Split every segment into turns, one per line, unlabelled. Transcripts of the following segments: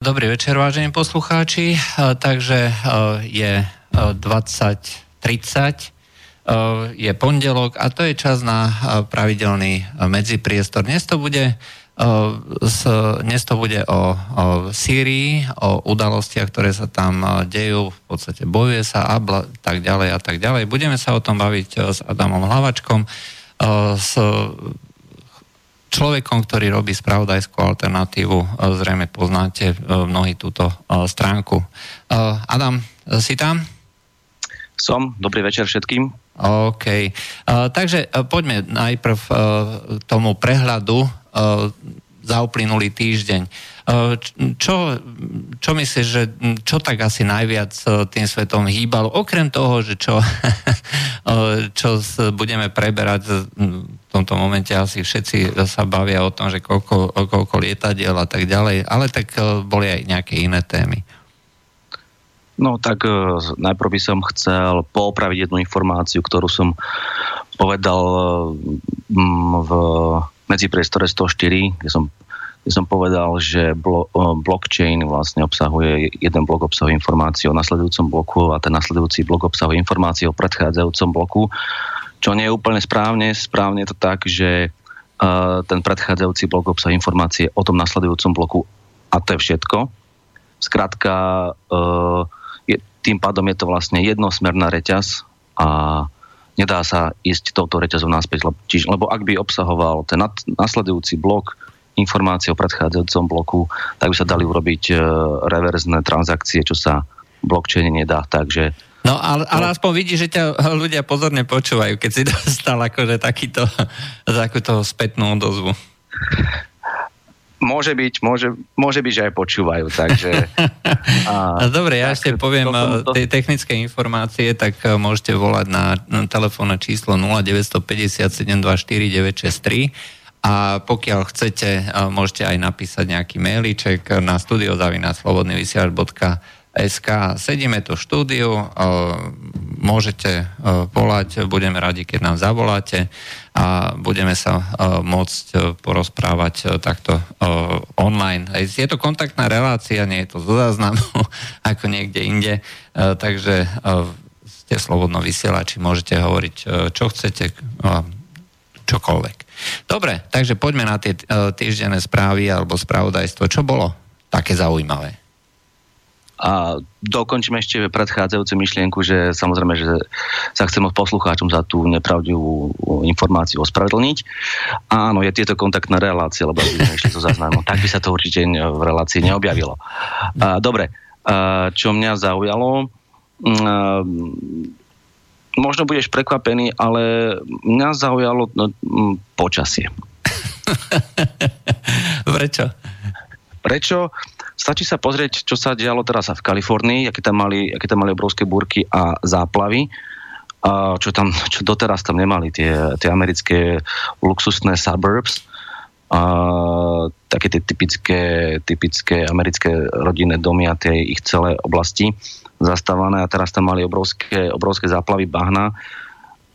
Dobrý večer, vážení poslucháči. Takže je 20.30, je pondelok a to je čas na pravidelný medzipriestor. Dnes to bude, dnes to bude o, o Sýrii, o udalostiach, ktoré sa tam dejú, v podstate bojuje sa a bla, tak ďalej a tak ďalej. Budeme sa o tom baviť s Adamom Hlavačkom, s človekom, ktorý robí spravodajskú alternatívu, e, zrejme poznáte e, mnohí túto e, stránku. Adam, si tam?
Som, dobrý večer všetkým.
OK. Takže poďme najprv k tomu prehľadu za uplynulý týždeň. Čo, čo myslíš, že čo tak asi najviac tým svetom hýbalo? Okrem toho, že čo, čo budeme preberať v tomto momente asi všetci sa bavia o tom, že koľko, koľko lietadiel a tak ďalej, ale tak boli aj nejaké iné témy.
No tak najprv by som chcel poopraviť jednu informáciu, ktorú som povedal v medzipriestore 104, kde som kde som povedal, že blo- blockchain vlastne obsahuje, jeden blok obsahuje informácie o nasledujúcom bloku a ten nasledujúci blok obsahuje informácie o predchádzajúcom bloku, čo nie je úplne správne. Správne je to tak, že uh, ten predchádzajúci blok obsahuje informácie o tom nasledujúcom bloku a to je všetko. Skrátka, uh, je, tým pádom je to vlastne jednosmerná reťaz a nedá sa ísť touto reťazou naspäť, lebo, čiže, lebo ak by obsahoval ten nad, nasledujúci blok informácie o predchádzajúcom bloku, tak by sa dali urobiť e, reverzné transakcie, čo sa blockchaine nedá. Takže
No ale, ale aspoň vidíš, že ťa ľudia pozorne počúvajú, keď si dostal akože takýto, takúto spätnú odozvu.
Môže byť, môže, môže byť, že aj počúvajú, takže...
A, Dobre, ja tak, ešte poviem to, to, tie technické informácie, tak e, môžete volať na, na telefónne číslo 0950 724 963 a pokiaľ chcete, môžete aj napísať nejaký mailíček na studiozavináslobodnyvysiaľ.sk Sedíme tu v štúdiu, môžete volať, budeme radi, keď nám zavoláte a budeme sa môcť porozprávať takto online. Je to kontaktná relácia, nie je to zo záznamu ako niekde inde, takže ste slobodno vysielači, môžete hovoriť, čo chcete, čokoľvek. Dobre, takže poďme na tie uh, týždenné správy alebo spravodajstvo. Čo bolo také zaujímavé?
A dokončím ešte predchádzajúcu myšlienku, že samozrejme, že sa chcem od poslucháčom za tú nepravdivú informáciu ospravedlniť. Áno, je tieto kontaktná relácia, lebo by sme išli zo záznamu. Tak by sa to určite v relácii neobjavilo. A, dobre, a, čo mňa zaujalo, a, možno budeš prekvapený, ale mňa zaujalo no, počasie.
Prečo?
Prečo? Stačí sa pozrieť, čo sa dialo teraz v Kalifornii, aké tam mali, aké tam mali obrovské búrky a záplavy, a čo, tam, čo doteraz tam nemali tie, tie americké luxusné suburbs, a také tie typické, typické americké rodinné domy a tie ich celé oblasti zastávané a teraz tam mali obrovské, obrovské záplavy bahna.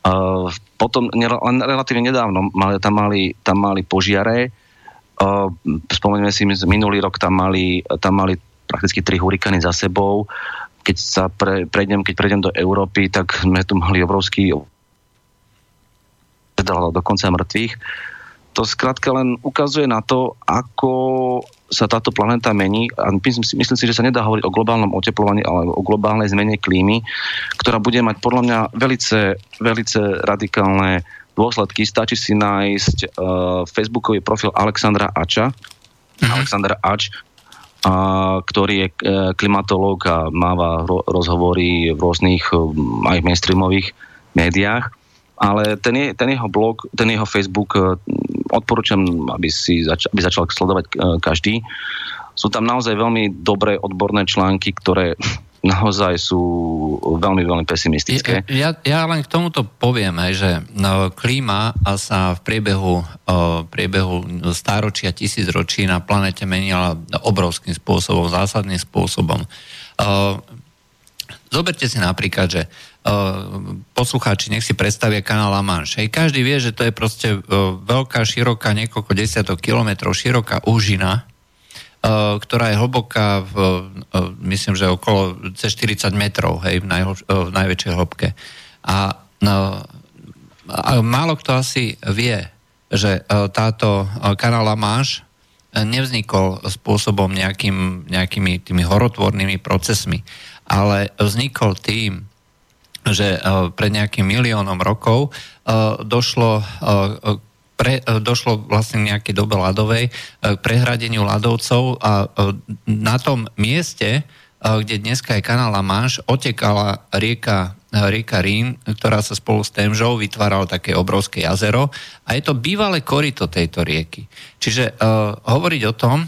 Uh, potom len relatívne nedávno mali, tam, mali, tam mali požiare. Uh, spomeňme si, minulý rok tam mali, tam mali prakticky tri hurikány za sebou. Keď sa pre, prejdem, keď prejdem do Európy, tak sme tu mali obrovský dokonca mŕtvych. To skrátka len ukazuje na to, ako sa táto planéta mení a myslím si, myslím si, že sa nedá hovoriť o globálnom oteplovaní, ale o globálnej zmene klímy, ktorá bude mať podľa mňa velice, velice radikálne dôsledky. Stačí si nájsť uh, facebookový profil Alexandra Ača. Alexander Ač, a, ktorý je uh, klimatológ a máva ro- rozhovory v rôznych um, aj mainstreamových médiách. Ale ten, je, ten jeho blog, ten jeho Facebook uh, odporúčam, aby, si zač- aby začal sledovať e, každý. Sú tam naozaj veľmi dobré odborné články, ktoré naozaj sú veľmi, veľmi pesimistické.
Ja, ja len k tomuto poviem, že no, klíma sa v priebehu, o, priebehu stáročia, tisícročí na planete menila obrovským spôsobom, zásadným spôsobom. Zoberte si napríklad, že poslucháči, nech si predstavia kanál La Manche. Hej, každý vie, že to je proste veľká, široká, niekoľko desiatok kilometrov široká úžina, ktorá je hlboká, v, myslím, že okolo cez 40 metrov, hej, v, najhlb, v najväčšej hĺbke. A, no, a málo kto asi vie, že táto kanál Máš nevznikol spôsobom nejakým, nejakými tými horotvornými procesmi, ale vznikol tým, že pred nejakým miliónom rokov došlo pre, e, došlo vlastne nejakej dobe ľadovej e, k prehradeniu ľadovcov a e, na tom mieste, kde dneska je kanál La otekala rieka, rieka Rín, ktorá sa spolu s Temžou vytvárala také obrovské jazero a je to bývalé korito tejto rieky. Čiže uh, hovoriť o tom,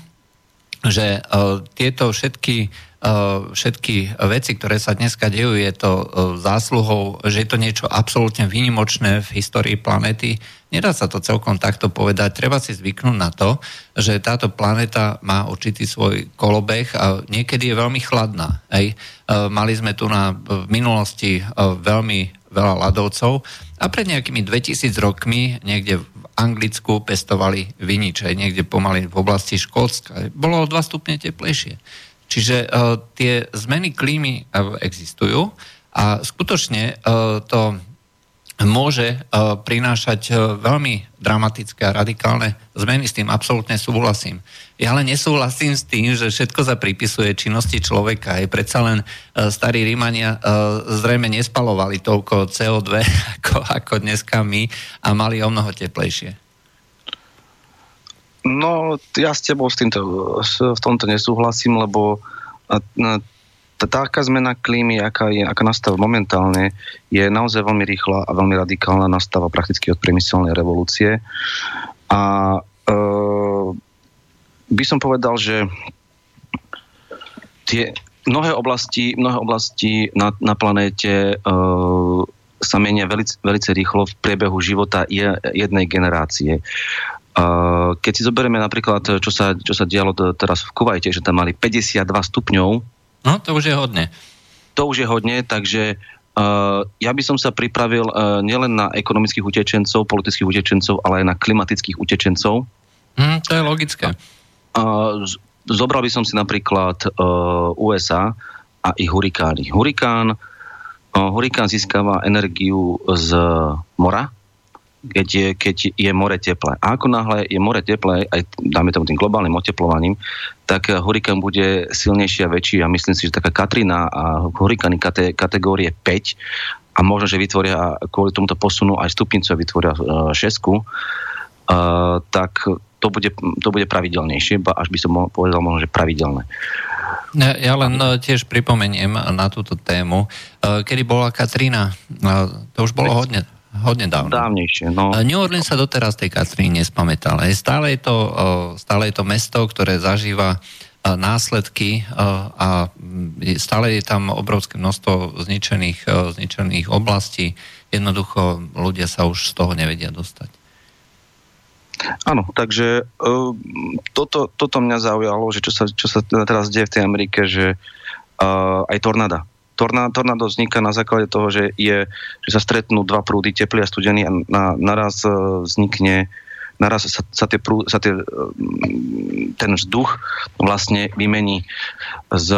že uh, tieto všetky všetky veci, ktoré sa dneska dejú, je to zásluhou, že je to niečo absolútne výnimočné v histórii planety. Nedá sa to celkom takto povedať. Treba si zvyknúť na to, že táto planéta má určitý svoj kolobeh a niekedy je veľmi chladná. Ej. Mali sme tu na, v minulosti veľmi veľa ľadovcov a pred nejakými 2000 rokmi niekde v Anglicku pestovali viniče, niekde pomaly v oblasti Škótska. Bolo o 2 stupne teplejšie. Čiže uh, tie zmeny klímy uh, existujú a skutočne uh, to môže uh, prinášať uh, veľmi dramatické a radikálne zmeny, s tým absolútne súhlasím. Ja ale nesúhlasím s tým, že všetko sa pripisuje činnosti človeka. Je predsa len uh, starí Rímania uh, zrejme nespalovali toľko CO2 ako, ako dneska my a mali o mnoho teplejšie.
No, ja s tebou s týmto, v tomto nesúhlasím, lebo taká zmena klímy, aká, je, aká nastáva momentálne, je naozaj veľmi rýchla a veľmi radikálna, nastáva prakticky od priemyselnej revolúcie. A e, by som povedal, že tie mnohé oblasti, mnohé oblasti na, na planéte e, sa menia velice rýchlo v priebehu života jednej generácie. Keď si zoberieme napríklad, čo sa, čo sa dialo teraz v Kuvajte, že tam mali 52 stupňov.
No, to už je hodne.
To už je hodne, takže uh, ja by som sa pripravil uh, nielen na ekonomických utečencov, politických utečencov, ale aj na klimatických utečencov.
Mm, to je logické.
Zobral by som si napríklad uh, USA a ich hurikány. Hurikán, hurikán získava energiu z mora, keď je, keď je more teplé. A ako náhle je more teplé, aj dáme tomu tým globálnym oteplovaním, tak hurikán bude silnejší a väčší a myslím si, že taká Katrina a hurikány kate, kategórie 5 a možno, že vytvoria kvôli tomuto posunu aj stupnicu a vytvoria uh, šesku, uh, tak to bude, to bude pravidelnejšie, až by som povedal možno, že pravidelné.
Ja, len tiež pripomeniem na túto tému. Kedy bola Katrina, to už bolo hodne hodne dávno.
Dávnejšie, no.
New Orleans sa doteraz tej Katríny nespamätal. Stále je, to, stále je to mesto, ktoré zažíva následky a stále je tam obrovské množstvo zničených, zničených oblastí. Jednoducho ľudia sa už z toho nevedia dostať.
Áno, takže toto, toto mňa zaujalo, že čo sa, čo sa teraz deje v tej Amerike, že aj tornáda tornádo, vzniká na základe toho, že, je, že sa stretnú dva prúdy, teplý a studený a na, naraz e, vznikne naraz sa, sa, tie prú, sa tie, ten vzduch vlastne vymení z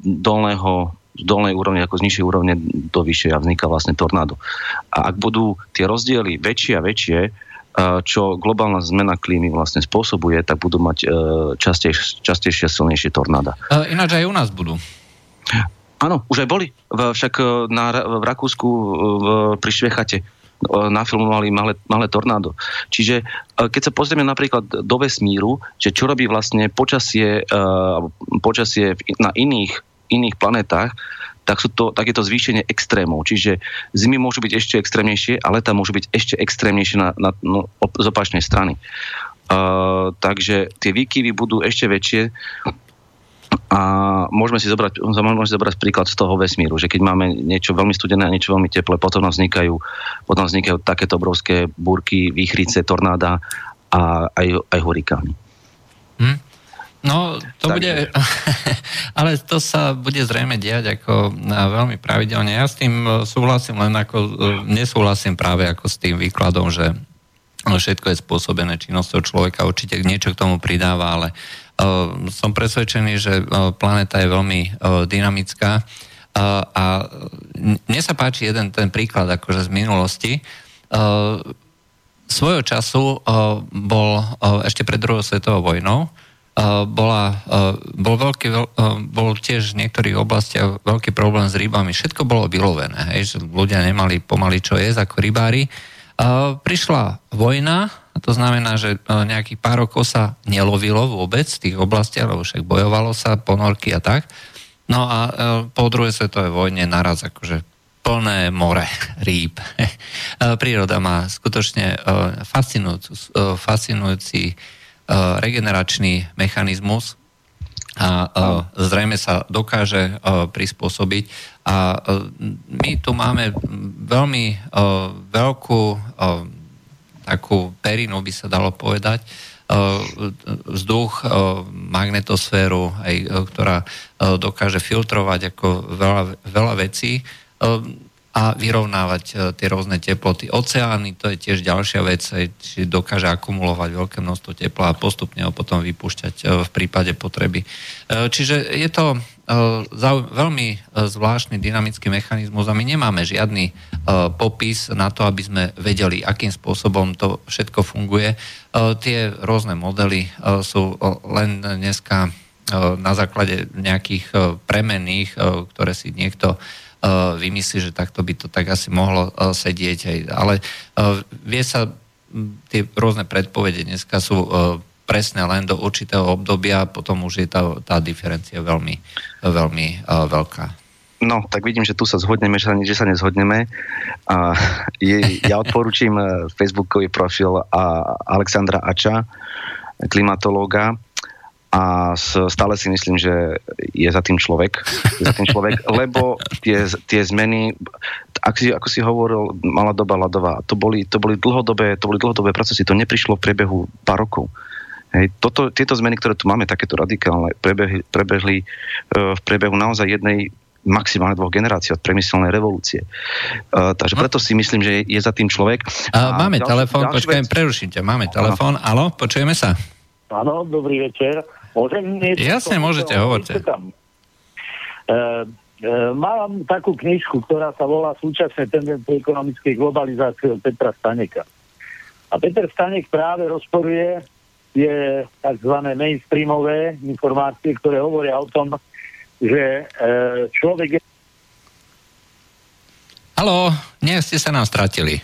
dolného z dolnej úrovne ako z nižšej úrovne do vyššej a vzniká vlastne tornádo. A ak budú tie rozdiely väčšie a väčšie, e, čo globálna zmena klímy vlastne spôsobuje, tak budú mať e, častejšie, častejšie silnejšie tornáda.
Ináč aj u nás budú.
Áno, už aj boli. Však e, na, v Rakúsku e, v, pri Švechate e, nafilmovali malé, malé tornádo. Čiže keď sa pozrieme napríklad do vesmíru, že čo robí vlastne počasie, počasie na iných, iných planetách, tak, sú to, tak je to zvýšenie extrémov. Čiže zimy môžu byť ešte extrémnejšie, ale tam môžu byť ešte extrémnejšie na, na, no, z opačnej strany. Uh, takže tie výkyvy budú ešte väčšie a môžeme si zobrať, môžeme si zobrať príklad z toho vesmíru, že keď máme niečo veľmi studené a niečo veľmi teplé, potom nám vznikajú, potom vznikajú takéto obrovské búrky, výchrice, tornáda a aj, aj hurikány.
Hm? No, to tak, bude, ale to sa bude zrejme diať ako veľmi pravidelne. Ja s tým e, súhlasím, len ako e, nesúhlasím práve ako s tým výkladom, že všetko je spôsobené činnosťou človeka, určite niečo k tomu pridáva, ale som presvedčený, že planéta je veľmi dynamická a mne sa páči jeden ten príklad akože z minulosti. Svojho času bol ešte pred druhou svetovou vojnou bola, bol, veľký, bol tiež v niektorých oblastiach veľký problém s rybami. Všetko bolo vylovené, hej, že ľudia nemali pomaly čo jesť ako rybári. Prišla vojna, to znamená, že nejakých pár rokov sa nelovilo vôbec v tých oblastiach, lebo však bojovalo sa, ponorky a tak. No a po druhej svetovej vojne naraz akože plné more rýb. Príroda má skutočne fascinujúci, fascinujúci regeneračný mechanizmus a zrejme sa dokáže prispôsobiť. A my tu máme veľmi veľkú takú perinu, by sa dalo povedať, vzduch, magnetosféru, aj, ktorá dokáže filtrovať ako veľa, veľa vecí a vyrovnávať e, tie rôzne teploty. Oceány, to je tiež ďalšia vec, či dokáže akumulovať veľké množstvo tepla a postupne ho potom vypúšťať e, v prípade potreby. E, čiže je to veľmi zvláštny dynamický mechanizmus a my nemáme žiadny popis na to, aby sme vedeli, akým spôsobom to všetko funguje. Tie rôzne modely sú len dneska na základe nejakých premenných, ktoré si niekto vymyslí, že takto by to tak asi mohlo uh, sedieť. Hej. Ale uh, vie sa, tie rôzne predpovede dneska sú presné len do určitého obdobia, potom už je tá, tá diferencia veľmi, veľmi veľká.
No, tak vidím, že tu sa zhodneme, že sa, že sa nezhodneme. A je, ja odporúčim Facebookový profil a Alexandra Ača, klimatológa, a stále si myslím, že je za tým človek, je za tým človek lebo tie, tie zmeny, ak si, ako si hovoril, malá doba ľadová, to boli, to boli dlhodobé, to boli dlhodobé procesy, to neprišlo v priebehu pár rokov. Hej, toto, tieto zmeny, ktoré tu máme, takéto radikálne, prebehli, prebehli uh, v priebehu naozaj jednej maximálne dvoch generácií od premyselnej revolúcie. Uh, takže no. preto si myslím, že je, je za tým človek.
Uh, máme telefón, počkaj, preruším ťa, máme telefón. Alo, počujeme sa?
Áno, dobrý večer. Môžem niečo?
Jasne, môžete, hovorte. E,
e, mám takú knižku, ktorá sa volá Súčasné tendencie ekonomickej globalizácie od Petra Staneka. A Peter Stanek práve rozporuje tie tzv. mainstreamové informácie, ktoré hovoria o tom, že e, človek je...
Haló, nie ste sa nám stratili.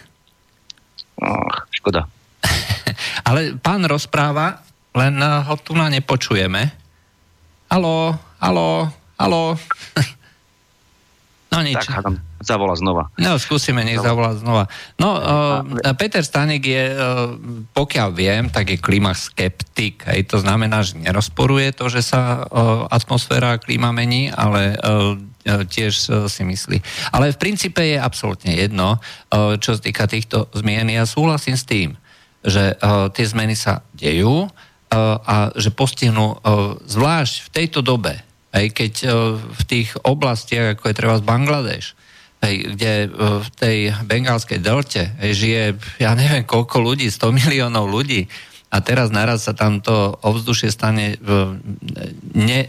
Ach, škoda.
Ale pán rozpráva len eh, ho tu na nepočujeme. Haló, haló, haló.
No nič. Tak, hádam, zavolá znova.
No, skúsime, nech zavolá znova. No, uh, Peter Stanek je, uh, pokiaľ viem, tak je klimaskeptik. Hej, to znamená, že nerozporuje to, že sa uh, atmosféra a klíma mení, ale uh, tiež si myslí. Ale v princípe je absolútne jedno, čo sa týka týchto zmien. Ja súhlasím s tým, že tie zmeny sa dejú, a že postihnú zvlášť v tejto dobe, aj keď v tých oblastiach, ako je treba z Bangladeš, hej, kde v tej bengálskej delte hej, žije, ja neviem koľko ľudí, 100 miliónov ľudí a teraz naraz sa tam to ovzdušie stane ne,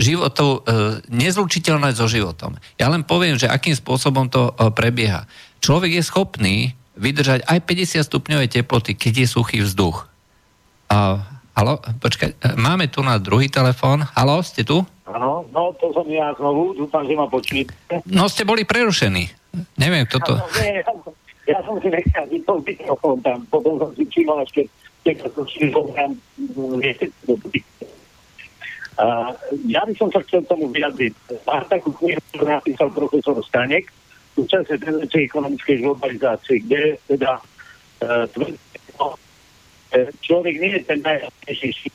životov, nezlučiteľné so životom. Ja len poviem, že akým spôsobom to prebieha. Človek je schopný vydržať aj 50 stupňové teploty, keď je suchý vzduch. Uh, halo, počkaj, e, máme tu na druhý telefón. Halo, ste tu?
Áno, no to som ja znovu, dúfam, že ma počujete.
No ste boli prerušení. Neviem, kto to...
Ja, nie, ja, ja som si nechal vypol mikrofón tam, potom som si všimol ešte, keď som si tam, viete, a ja by som sa chcel tomu vyjadriť. Má takú knihu, ktorú napísal profesor Stanek, v čase tendencie ekonomickej globalizácie, kde teda uh, tvrdí, E, človek nie je ten najhlavnejší,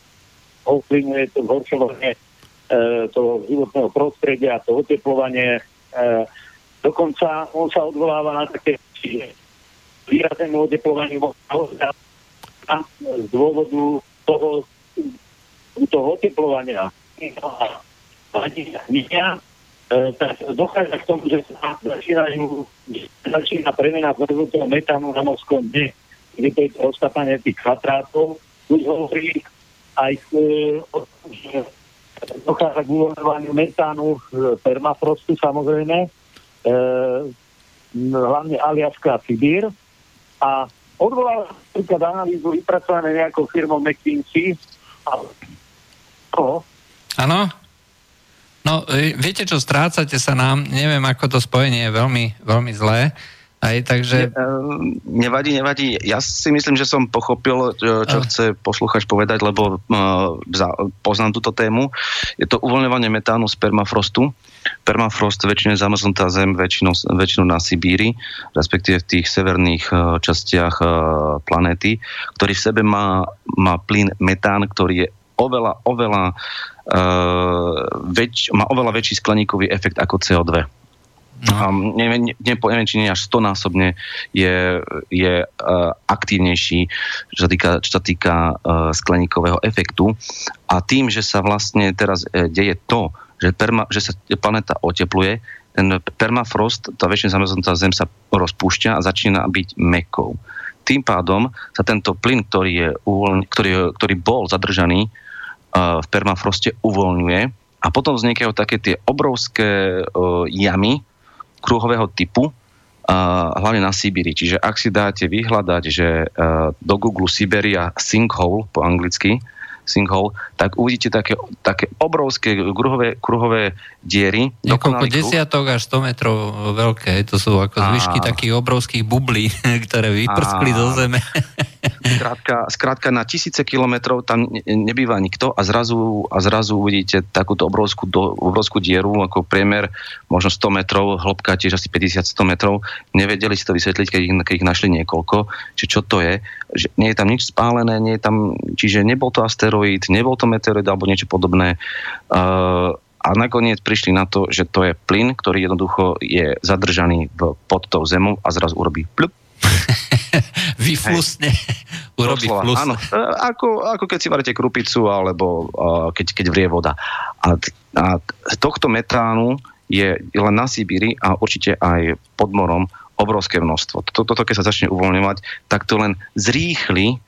ovplyvňuje to zhoršovanie e, toho životného prostredia, to oteplovanie. E, dokonca on sa odvoláva na také výraznému oteplovaniu a z dôvodu toho, toho oteplovania ani dňa, tak dochádza k tomu, že sa začínajú, začína premena toho metánu na morskom dne kde to je rozkapanie tých chatrátov, už hovorí, aj že dochádza k uvoľňovaniu metánu z permafrostu samozrejme, e, hlavne Aliaska a Sibír. A odvolal napríklad analýzu vypracované nejakou firmou McKinsey. A
to... Áno? No, viete čo, strácate sa nám, neviem, ako to spojenie je veľmi, veľmi zlé. Aj, takže...
Ne, nevadí, nevadí. Ja si myslím, že som pochopil, čo uh. chce posluchač povedať, lebo uh, poznám túto tému. Je to uvoľňovanie metánu z permafrostu. Permafrost väčšine zamrznutá zem, väčšinou, väčšinou na Sibíri, respektíve v tých severných uh, častiach uh, planéty, ktorý v sebe má, má plyn metán, ktorý je oveľa, oveľa, uh, väč, má oveľa väčší skleníkový efekt ako CO2 No. Um, neviem, neviem, neviem, či nie až stonásobne je, je uh, aktívnejší, čo sa týka, čo sa týka uh, skleníkového efektu. A tým, že sa vlastne teraz uh, deje to, že, perma, že sa planéta otepluje, ten permafrost, tá väčšina zamrznutá zem sa rozpúšťa a začína byť mekou. Tým pádom sa tento plyn, ktorý, je uvoľň, ktorý, ktorý bol zadržaný uh, v permafroste, uvoľňuje a potom vznikajú také tie obrovské uh, jamy, kruhového typu, hlavne na Sibíri. Čiže ak si dáte vyhľadať, že do Google Siberia sinkhole po anglicky, sinkhole, tak uvidíte také, také obrovské kruhové, kruhové diery.
Niekoľko desiatok až 100 metrov veľké. To sú ako zvyšky takých obrovských bublí, ktoré vyprskli do zeme.
Skrátka, skrátka na tisíce kilometrov tam nebýva nikto a zrazu, a zrazu uvidíte takúto obrovskú, do, obrovskú dieru, ako priemer možno 100 metrov, hĺbka tiež asi 50-100 metrov. Nevedeli si to vysvetliť, keď ich, keď ich našli niekoľko, či čo to je. Že nie je tam nič spálené, nie je tam, čiže nebol to asteroid, nebol to meteorid alebo niečo podobné. Uh, a nakoniec prišli na to, že to je plyn, ktorý jednoducho je zadržaný v, pod tou zemou a zrazu urobí plup.
Vyflusne. Urobí flus. Áno,
e, ako, ako keď si varíte krupicu alebo uh, keď, keď vrie voda. A, a tohto metánu je len na Sibíri a určite aj pod morom obrovské množstvo. Toto, keď sa začne uvoľňovať, tak to len zrýchli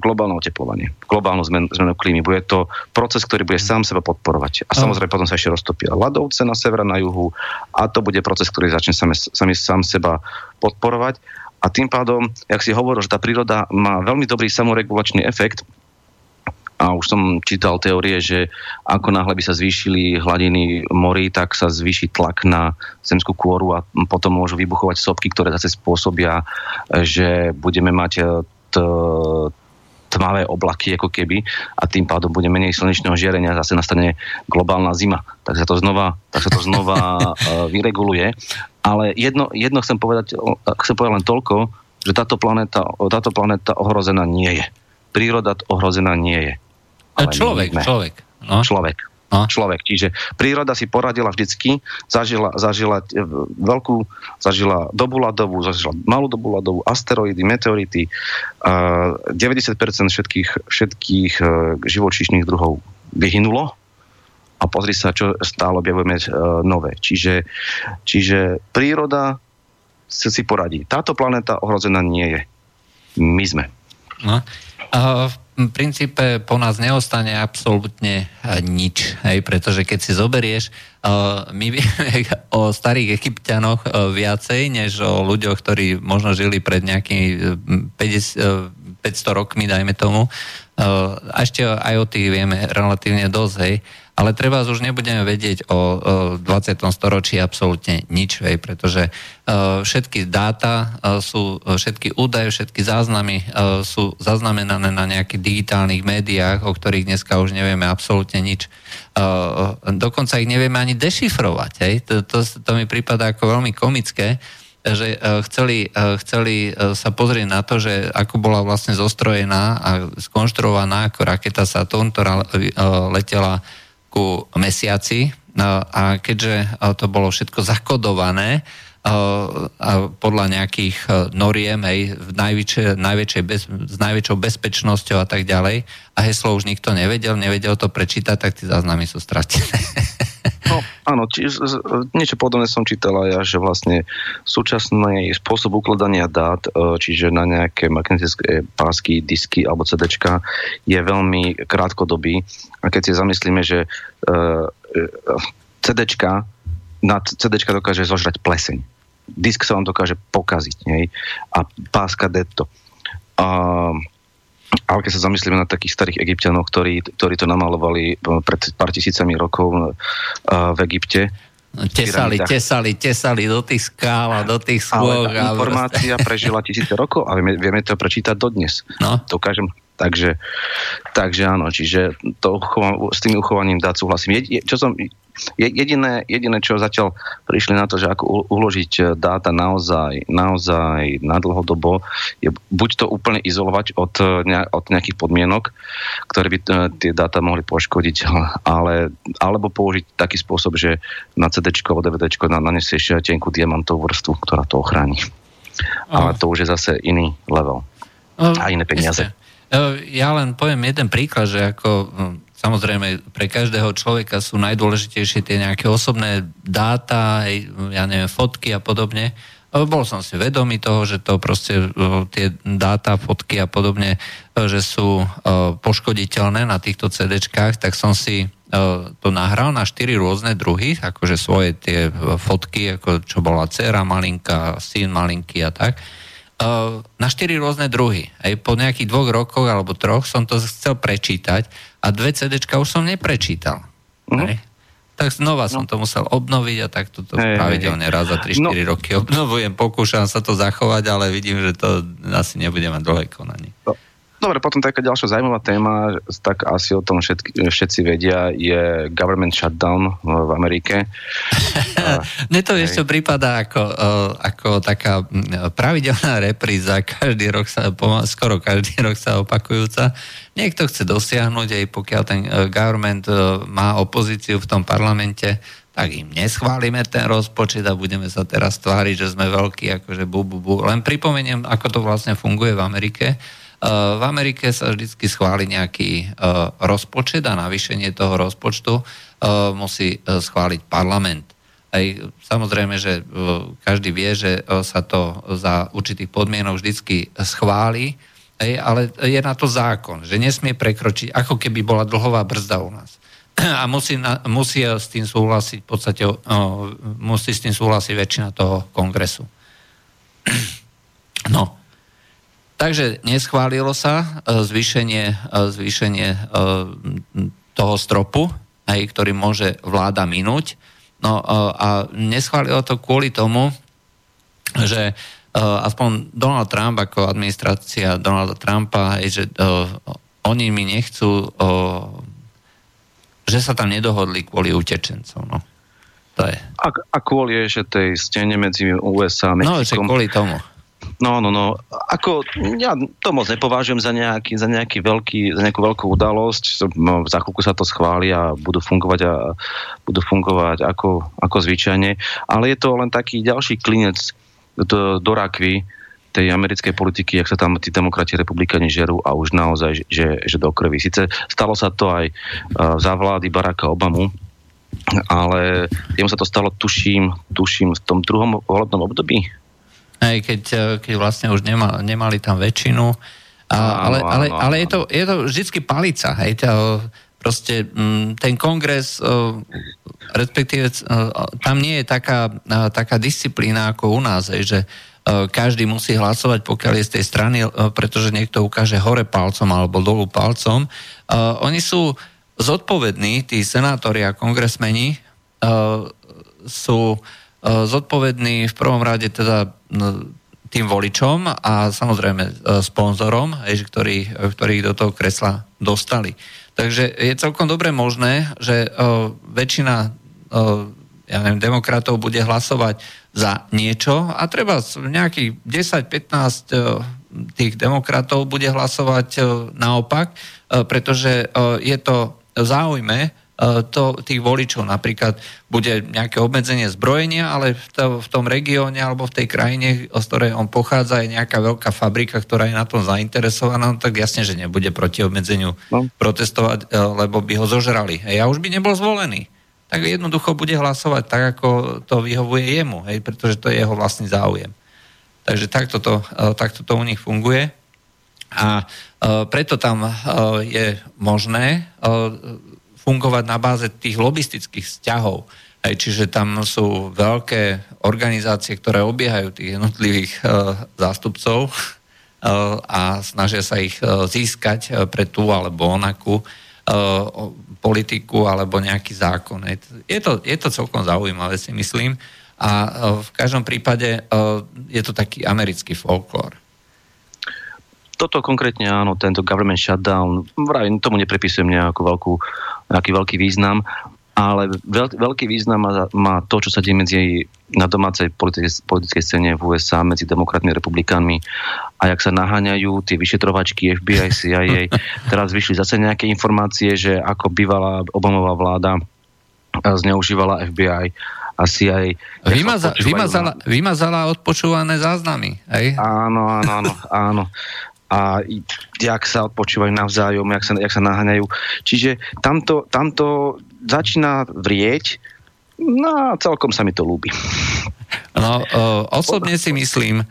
globálne oteplovanie, globálnu zmen, zmenu klímy. Bude to proces, ktorý bude sám seba podporovať. A samozrejme potom sa ešte roztopia ľadovce na sever, na juhu a to bude proces, ktorý začne sami, sami, sám seba podporovať. A tým pádom, jak si hovoril, že tá príroda má veľmi dobrý samoregulačný efekt, a už som čítal teórie, že ako náhle by sa zvýšili hladiny morí, tak sa zvýši tlak na zemskú kôru a potom môžu vybuchovať sopky, ktoré zase spôsobia, že budeme mať t, tmavé oblaky ako keby a tým pádom bude menej slnečného žiarenia zase nastane globálna zima. Tak sa to znova, tak sa to znova uh, vyreguluje. Ale jedno, jedno chcem povedať, chcem povedať len toľko, že táto planéta, táto planéta ohrozená nie je. Príroda ohrozená nie je.
Ale človek, človek.
No. Človek. No. človek. Čiže príroda si poradila vždycky, zažila, zažila e, veľkú, zažila dobu ľadovú, zažila malú dobu ľadovú, asteroidy, meteority. 90% všetkých, všetkých e, živočíšnych druhov vyhynulo a pozri sa, čo stále objavujeme e, nové. Čiže, čiže príroda si poradí. Táto planéta ohrozená nie je. My sme.
No. Uh, v princípe po nás neostane absolútne eh, nič, hej, pretože keď si zoberieš, uh, my vieme o starých egyptianoch uh, viacej, než o ľuďoch, ktorí možno žili pred nejakými 50, uh, 500 rokmi, dajme tomu. A ešte aj o tých vieme relatívne dosť, hej. Ale treba už nebudeme vedieť o, o 20. storočí absolútne nič, hej, pretože uh, všetky dáta uh, sú, všetky údaje, všetky záznamy uh, sú zaznamenané na nejakých digitálnych médiách, o ktorých dneska už nevieme absolútne nič. Uh, dokonca ich nevieme ani dešifrovať. Hej. To, to, to mi prípada ako veľmi komické, že chceli, chceli sa pozrieť na to, že ako bola vlastne zostrojená a skonštruovaná ako raketa Saturn, ktorá letela ku mesiaci. A keďže to bolo všetko zakodované podľa nejakých noriem aj v najväčšej, najväčšej bez, s najväčšou bezpečnosťou a tak ďalej a heslo už nikto nevedel, nevedel to prečítať, tak tie záznamy sú stratené.
No, Áno, či, niečo podobné som čítal aj ja, že vlastne súčasný spôsob ukladania dát, e, čiže na nejaké magnetické pásky, disky alebo CDčka je veľmi krátkodobý. A keď si zamyslíme, že uh, CDčka, na CDčka dokáže zožrať pleseň. Disk sa vám dokáže pokaziť. Nej? A páska detto. Uh, ale keď sa zamyslíme na takých starých egyptianov, ktorí, ktorí to namalovali pred pár tisícami rokov uh, v Egypte,
tesali, tesali, tesali do tých skál a do tých skôr.
Ale informácia prežila tisíce rokov a vieme, vieme to prečítať dodnes. No. Dokážem, takže, takže áno, čiže to, s tým uchovaním dát súhlasím. Je, čo som, Jediné, jediné, čo zatiaľ prišli na to, že ako uložiť eh, dáta naozaj, naozaj na dlhodobo, je buď to úplne izolovať od, eh, od nejakých podmienok, ktoré by eh, tie dáta mohli poškodiť, ale, alebo použiť taký spôsob, že na CD alebo DVD nanesieš tenkú diamantovú vrstvu, ktorá to ochráni. Ale to už je zase iný level. A iné peniaze.
Ja len poviem jeden príklad, že ako hm, Samozrejme, pre každého človeka sú najdôležitejšie tie nejaké osobné dáta, ja neviem, fotky a podobne. Bol som si vedomý toho, že to proste tie dáta, fotky a podobne, že sú poškoditeľné na týchto CDčkách, tak som si to nahral na štyri rôzne druhy, akože svoje tie fotky, ako čo bola dcera malinká, syn malinký a tak na štyri rôzne druhy. Aj po nejakých dvoch rokoch alebo troch som to chcel prečítať a dve CDčka už som neprečítal. Mm-hmm. Tak znova no. som to musel obnoviť a tak toto hey, pravidelne hey, raz za 3-4 no. roky obnovujem, pokúšam sa to zachovať, ale vidím, že to asi nebude mať dlhé konanie. No.
Dobre, potom taká ďalšia zaujímavá téma, tak asi o tom všetky, všetci vedia, je government shutdown v Amerike.
Mne to ešte prípada ako, ako taká pravidelná repríza, každý rok sa, skoro každý rok sa opakujúca. Niekto chce dosiahnuť, aj pokiaľ ten e, government e, má opozíciu v tom parlamente, tak im neschválime ten rozpočet a budeme sa teraz tváriť, že sme veľkí, akože bu, bu, bu. Len pripomeniem, ako to vlastne funguje v Amerike v Amerike sa vždy schváli nejaký eh, rozpočet a navýšenie toho rozpočtu eh, musí schváliť parlament. Aj, samozrejme, že každý vie, že sa to za určitých podmienok vždycky schváli, ale je na to zákon, že nesmie prekročiť, ako keby bola dlhová brzda u nás. A musí, musí s tým súhlasiť, v podstate musí s tým súhlasiť väčšina toho kongresu. No, Takže neschválilo sa e, zvýšenie, e, zvýšenie e, toho stropu, aj, ktorý môže vláda minúť. No a neschválilo to kvôli tomu, že aspoň Donald Trump ako administrácia Donalda Trumpa, že oni mi nechcú, že sa tam nedohodli kvôli utečencom. No. To je.
A, a kvôli že tej stene medzi USA a Mexikom.
No, že kvôli tomu.
No, no, no. Ako, ja to moc nepovažujem za nejaký, za nejaký veľký, za nejakú veľkú udalosť. No, za chvíľku sa to schváli a budú fungovať, a, budú fungovať ako, ako zvyčajne. Ale je to len taký ďalší klinec do, do rakvy tej americkej politiky, jak sa tam tí demokrati republikáni žerú a už naozaj, že, že do krvi. Sice stalo sa to aj uh, za vlády Baracka Obamu, ale jemu sa to stalo, tuším, tuším, v tom druhom volebnom období,
keď, e, keď vlastne už nema, nemali tam väčšinu. A, ale, ale, ale je, to, je to vždycky palica. Hej, to, proste ten kongres, uh, respektíve uh, tam nie je taká, taká disciplína ako u nás, hej, že každý musí hlasovať, pokiaľ je z tej strany, pretože niekto ukáže hore palcom alebo dolu palcom. Oni sú zodpovední, tí senátori a kongresmeni sú zodpovední v prvom rade teda tým voličom a samozrejme e, sponzorom, ktorí, ktorí do toho kresla dostali. Takže je celkom dobre možné, že uh, väčšina ja neviem, demokratov bude hlasovať za niečo a treba nejakých 10-15 uh, tých demokratov bude hlasovať naopak, pretože je to záujme E, to, tých voličov. Napríklad bude nejaké obmedzenie zbrojenia, ale v, to, v tom regióne alebo v tej krajine, z ktorej on pochádza, je nejaká veľká fabrika, ktorá je na tom zainteresovaná, no tak jasne, že nebude proti obmedzeniu no. protestovať, e, lebo by ho zožrali. A ja už by nebol zvolený. tak jednoducho bude hlasovať tak, ako to vyhovuje jemu, hej, pretože to je jeho vlastný záujem. Takže takto to, e, takto to u nich funguje. A e, preto tam e, je možné fungovať na báze tých lobistických vzťahov. Aj, čiže tam sú veľké organizácie, ktoré obiehajú tých jednotlivých zástupcov a snažia sa ich získať pre tú alebo onakú politiku alebo nejaký zákon. Je to, je to celkom zaujímavé, si myslím. A e, v každom prípade e, je to taký americký folklór.
Toto konkrétne áno, tento government shutdown, vravím, tomu neprepisujem nejakú veľkú, nejaký veľký význam, ale veľ, veľký význam má, má to, čo sa deje medzi na domácej politickej, politickej scéne v USA medzi demokratmi a republikánmi a jak sa naháňajú tie vyšetrovačky FBI, CIA. Teraz vyšli zase nejaké informácie, že ako bývalá Obamová vláda zneužívala FBI a CIA.
Vymaza, vymazala, vymazala odpočúvané záznamy, hej?
Áno, áno, áno, áno. A jak sa odpočúvajú navzájom, jak sa, jak sa naháňajú. Čiže tamto, tamto začína vrieť, no celkom sa mi to ľúbi.
No, o, osobne si myslím,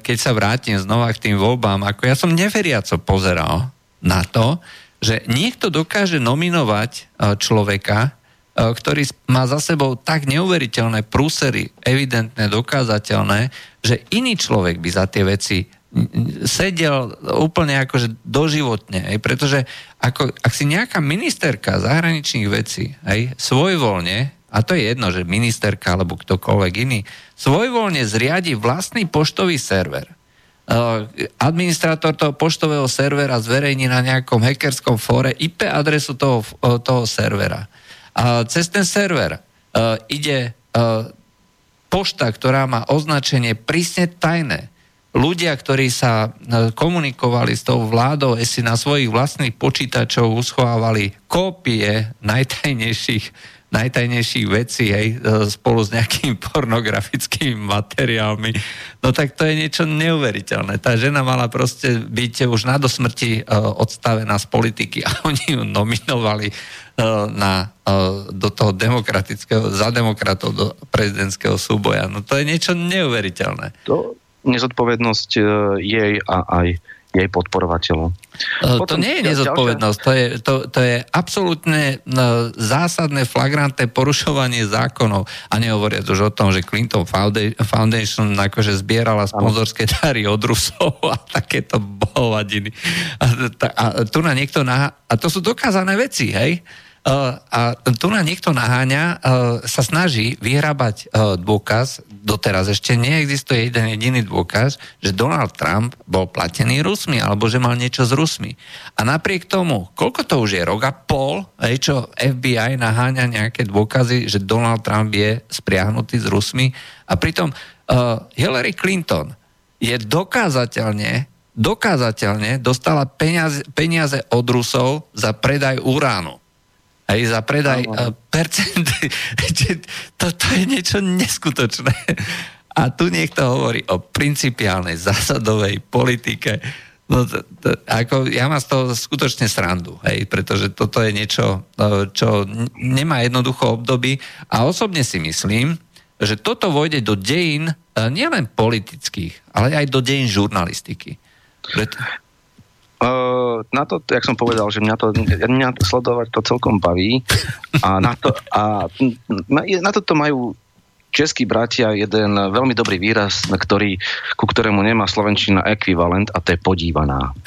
keď sa vrátim znova k tým voľbám, ako ja som neveriaco pozeral na to, že niekto dokáže nominovať človeka, E, ktorý má za sebou tak neuveriteľné prúsery, evidentné, dokázateľné, že iný človek by za tie veci sedel úplne akože doživotne, aj, pretože ako, ak si nejaká ministerka zahraničných vecí aj, svojvoľne, a to je jedno, že ministerka alebo ktokoľvek iný, svojvoľne zriadi vlastný poštový server, uh, administrátor toho poštového servera zverejní na nejakom hackerskom fóre IP adresu toho, toho servera a cez ten server uh, ide pošta, ktorá má označenie prísne tajné. Ľudia, ktorí sa uh, komunikovali s tou vládou, si na svojich vlastných počítačov uschovávali kópie najtajnejších najtajnejších vecí, hej, spolu s nejakými pornografickými materiálmi. No tak to je niečo neuveriteľné. Tá žena mala proste byť už na dosmrti odstavená z politiky a oni ju nominovali E, na, e, do toho demokratického, za demokratov do prezidentského súboja. No to je niečo neuveriteľné.
To nezodpovednosť e, jej a aj jej podporovateľov.
to nie je nezodpovednosť, to je, to, to je absolútne zásadné, flagrantné porušovanie zákonov. A nehovoriac už o tom, že Clinton Foundation akože zbierala sponzorské dary od Rusov a takéto bohovadiny. A, a, tu na niekto na, a to sú dokázané veci, hej? a tu na niekto naháňa, sa snaží vyhrabať dôkaz, doteraz ešte neexistuje jeden jediný dôkaz, že Donald Trump bol platený Rusmi, alebo že mal niečo s Rusmi. A napriek tomu, koľko to už je, rok a pol, čo FBI naháňa nejaké dôkazy, že Donald Trump je spriahnutý s Rusmi a pritom Hillary Clinton je dokázateľne dokázateľne dostala peniaze, peniaze od Rusov za predaj uránu aj za predaj uh, percent. to, to je niečo neskutočné. A tu niekto hovorí o principiálnej zásadovej politike. No, to, to, ako, ja mám z toho skutočne srandu, hej, pretože toto je niečo, e, čo nemá jednoducho obdoby a osobne si myslím, že toto vojde do dejín e, nielen politických, ale aj do dejín žurnalistiky. Preto...
Uh, na to, jak som povedal, že mňa to, mňa to sledovať to celkom baví a na to, a na, toto majú českí bratia jeden veľmi dobrý výraz, ktorý, ku ktorému nemá Slovenčina ekvivalent a to je podívaná.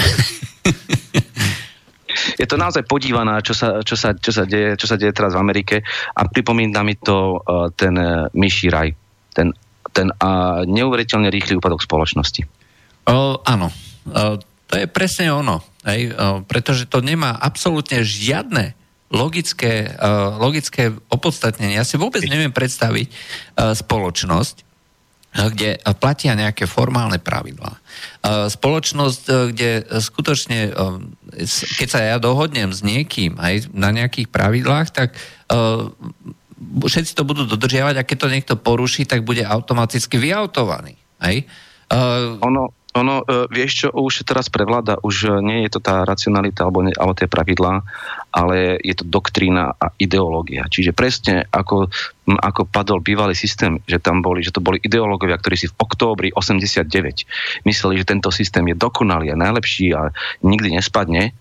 je to naozaj podívaná, čo sa, čo, sa, čo, sa deje, čo sa deje teraz v Amerike a pripomína mi to uh, ten uh, myší raj, ten, ten uh, neuveriteľne rýchly úpadok spoločnosti.
O, áno. O, to je presne ono, hej, pretože to nemá absolútne žiadne logické, logické opodstatnenie. Ja si vôbec neviem predstaviť spoločnosť, kde platia nejaké formálne pravidlá. Spoločnosť, kde skutočne, keď sa ja dohodnem s niekým aj na nejakých pravidlách, tak všetci to budú dodržiavať a keď to niekto poruší, tak bude automaticky vyautovaný. Hej?
Ono, ono, uh, vieš čo, už teraz prevláda, už uh, nie je to tá racionalita alebo, ne, alebo tie pravidlá, ale je to doktrína a ideológia. Čiže presne ako, ako padol bývalý systém, že tam boli, že to boli ideológovia, ktorí si v októbri 89 mysleli, že tento systém je dokonalý a najlepší a nikdy nespadne,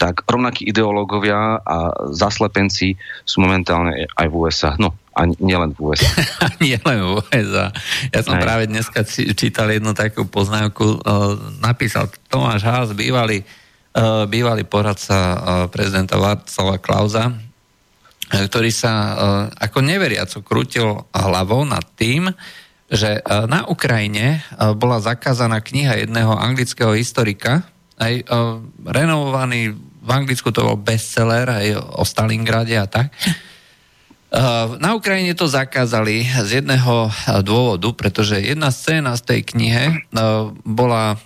tak rovnakí ideológovia a zaslepenci sú momentálne aj v USA. No, a nielen v USA.
nielen v USA. Ja som Aj. práve dneska čítal jednu takú poznámku. Napísal Tomáš Haas, bývalý, bývalý poradca prezidenta Václava Klauza, ktorý sa ako neveriaco krútil hlavou nad tým, že na Ukrajine bola zakázaná kniha jedného anglického historika, aj renovovaný v Anglicku to bol bestseller aj o Stalingrade a tak. Eh, na Ukrajine to zakázali z jedného eh, dôvodu, pretože jedna scéna z tej knihe eh, bola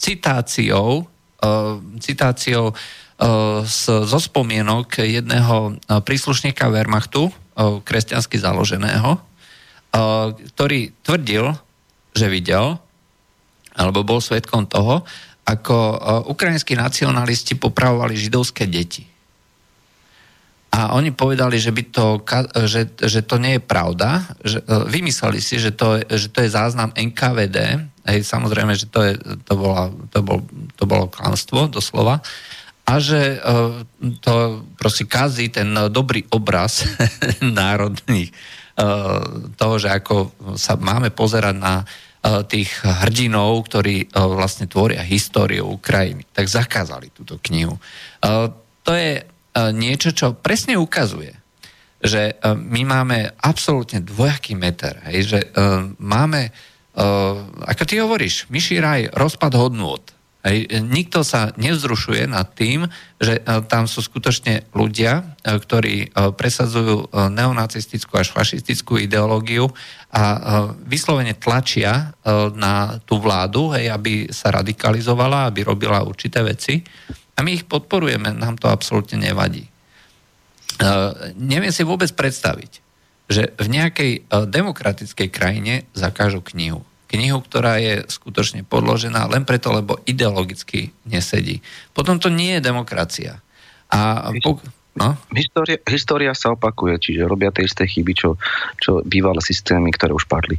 citáciou, citáciou zo spomienok jedného príslušníka Wehrmachtu, kresťansky založeného, ktorý tvrdil, že videl, alebo bol svetkom toho, ako ukrajinskí nacionalisti popravovali židovské deti. A oni povedali, že, by to, že, že to nie je pravda. Že, e, vymysleli si, že to, že to je záznam NKVD. Hej, samozrejme, že to, je, to, bola, to, bol, to bolo klamstvo, doslova. A že e, to proste kazí ten dobrý obraz národných e, toho, že ako sa máme pozerať na tých hrdinov, ktorí vlastne tvoria históriu Ukrajiny. Tak zakázali túto knihu. To je niečo, čo presne ukazuje, že e, my máme absolútne dvojaký meter, hej, že uh, máme, ako ty hovoríš, myší raj, rozpad hodnôt. Hej, nikto sa nevzrušuje nad tým, že tam sú skutočne ľudia, ktorí presadzujú neonacistickú až fašistickú ideológiu a vyslovene tlačia na tú vládu, hej, aby sa radikalizovala, aby robila určité veci. A my ich podporujeme, nám to absolútne nevadí. Uh, neviem si vôbec predstaviť, že v nejakej uh, demokratickej krajine zakážu knihu. Knihu, ktorá je skutočne podložená len preto, lebo ideologicky nesedí. Potom to nie je demokracia. A pok- No?
História, história sa opakuje, čiže robia tie isté chyby, čo, čo bývalé systémy, ktoré už padli.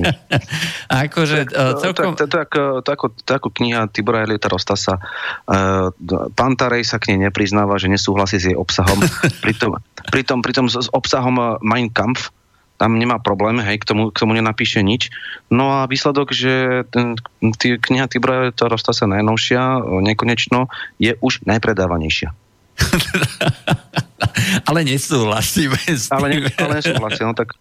akože celkom...
To, to, to, to, to, ako, to ako kniha Tibora Eliota Rostasa. Uh, Pantarej sa k nej nepriznáva, že nesúhlasí s jej obsahom. pritom, pritom, pritom s, s obsahom Mein Kampf tam nemá problém, hej, k tomu, k tomu nenapíše nič. No a výsledok, že tý, kniha Tibora Eliota Rostasa najnovšia, nekonečno, je už najpredávanejšia.
ale nesúhlasíme s
tým. Ale, ne, ale nesúhlasíme, no tak...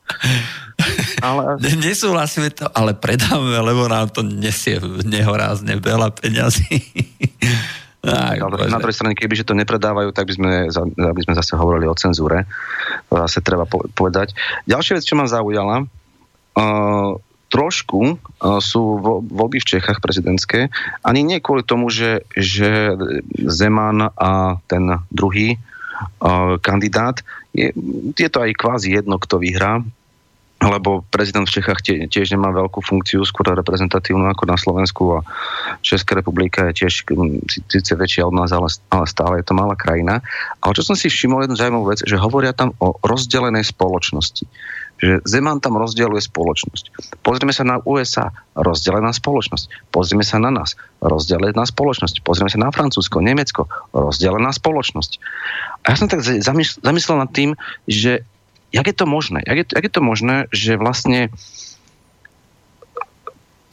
Ale... Nesúhlasíme to, ale predáme, lebo nám to nesie nehorázne veľa peňazí.
Aj, ale na druhej strane, kebyže to nepredávajú, tak by sme, by sme zase hovorili o cenzúre. To zase treba povedať. Ďalšia vec, čo ma zaujala, uh, trošku uh, sú voľby v Čechách prezidentské. Ani nie kvôli tomu, že, že Zeman a ten druhý uh, kandidát, je, je to aj kvázi jedno, kto vyhrá, lebo prezident v Čechách tie, tiež nemá veľkú funkciu, skôr reprezentatívnu ako na Slovensku a Česká republika je tiež síce väčšia od nás, ale, ale stále je to malá krajina. Ale čo som si všimol jednu zaujímavú vec, že hovoria tam o rozdelenej spoločnosti že Zeman tam rozdieluje spoločnosť. Pozrieme sa na USA, rozdelená spoločnosť. Pozrieme sa na nás, rozdelená spoločnosť. Pozrieme sa na Francúzsko, Nemecko, rozdelená spoločnosť. A ja som tak zamyslel nad tým, že jak je to možné? Jak je, jak je to možné, že vlastne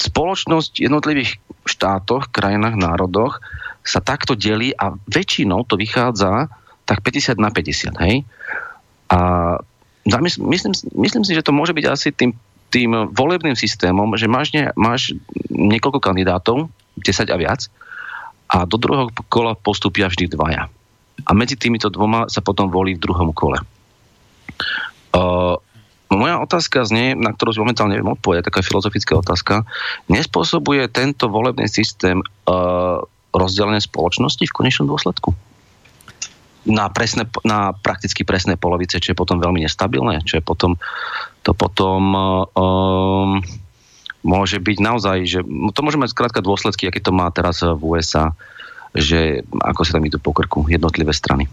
spoločnosť v jednotlivých štátoch, krajinách, národoch sa takto delí a väčšinou to vychádza tak 50 na 50, hej? A myslím, myslím si, že to môže byť asi tým, tým volebným systémom, že máš, ne, máš niekoľko kandidátov, 10 a viac, a do druhého kola postupia vždy dvaja. A medzi týmito dvoma sa potom volí v druhom kole. Uh, moja otázka znie, na ktorú momentálne neviem odpovedať, taká filozofická otázka. Nespôsobuje tento volebný systém uh, rozdelenie spoločnosti v konečnom dôsledku? Na, presné, na prakticky presné polovice, čo je potom veľmi nestabilné, čo je potom to potom um, môže byť naozaj, že to môže mať skrátka dôsledky, aké to má teraz v USA, že ako sa tam idú po krku jednotlivé strany.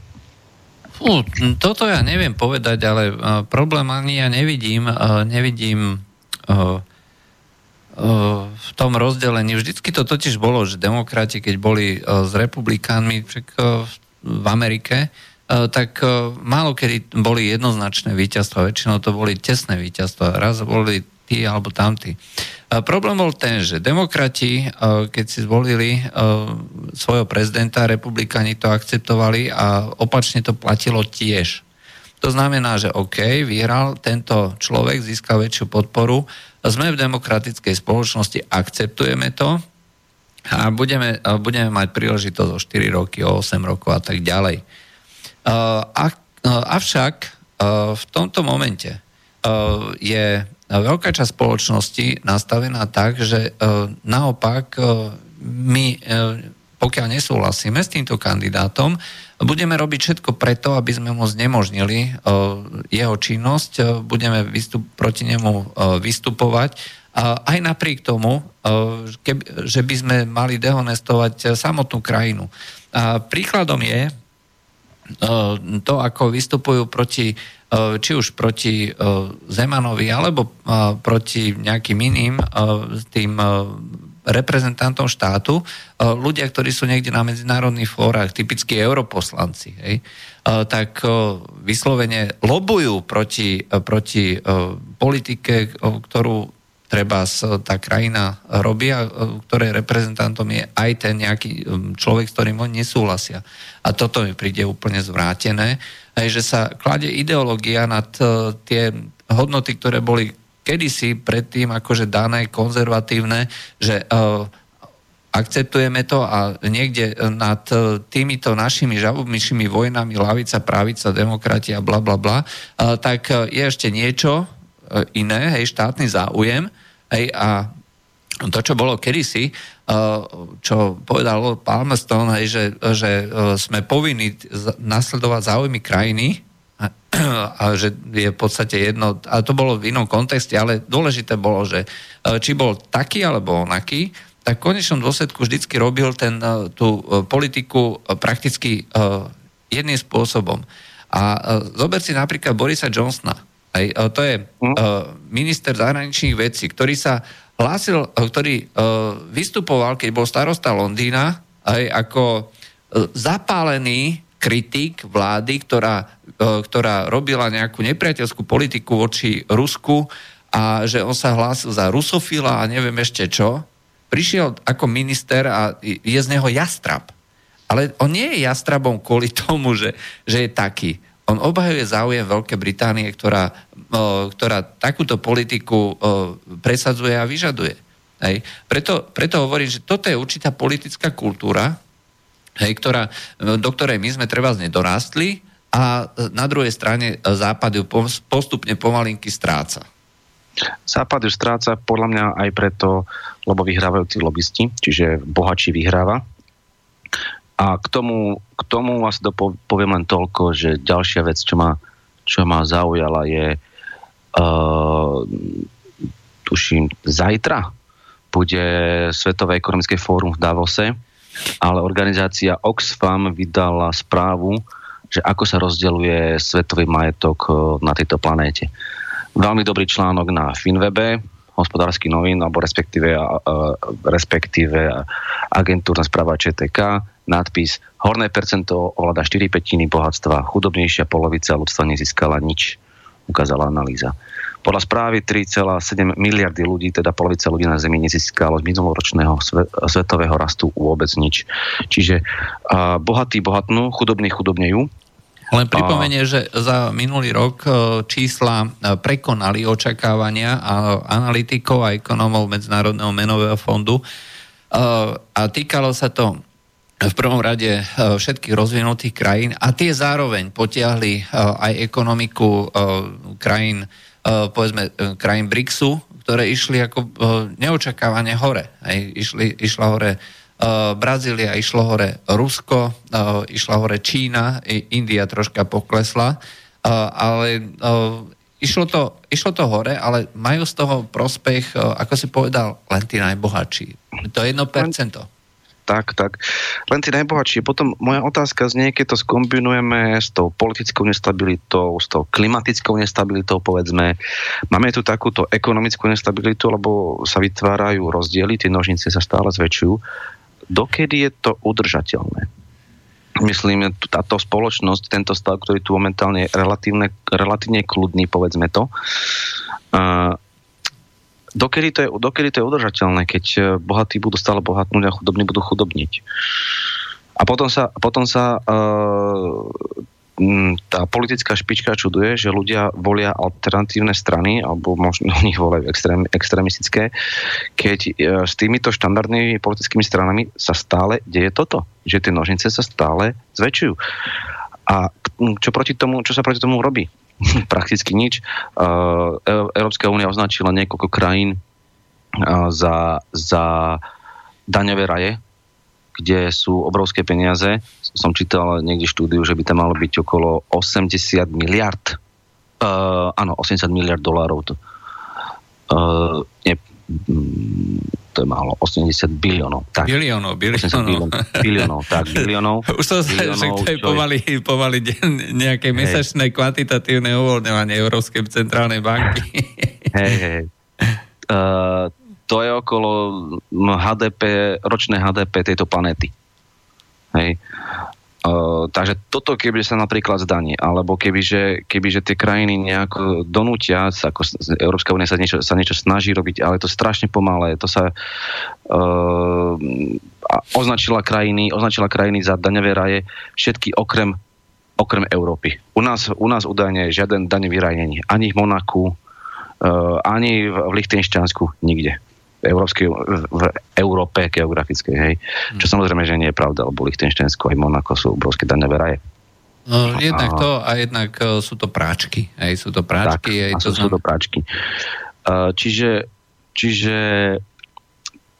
Fú, toto ja neviem povedať, ale uh, problém ani ja nevidím, uh, nevidím uh, v tom rozdelení. Vždycky to totiž bolo, že demokrati, keď boli s republikánmi v Amerike, tak málo kedy boli jednoznačné víťazstva. Väčšinou to boli tesné víťazstva. Raz boli tí alebo tamtí. Problém bol ten, že demokrati, keď si zvolili svojho prezidenta, republikani to akceptovali a opačne to platilo tiež. To znamená, že OK, vyhral tento človek, získal väčšiu podporu, sme v demokratickej spoločnosti, akceptujeme to a budeme, budeme mať príležitosť o 4 roky, o 8 rokov a tak ďalej. Avšak v tomto momente je veľká časť spoločnosti nastavená tak, že naopak my, pokiaľ nesúhlasíme s týmto kandidátom, budeme robiť všetko preto, aby sme mu znemožnili jeho činnosť, budeme vystup, proti nemu vystupovať, aj napriek tomu, že by sme mali dehonestovať samotnú krajinu. Príkladom je to, ako vystupujú proti či už proti Zemanovi alebo proti nejakým iným tým reprezentantom štátu, ľudia, ktorí sú niekde na medzinárodných fórach, typicky europoslanci, hej, tak vyslovene lobujú proti, proti politike, ktorú treba tá krajina robí a ktorej reprezentantom je aj ten nejaký človek, s ktorým oni nesúhlasia. A toto mi príde úplne zvrátené že sa klade ideológia nad uh, tie hodnoty, ktoré boli kedysi predtým akože dané, konzervatívne, že uh, akceptujeme to a niekde nad týmito našimi žabomyšimi vojnami, lavica, pravica, demokratia, bla bla bla, tak je ešte niečo iné, hej, štátny záujem, hej, a to, čo bolo kedysi, čo povedal Palmerston, že, že sme povinni nasledovať záujmy krajiny a, a že je v podstate jedno, a to bolo v inom kontexte, ale dôležité bolo, že či bol taký alebo onaký, tak v konečnom dôsledku vždycky robil ten, tú politiku prakticky jedným spôsobom. A zober si napríklad Borisa Johnsona. Aj, to je hm? minister zahraničných vecí, ktorý sa hlásil, eh, ktorý vystupoval, keď bol starosta Londýna, aj ako zapálený kritik vlády, ktorá, ktorá robila nejakú nepriateľskú politiku voči Rusku a že on sa hlásil za rusofila a neviem ešte čo. Prišiel ako minister a je z neho jastrab. Ale on nie je jastrabom kvôli tomu, že, že je taký. On obhajuje záujem Veľkej Británie, ktorá, ktorá takúto politiku presadzuje a vyžaduje. Hej. Preto, preto hovorím, že toto je určitá politická kultúra, hej, ktorá, do ktorej my sme treba nedorástli a na druhej strane Západ ju postupne pomalinky stráca.
Západ ju stráca podľa mňa aj preto, lebo vyhrávajú tí lobbysti, čiže bohatší vyhráva. A k tomu, k tomu asi poviem len toľko, že ďalšia vec, čo ma, čo ma zaujala je uh, tuším, zajtra bude Svetové ekonomické fórum v Davose, ale organizácia Oxfam vydala správu, že ako sa rozdeľuje svetový majetok uh, na tejto planéte. Veľmi dobrý článok na Finwebe, hospodársky novín, alebo respektíve, uh, respektíve agentúrna správa ČTK, nadpis Horné percento ovláda 4 petiny bohatstva, chudobnejšia polovica ľudstva nezískala nič, ukázala analýza. Podľa správy 3,7 miliardy ľudí, teda polovica ľudí na Zemi nezískalo z minuloročného svetového rastu vôbec nič. Čiže uh, bohatí bohatnú, chudobní chudobnejú.
Len pripomenie, že za minulý rok e, čísla e, prekonali očakávania analytikov a ekonomov Medzinárodného menového fondu e, a týkalo sa to v prvom rade e, všetkých rozvinutých krajín a tie zároveň potiahli e, aj ekonomiku e, krajín, povedzme, krajín BRICSu, ktoré išli ako neočakávane hore. išli, išla hore Brazília, išlo hore Rusko, išla hore Čína, India troška poklesla, ale išlo to, išlo to hore, ale majú z toho prospech, ako si povedal, len tí najbohatší. To je 1%.
Tak, tak. Len tí najbohatší. Potom moja otázka znie, keď to skombinujeme s tou politickou nestabilitou, s tou klimatickou nestabilitou, povedzme. Máme tu takúto ekonomickú nestabilitu, lebo sa vytvárajú rozdiely, tie nožnice sa stále zväčšujú. Dokedy je to udržateľné? Myslím, táto spoločnosť, tento stav, ktorý tu momentálne je relatívne, relatívne kľudný, povedzme to, uh, dokedy to je, dokedy to je udržateľné, keď e, bohatí budú stále bohatnúť a chudobní budú chudobniť. A potom sa, potom sa uh, tá politická špička čuduje, že ľudia volia alternatívne strany, alebo možno nich volia extrém, extrémistické, keď uh, s týmito štandardnými politickými stranami sa stále deje toto, že tie nožnice sa stále zväčšujú. A čo, proti tomu, čo sa proti tomu robí? prakticky nič. Európska únia označila niekoľko krajín za, za daňové raje, kde sú obrovské peniaze. Som čítal niekde štúdiu, že by tam malo byť okolo 80 miliard. Uh, áno, 80 miliard dolárov. To, uh, nie, to je málo, 80 biliónov.
Tak. Biliónov, biliónov.
biliónov, tak, biliónov.
Už to sa, že to je pomaly, pomaly nejaké mesačné kvantitatívne uvoľňovanie Európskej centrálnej banky.
Hej, hej. Uh, to je okolo HDP, ročné HDP tejto planéty. Hej. Uh, takže toto keby sa napríklad zdaní, alebo kebyže, kebyže tie krajiny nejako donútia, ako Európska únia sa niečo, sa niečo snaží robiť, ale je to strašne pomalé, to sa uh, označila krajiny, označila krajiny za daňové raje všetky okrem, okrem Európy. U nás, u nás údajne žiaden daňový raj není. Ani v Monaku, uh, ani v, v Lichtenštánsku, nikde Európskej, v Európe geografickej, hej. Čo hm. samozrejme, že nie je pravda, lebo Lichtensteinsko aj Monako sú obrovské daňové raje.
No, jednak to a jednak uh, sú to práčky. Hej, sú to práčky. Tak, hej,
to sú, sú to práčky. Uh, čiže, čiže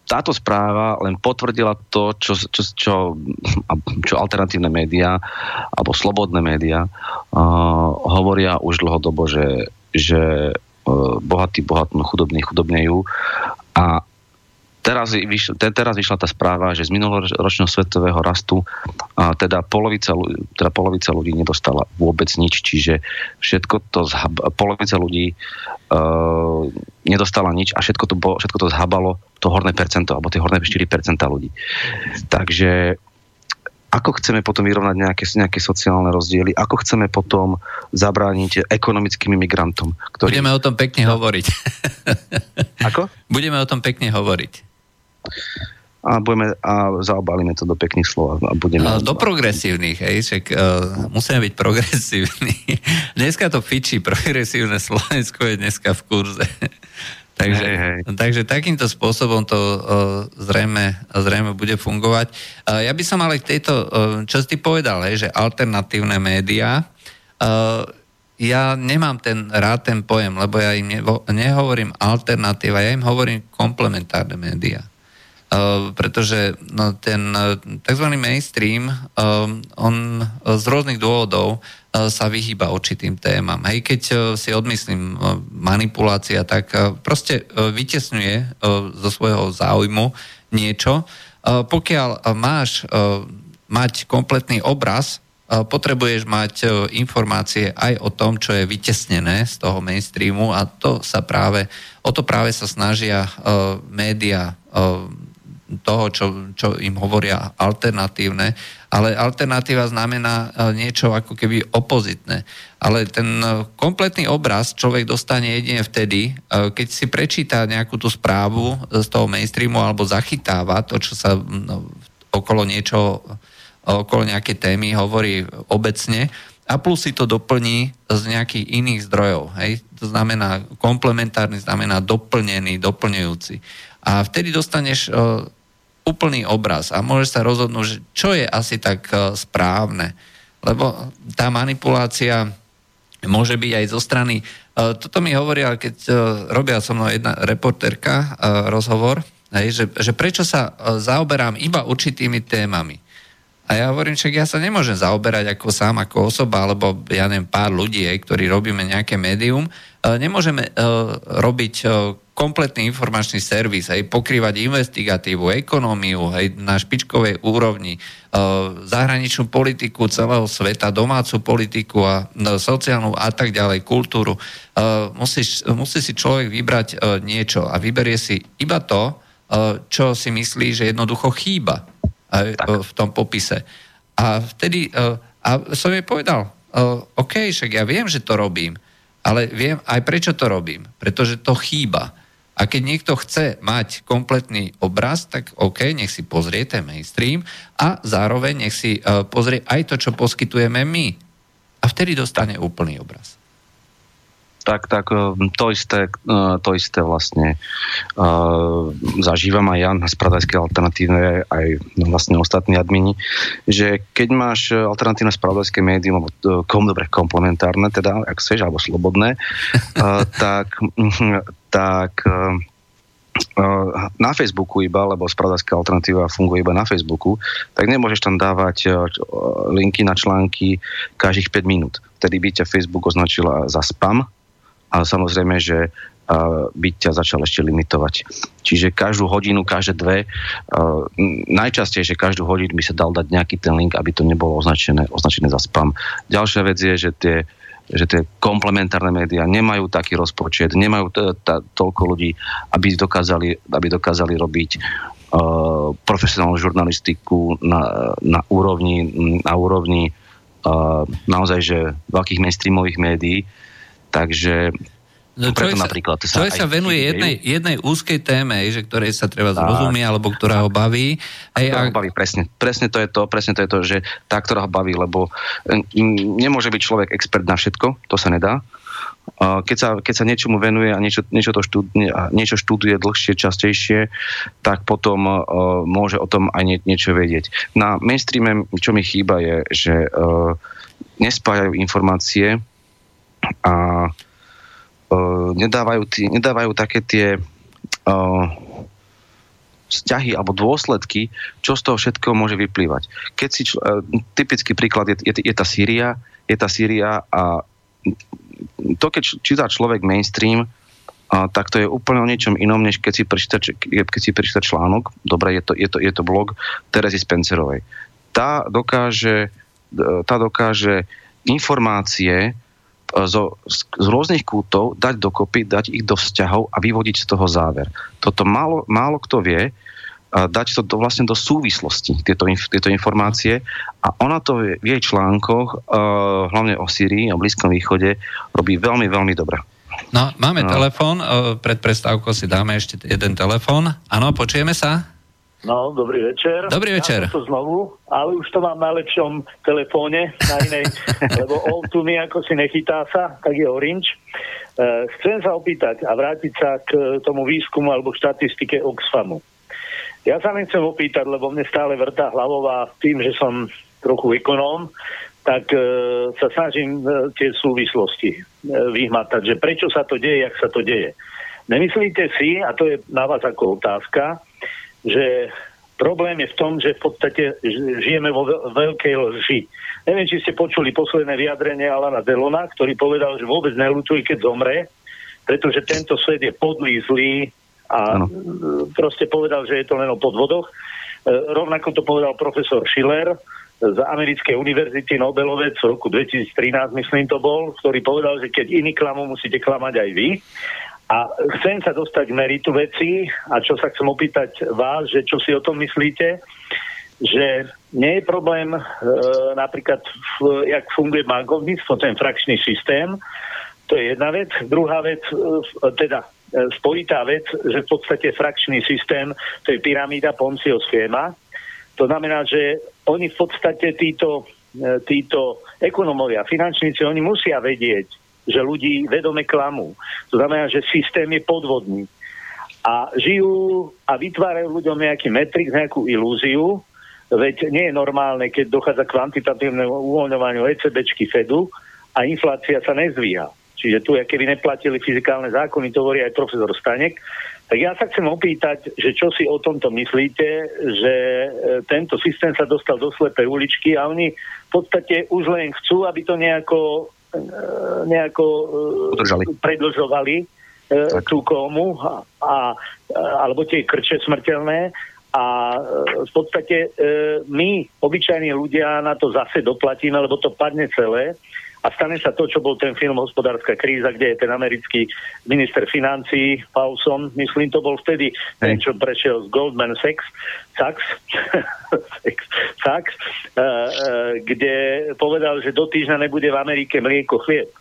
táto správa len potvrdila to, čo, čo, čo, čo alternatívne médiá alebo slobodné médiá uh, hovoria už dlhodobo, že, že bohatí bohatnú, chudobní chudobnejú a teraz, vyšla, teraz vyšla tá správa, že z minuloročného svetového rastu a teda, polovica, teda polovica ľudí nedostala vôbec nič, čiže všetko to zhab, polovica ľudí uh, nedostala nič a všetko to, bo, všetko to zhabalo to horné percento, alebo tie horné 4% ľudí. Takže ako chceme potom vyrovnať nejaké, nejaké sociálne rozdiely, ako chceme potom zabrániť ekonomickým migrantom.
Ktorí... Budeme o tom pekne hovoriť.
ako?
Budeme o tom pekne hovoriť.
A, budeme, a zaobalíme to do pekných slov. A budeme... A
do progresívnych, hej, však uh, musíme byť progresívni. dneska to fičí, progresívne Slovensko je dneska v kurze. Takže, hej, hej. takže takýmto spôsobom to uh, zrejme, zrejme bude fungovať. Uh, ja by som ale k tejto, uh, čo si povedal, hej, že alternatívne médiá, uh, ja nemám ten rád ten pojem, lebo ja im nevo, nehovorím alternatíva, ja im hovorím komplementárne médiá. Uh, pretože no, ten uh, tzv. mainstream, uh, on z rôznych dôvodov sa vyhýba určitým témam. Hej, keď e, si odmyslím e, manipulácia, tak proste vytesňuje zo svojho záujmu niečo. Pokiaľ máš mať kompletný obraz, potrebuješ mať informácie aj o tom, čo je vytesnené z toho mainstreamu a to sa práve, o to práve sa snažia média toho, čo, čo im hovoria alternatívne, ale alternatíva znamená e, niečo ako keby opozitné. Ale ten e, kompletný obraz človek dostane jedine vtedy, e, keď si prečíta nejakú tú správu z toho mainstreamu alebo zachytáva to, čo sa no, okolo niečo, okolo nejakej témy hovorí obecne a plus si to doplní z nejakých iných zdrojov. Hej? To znamená, komplementárny znamená doplnený, doplňujúci. A vtedy dostaneš úplný obraz a môžeš sa rozhodnúť, čo je asi tak e, správne. Lebo tá manipulácia môže byť aj zo strany... E, toto mi hovoria, keď e, robia so mnou jedna reporterka rozhovor, že prečo sa zaoberám iba určitými témami. A ja hovorím, však ja sa nemôžem zaoberať ako sám, ako osoba, alebo ja neviem, pár ľudí, ktorí robíme nejaké médium. E, nemôžeme uh, robiť uh, kompletný informačný servis, aj pokrývať investigatívu, ekonómiu, aj na špičkovej úrovni, zahraničnú politiku celého sveta, domácu politiku a sociálnu a tak ďalej, kultúru. Musíš, musí si človek vybrať niečo a vyberie si iba to, čo si myslí, že jednoducho chýba tak. v tom popise. A vtedy, e, a som jej povedal, e, OK, však ja viem, že to robím, ale viem aj prečo to robím, pretože to chýba. A keď niekto chce mať kompletný obraz, tak OK, nech si pozrie ten mainstream a zároveň nech si pozrie aj to, čo poskytujeme my. A vtedy dostane úplný obraz
tak, tak e, to isté, e, to isté vlastne uh, zažívam aj ja na spravodajskej alternatíve, aj vlastne ostatní admini, že keď máš alternatívne spravodajské médium, alebo kom, dobre, komplementárne, teda, ak chceš, alebo slobodné, tak, tak uh, na Facebooku iba, lebo spravodajská alternatíva funguje iba na Facebooku, tak nemôžeš tam dávať linky na články každých 5 minút. Vtedy by ťa Facebook označila za spam ale samozrejme, že by ťa začal ešte limitovať. Čiže každú hodinu, každé dve, najčastejšie každú hodinu by sa dal dať nejaký ten link, aby to nebolo označené, označené za spam. Ďalšia vec je, že tie že tie komplementárne médiá nemajú taký rozpočet, nemajú t- t- toľko ľudí, aby dokázali, aby dokázali robiť uh, profesionálnu žurnalistiku na, na úrovni, na úrovni uh, naozaj že veľkých mainstreamových médií. Takže
No, človek, napríklad, sa, človek sa venuje jednej, jednej úzkej téme, že ktorej sa treba zrozumieť, alebo ktorá ho baví.
Aj, ktorá ho baví, presne. Presne to je to, presne to je to, že tá, ktorá ho baví, lebo nemôže byť človek expert na všetko, to sa nedá. Keď sa, keď sa niečomu venuje a niečo, niečo, to študuje, a niečo študuje dlhšie, častejšie, tak potom uh, môže o tom aj nie, niečo vedieť. Na mainstreame, čo mi chýba, je, že uh, nespájajú informácie a uh, nedávajú, tí, nedávajú také tie uh, vzťahy alebo dôsledky, čo z toho všetkého môže vyplývať. Keď si, uh, typický príklad je, je, je tá Sýria, je tá Sýria a to, keď číta človek mainstream, a, tak to je úplne o niečom inom, než keď si prečíta, keď si prečíta článok. Dobre, je to, je, to, je to blog Terezy Spencerovej. Tá dokáže, tá dokáže informácie E, zo, z, z rôznych kútov dať dokopy, dať ich do vzťahov a vyvodiť z toho záver. Toto málo, málo kto vie, a dať to do, vlastne do súvislosti, tieto, tieto informácie a ona to v jej článkoch, uh, hlavne o Syrii, o Blízkom východe, robí veľmi, veľmi dobre.
No, máme no. telefón, pred prestávkou si dáme ešte jeden telefón. Áno, počujeme sa?
No, dobrý večer.
Dobrý večer.
Ja to znovu, ale už to mám na lepšom telefóne, na inej, lebo o mi ako si nechytá sa, tak je Orange. Uh, chcem sa opýtať a vrátiť sa k tomu výskumu alebo štatistike Oxfamu. Ja sa nechcem opýtať, lebo mne stále vrtá hlavová tým, že som trochu ekonóm, tak uh, sa snažím uh, tie súvislosti uh, vyhmatať, že prečo sa to deje, jak sa to deje. Nemyslíte si, a to je na vás ako otázka, že problém je v tom, že v podstate žijeme vo veľkej lži. Neviem, či ste počuli posledné vyjadrenie Alana Delona, ktorý povedal, že vôbec nelutuje, keď zomre, pretože tento svet je podlý, zlý a ano. proste povedal, že je to len o podvodoch. E, rovnako to povedal profesor Schiller z americkej univerzity Nobelovec v roku 2013, myslím to bol, ktorý povedal, že keď iní klamú, musíte klamať aj vy. A chcem sa dostať k meritu veci a čo sa chcem opýtať vás, že čo si o tom myslíte, že nie je problém e, napríklad, v, jak funguje bankovníctvo, ten frakčný systém, to je jedna vec. Druhá vec, e, teda e, spojitá vec, že v podstate frakčný systém, to je pyramída Poncio schéma. To znamená, že oni v podstate títo, e, títo ekonomovia, finančníci, oni musia vedieť, že ľudí vedome klamú. To znamená, že systém je podvodný. A žijú a vytvárajú ľuďom nejaký metrix, nejakú ilúziu, veď nie je normálne, keď dochádza kvantitatívnemu uvoľňovaniu ECBčky Fedu a inflácia sa nezvíha. čiže tu, keby neplatili fyzikálne zákony, to hovorí aj profesor Stanek, tak ja sa chcem opýtať, že čo si o tomto myslíte, že e, tento systém sa dostal do slepej uličky a oni v podstate už len chcú, aby to nejako, nejako
Udržali.
predlžovali tak. tú komu a, a, alebo tie krče smrteľné a v podstate my, obyčajní ľudia, na to zase doplatíme, lebo to padne celé a stane sa to, čo bol ten film Hospodárska kríza, kde je ten americký minister financí Paulson, myslím, to bol vtedy ten, čo prešiel z Goldman Sachs, Sachs, Sachs uh, uh, kde povedal, že do týždňa nebude v Amerike mlieko chlieb.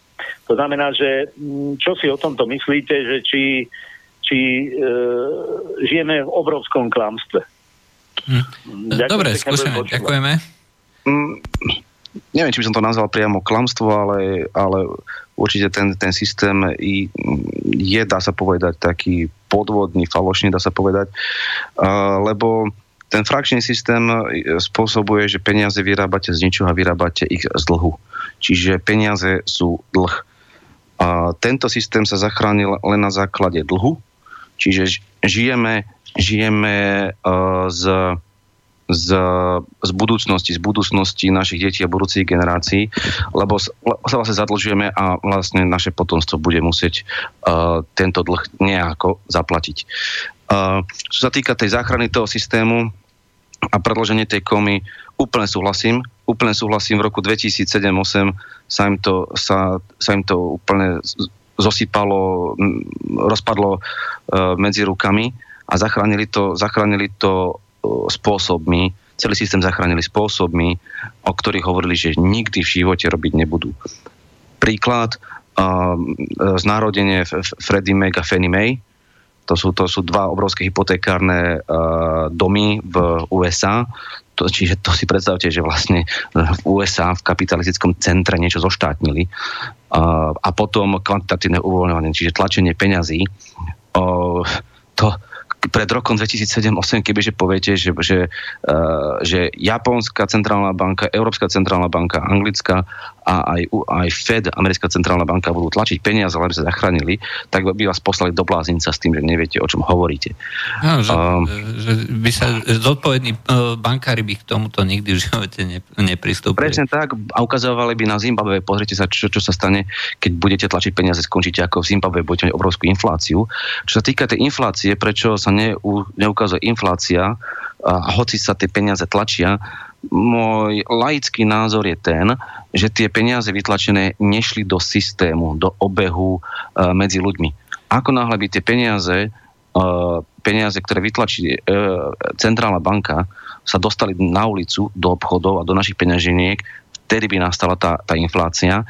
To znamená, že mm, čo si o tomto myslíte, že či, či uh, žijeme v obrovskom klamstve?
Hm. Dobre, skúsime. Ďakujeme. Mm,
neviem, či by som to nazval priamo klamstvo, ale, ale určite ten, ten systém je, dá sa povedať, taký podvodný, falošný, dá sa povedať, lebo ten frakčný systém spôsobuje, že peniaze vyrábate z ničoho a vyrábate ich z dlhu. Čiže peniaze sú dlh. A tento systém sa zachránil len na základe dlhu, čiže žijeme, žijeme z z, z budúcnosti, z budúcnosti našich detí a budúcich generácií, lebo sa vlastne zadlžujeme a vlastne naše potomstvo bude musieť uh, tento dlh nejako zaplatiť. Uh, čo sa týka tej záchrany toho systému a predloženie tej komy, úplne súhlasím. Úplne súhlasím, v roku 2007-2008 sa im to, sa, sa im to úplne zosypalo, rozpadlo uh, medzi rukami a zachránili to, zachránili to spôsobmi, celý systém zachránili spôsobmi, o ktorých hovorili, že nikdy v živote robiť nebudú. Príklad, uh, znárodenie Freddie Mac a Fannie Mae, to sú, to sú dva obrovské hypotekárne uh, domy v USA. To, čiže to si predstavte, že vlastne v USA v kapitalistickom centre niečo zoštátnili. Uh, a potom kvantitatívne uvoľňovanie, čiže tlačenie peňazí. Uh, to, pred rokom 2007-2008, kebyže poviete, že, že, uh, že Japonská centrálna banka, Európska centrálna banka, Anglická a aj, aj Fed, Americká centrálna banka, budú tlačiť peniaze, aby sa zachránili, tak by vás poslali do blázinca s tým, že neviete, o čom hovoríte.
No, že, um, že by sa zodpovední uh, bankári by k tomuto nikdy v živote ne, nepristúpili.
Presne tak, a ukazovali by na Zimbabwe, pozrite sa, čo, čo sa stane, keď budete tlačiť peniaze, skončíte ako v Zimbabwe, budete mať obrovskú infláciu. Čo sa týka tej inflácie, prečo sa ne, neukazuje inflácia, a hoci sa tie peniaze tlačia, môj laický názor je ten, že tie peniaze vytlačené nešli do systému, do obehu e, medzi ľuďmi. Ako náhle by tie peniaze, e, peniaze, ktoré vytlačí e, centrálna banka, sa dostali na ulicu, do obchodov a do našich peňaženiek, vtedy by nastala tá, tá inflácia.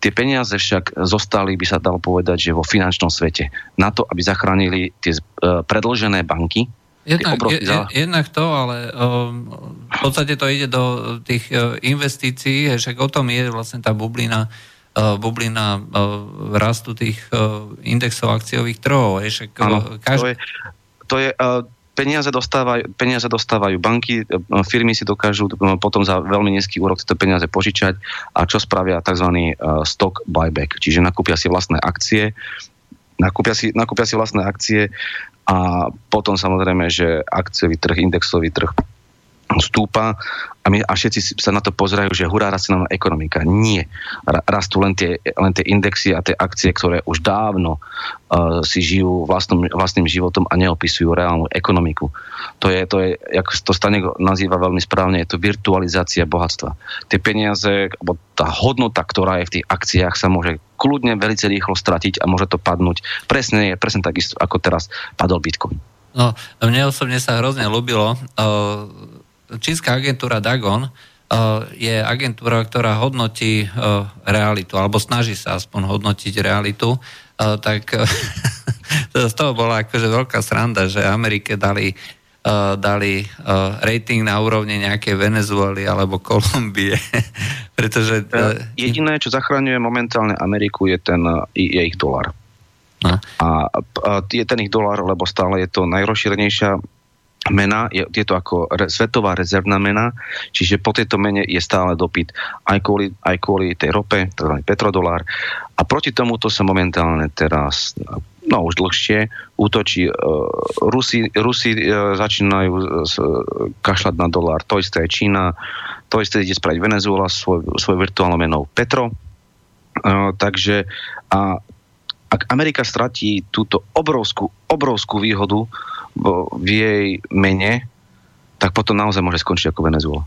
Tie peniaze však zostali, by sa dalo povedať, že vo finančnom svete. Na to, aby zachránili tie predlžené banky,
Jednak, je, jednak to, ale um, v podstate to ide do tých uh, investícií, však o tom je vlastne tá bublina, uh, bublina uh, rastu tých uh, indexov akciových trhov. Je, však,
ano, každý... to je, to je uh, peniaze dostávajú, peniaze dostávajú banky, uh, firmy si dokážu uh, potom za veľmi nízky úrok tieto peniaze požičať a čo spravia tzv. Uh, stock buyback, čiže nakúpia si vlastné akcie, nakúpia si, nakúpia si vlastné akcie a potom samozrejme, že akciový trh, indexový trh stúpa a, my, a všetci sa na to pozerajú, že hurá, rastie nám ekonomika. Nie. Rastú len tie, len tie indexy a tie akcie, ktoré už dávno uh, si žijú vlastným, vlastným životom a neopisujú reálnu ekonomiku. To je, to je, ako to Stanek nazýva veľmi správne, je to virtualizácia bohatstva. Tie peniaze, alebo tá hodnota, ktorá je v tých akciách, sa môže kľudne veľmi rýchlo stratiť a môže to padnúť. Presne presne takisto, ako teraz padol Bitcoin.
No, mne osobne sa hrozne ľúbilo uh, čínska agentúra Dagon uh, je agentúra, ktorá hodnotí uh, realitu, alebo snaží sa aspoň hodnotiť realitu, uh, tak z toho bola akože veľká sranda, že Amerike dali dali rating na úrovni nejakej Venezuely alebo Kolumbie. Pretože... Uh,
Jediné, čo zachraňuje momentálne Ameriku, je, ten, je ich dolar. No. A, a je ten ich dolar, lebo stále je to najrozšírenejšia mena, je, je to ako re, svetová rezervná mena, čiže po tejto mene je stále dopyt aj kvôli, aj kvôli tej rope, tzv. petrodolár. A proti tomuto sa momentálne teraz, no už dlhšie, útočí. Uh, Rusi, Rusi uh, začínajú kašľať na dolár, to isté je Čína, to isté ide spraviť Venezuela svoj, svoj virtuálnou menou Petro. Uh, takže a ak Amerika stratí túto obrovskú, obrovskú výhodu, v jej mene, tak potom naozaj môže skončiť ako Venezuela.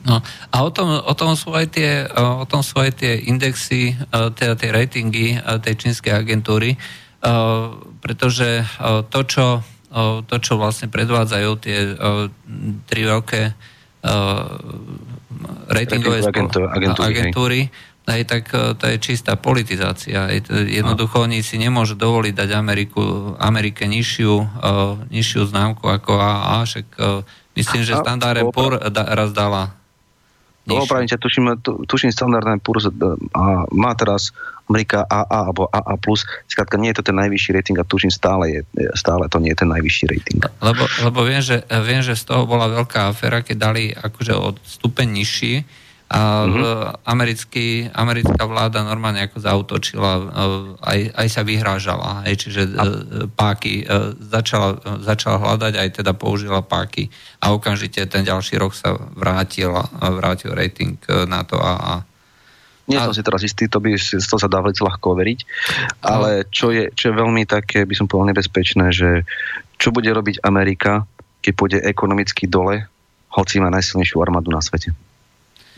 No a o tom, o tom sú aj tie, o tom sú aj tie indexy, teda tie ratingy tej čínskej agentúry, pretože to, čo, to, čo vlastne predvádzajú tie tri veľké ratingové agentúry, agentúry aj tak e, to je čistá politizácia. Jednoducho oni si nemôžu dovoliť dať Ameriku, Amerike nižšiu, uh, nižšiu známku ako AA, však uh, myslím, že Standard Poor da, raz dala
Opravím ťa, tuším, tuším standardné Poor a má teraz Amerika AA alebo AA+, skrátka nie je to ten najvyšší rating a tuším stále, je, stále to nie je ten najvyšší rating.
Lebo, lebo viem, že, viem, že z toho bola veľká aféra, keď dali akože od stupeň nižší, a mm-hmm. americký, americká vláda normálne ako zautočila, e, aj, aj sa vyhrážala, aj, čiže a... E, páky e, začala, začala hľadať, aj teda použila páky a okamžite ten ďalší rok sa vrátil, vrátil rating na to a, a
nie som si teraz istý, to by to sa dá veľmi ľahko overiť, ale čo je, čo je veľmi také, by som povedal nebezpečné, že čo bude robiť Amerika, keď pôjde ekonomicky dole, hoci má najsilnejšiu armádu na svete.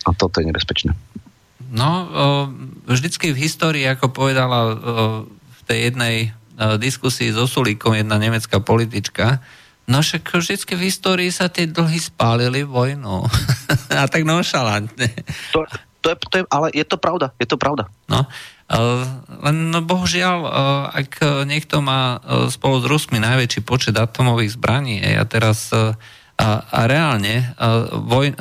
A toto je nebezpečné.
No, vždycky v histórii, ako povedala v tej jednej diskusii so Sulíkom jedna nemecká politička, no však vždycky v histórii sa tie dlhy spálili vojnou. A tak nonšalantne.
To, to, je, to je, ale je to pravda, je to pravda.
No, len no, bohužiaľ, ak niekto má spolu s Rusmi najväčší počet atomových zbraní a teraz a, a reálne voj,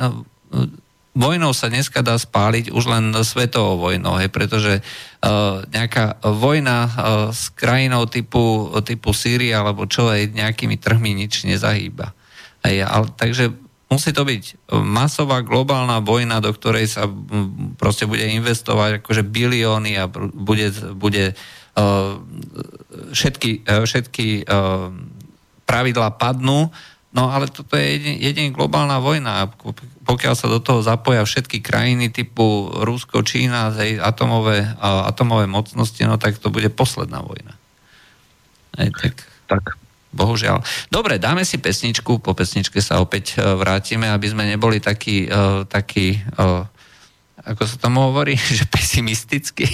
vojnou sa dneska dá spáliť už len svetovou vojnou, hej, pretože uh, nejaká vojna uh, s krajinou typu, typu Sýria alebo čo aj nejakými trhmi nič nezahýba. Hej, ale, takže musí to byť masová globálna vojna, do ktorej sa proste bude investovať akože bilióny a bude, bude uh, všetky, všetky pravidlá padnú No ale toto je jedine globálna vojna. Pokiaľ sa do toho zapoja všetky krajiny typu Rusko, Čína, atomové, atomové mocnosti, no tak to bude posledná vojna. Aj, tak, tak. Bohužiaľ. Dobre, dáme si pesničku, po pesničke sa opäť e, vrátime, aby sme neboli takí, uh, takí uh, ako sa tomu hovorí, že pesimisticky.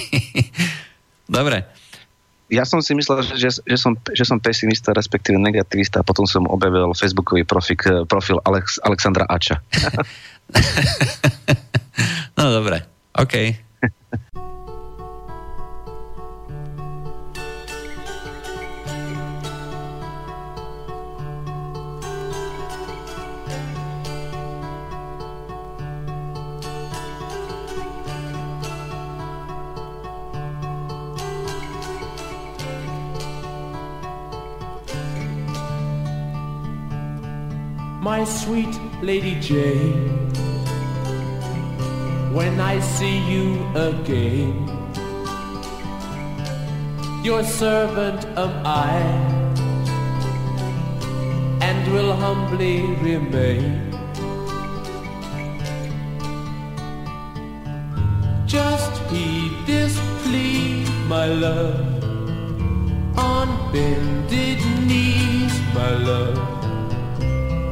Dobre
ja som si myslel, že, že, že, som, že som pesimista, respektíve negativista a potom som objavil facebookový profik, profil Alex, Alexandra Ača.
no dobre, OK.
My sweet Lady Jane. When I see you again, your servant am I, and will humbly remain. Just heed this plea, my love, on bended knees, my love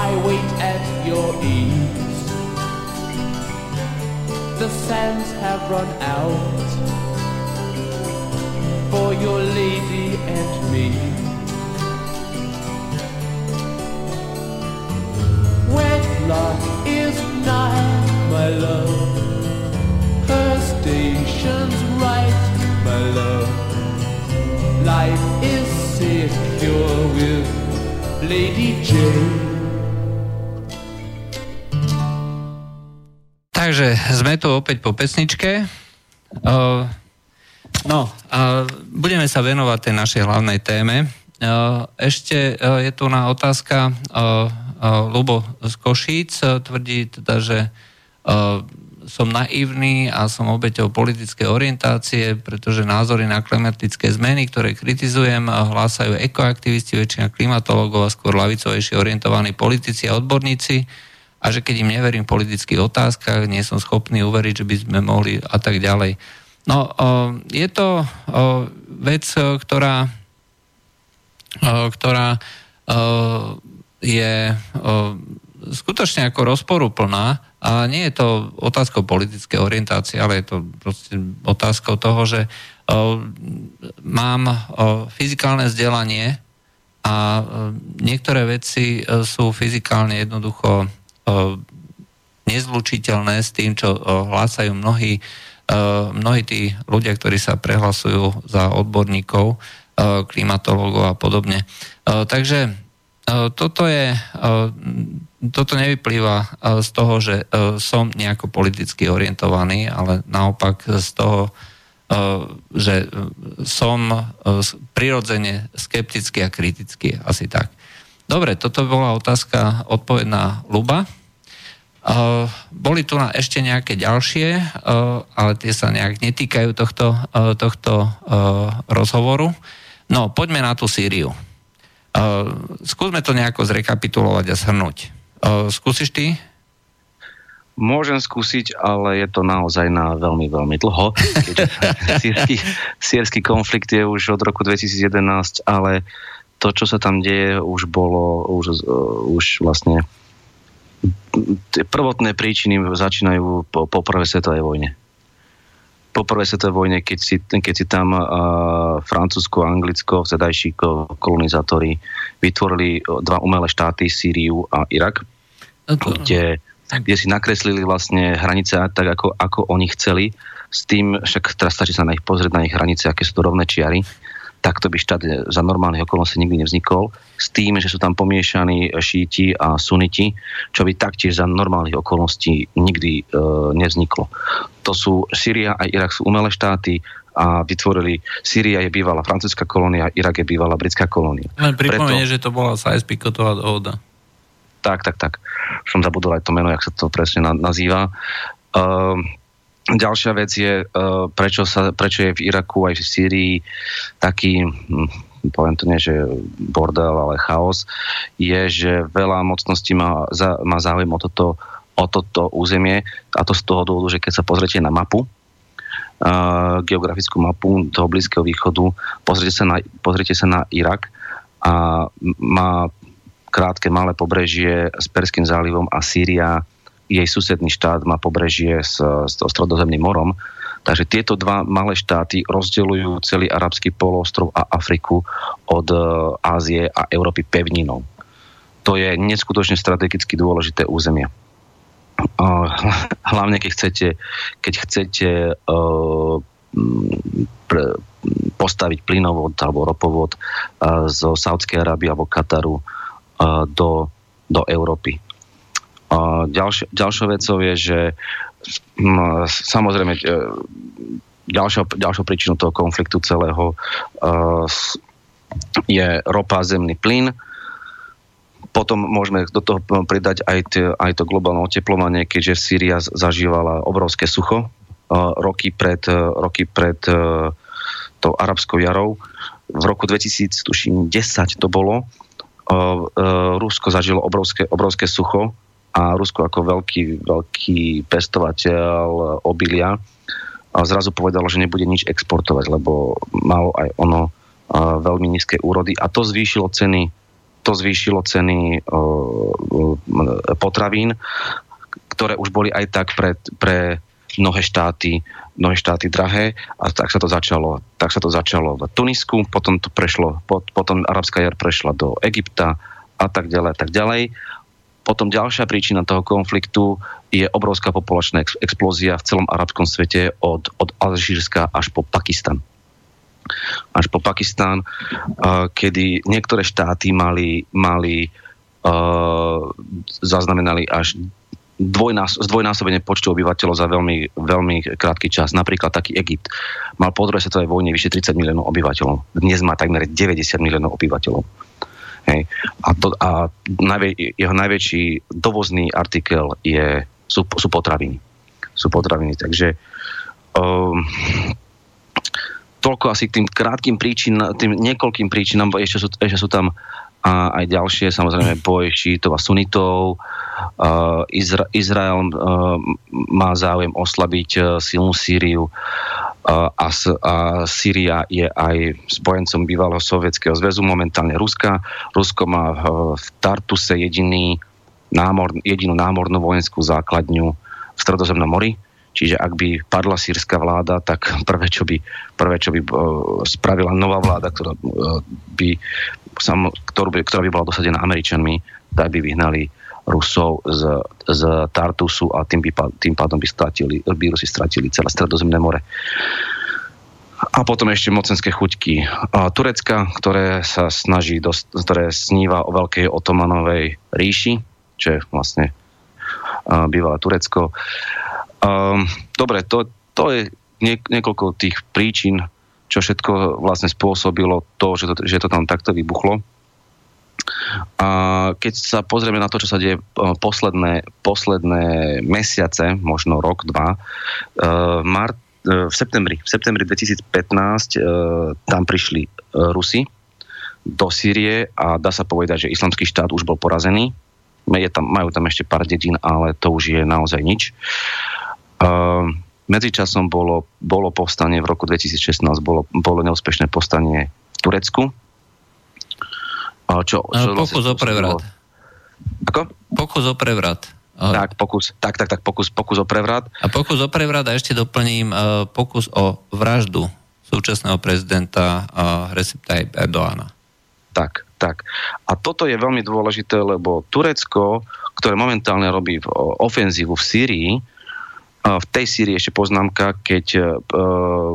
I wait at your ease. The sands have run out for your lady and me. Wedlock is nigh, my love. Her station's right, my love. Life is secure with Lady Jane.
Takže sme tu opäť po pesničke. Uh, no, uh, budeme sa venovať tej našej hlavnej téme. Uh, ešte uh, je tu na otázka uh, uh, Lubo z Košíc. Uh, tvrdí teda, že uh, som naivný a som obeťou politické orientácie, pretože názory na klimatické zmeny, ktoré kritizujem, hlásajú ekoaktivisti, väčšina klimatologov a skôr lavicovejšie orientovaní politici a odborníci a že keď im neverím v politických otázkach, nie som schopný uveriť, že by sme mohli a tak ďalej. No, je to vec, ktorá, ktorá je skutočne ako rozporuplná a nie je to otázkou politické orientácie, ale je to proste otázkou toho, že mám fyzikálne vzdelanie a niektoré veci sú fyzikálne jednoducho nezlučiteľné s tým, čo hlásajú mnohí, mnohí tí ľudia, ktorí sa prehlasujú za odborníkov, klimatológov a podobne. Takže toto je, toto nevyplýva z toho, že som nejako politicky orientovaný, ale naopak z toho, že som prirodzene skeptický a kritický, asi tak. Dobre, toto bola otázka, odpoveď na Luba. Uh, boli tu na ešte nejaké ďalšie, uh, ale tie sa nejak netýkajú tohto, uh, tohto rozhovoru. No, poďme na tú Sýriu. Skúsme to nejako zrekapitulovať a shrnúť. Skúsiš ty?
Môžem skúsiť, ale je to naozaj na veľmi, veľmi dlho. sírsky, sírsky konflikt je už od roku 2011, ale to, čo sa tam deje, už bolo, už, už vlastne tie prvotné príčiny začínajú po, po prvej svetovej vojne. Po prvej svetovej vojne, keď si, keď si tam uh, Francúzsko Anglicko, vtedajší kolonizátori, vytvorili dva umelé štáty, Sýriu a Irak, kde, kde si nakreslili vlastne hranice tak, ako, ako oni chceli, s tým, však teraz stačí sa na ich pozrieť, na ich hranice, aké sú to rovné čiary, takto by štát za normálnych okolností nikdy nevznikol, s tým, že sú tam pomiešaní šíti a suniti, čo by taktiež za normálnych okolností nikdy e, nevzniklo. To sú Syria a Irak sú umelé štáty a vytvorili, Syria je bývalá francúzska kolónia, Irak je bývalá britská kolónia.
Len pripomenie, že to bola Sykes-Picotová dohoda.
Tak, tak, tak. Som zabudol aj to meno, jak sa to presne nazýva. Uh, Ďalšia vec je, e, prečo, sa, prečo je v Iraku aj v Sýrii taký, hm, poviem to nie, že bordel, ale chaos, je, že veľa mocností má, má záujem o toto, o toto územie a to z toho dôvodu, že keď sa pozriete na mapu, uh, geografickú mapu toho Blízkeho východu, pozrite sa na, pozrite sa na Irak a má krátke malé pobrežie s Perským zálivom a Sýria jej susedný štát má pobrežie s, s stredozemným morom. Takže tieto dva malé štáty rozdeľujú celý arabský poloostrov a Afriku od e, Ázie a Európy pevninou. To je neskutočne strategicky dôležité územie. Hlavne keď chcete, keď chcete pre, postaviť plynovod alebo ropovod uh, zo Saudskej Arábie alebo Kataru do, do Európy a ďalšia, ďalšou vecou je, že m, samozrejme e, ďalšou, ďalšou príčinou toho konfliktu celého uh, je ropa, zemný plyn. Potom môžeme do toho pridať aj, t- aj to globálne oteplovanie, keďže Sýria zažívala obrovské sucho uh, roky pred, uh, roky pred uh, tou arabskou jarou. V roku 2010 to bolo. Uh, uh, Rusko zažilo obrovské, obrovské sucho a Rusko ako veľký, veľký pestovateľ obilia a zrazu povedalo, že nebude nič exportovať, lebo malo aj ono veľmi nízkej úrody a to zvýšilo ceny to zvýšilo ceny potravín, ktoré už boli aj tak pre, pre mnohé štáty, mnohé štáty drahé a tak sa to začalo. Tak sa to začalo v Tunisku, potom to prešlo, potom arabská jar prešla do Egypta a tak ďalej, tak ďalej. Potom ďalšia príčina toho konfliktu je obrovská populačná explózia v celom arabskom svete od, od Alžírska až po Pakistan až po Pakistán, kedy niektoré štáty mali, mali zaznamenali až dvojnás, zdvojnásobenie počtu obyvateľov za veľmi, veľmi krátky čas. Napríklad taký Egypt mal po druhej svetovej vojne vyše 30 miliónov obyvateľov. Dnes má takmer 90 miliónov obyvateľov. Hej. A, to, a najvä, jeho najväčší dovozný artikel je, sú, sú potraviny. Sú potraviny. Takže um, toľko asi k tým krátkým príčinám, tým niekoľkým príčinám, ešte sú, ešte sú tam a aj ďalšie, samozrejme boj šítov a sunitov. Uh, Izra- Izrael uh, má záujem oslabiť uh, silnú Sýriu uh, a, a Sýria je aj spojencom bývalého sovietského zväzu, momentálne Ruska. Rusko má uh, v Tartuse jediný námor, jedinú námornú vojenskú základňu v Stredozemnom mori Čiže ak by padla sírska vláda, tak prvé, čo by, prvé, čo by uh, spravila nová vláda, ktorá, uh, by, sam, ktorú by, ktorá by bola dosadená Američanmi, tak by vyhnali Rusov z, z Tartusu a tým, by, tým pádom by, stratili, by Rusi stratili celé stredozemné more. A potom ešte mocenské chuťky Turecka, ktoré sa snaží, dosť, ktoré sníva o veľkej otomanovej ríši, čo je vlastne bývalé Turecko. Um, dobre, to, to je nie, niekoľko tých príčin, čo všetko vlastne spôsobilo to, že to, že to tam takto vybuchlo. A keď sa pozrieme na to, čo sa deje posledné, posledné mesiace, možno rok, dva, uh, mart, uh, v septembri, v septembri 2015 uh, tam prišli Rusi do Sýrie a dá sa povedať, že islamský štát už bol porazený. Je tam, majú tam ešte pár dedín, ale to už je naozaj nič. Uh, medzičasom bolo, bolo povstanie v roku 2016, bolo, bolo neúspešné povstanie v Turecku.
Čo, čo pokus vlastne o prevrat.
Ako?
Pokus o prevrat.
Tak, pokus, tak, tak, tak, pokus, pokus o prevrat.
A pokus o prevrat a ešte doplním uh, pokus o vraždu súčasného prezidenta uh, Recep Tayyip Erdoána.
Tak, tak. A toto je veľmi dôležité, lebo Turecko, ktoré momentálne robí ofenzívu v Sýrii, v tej Sýrii ešte poznámka, keď e,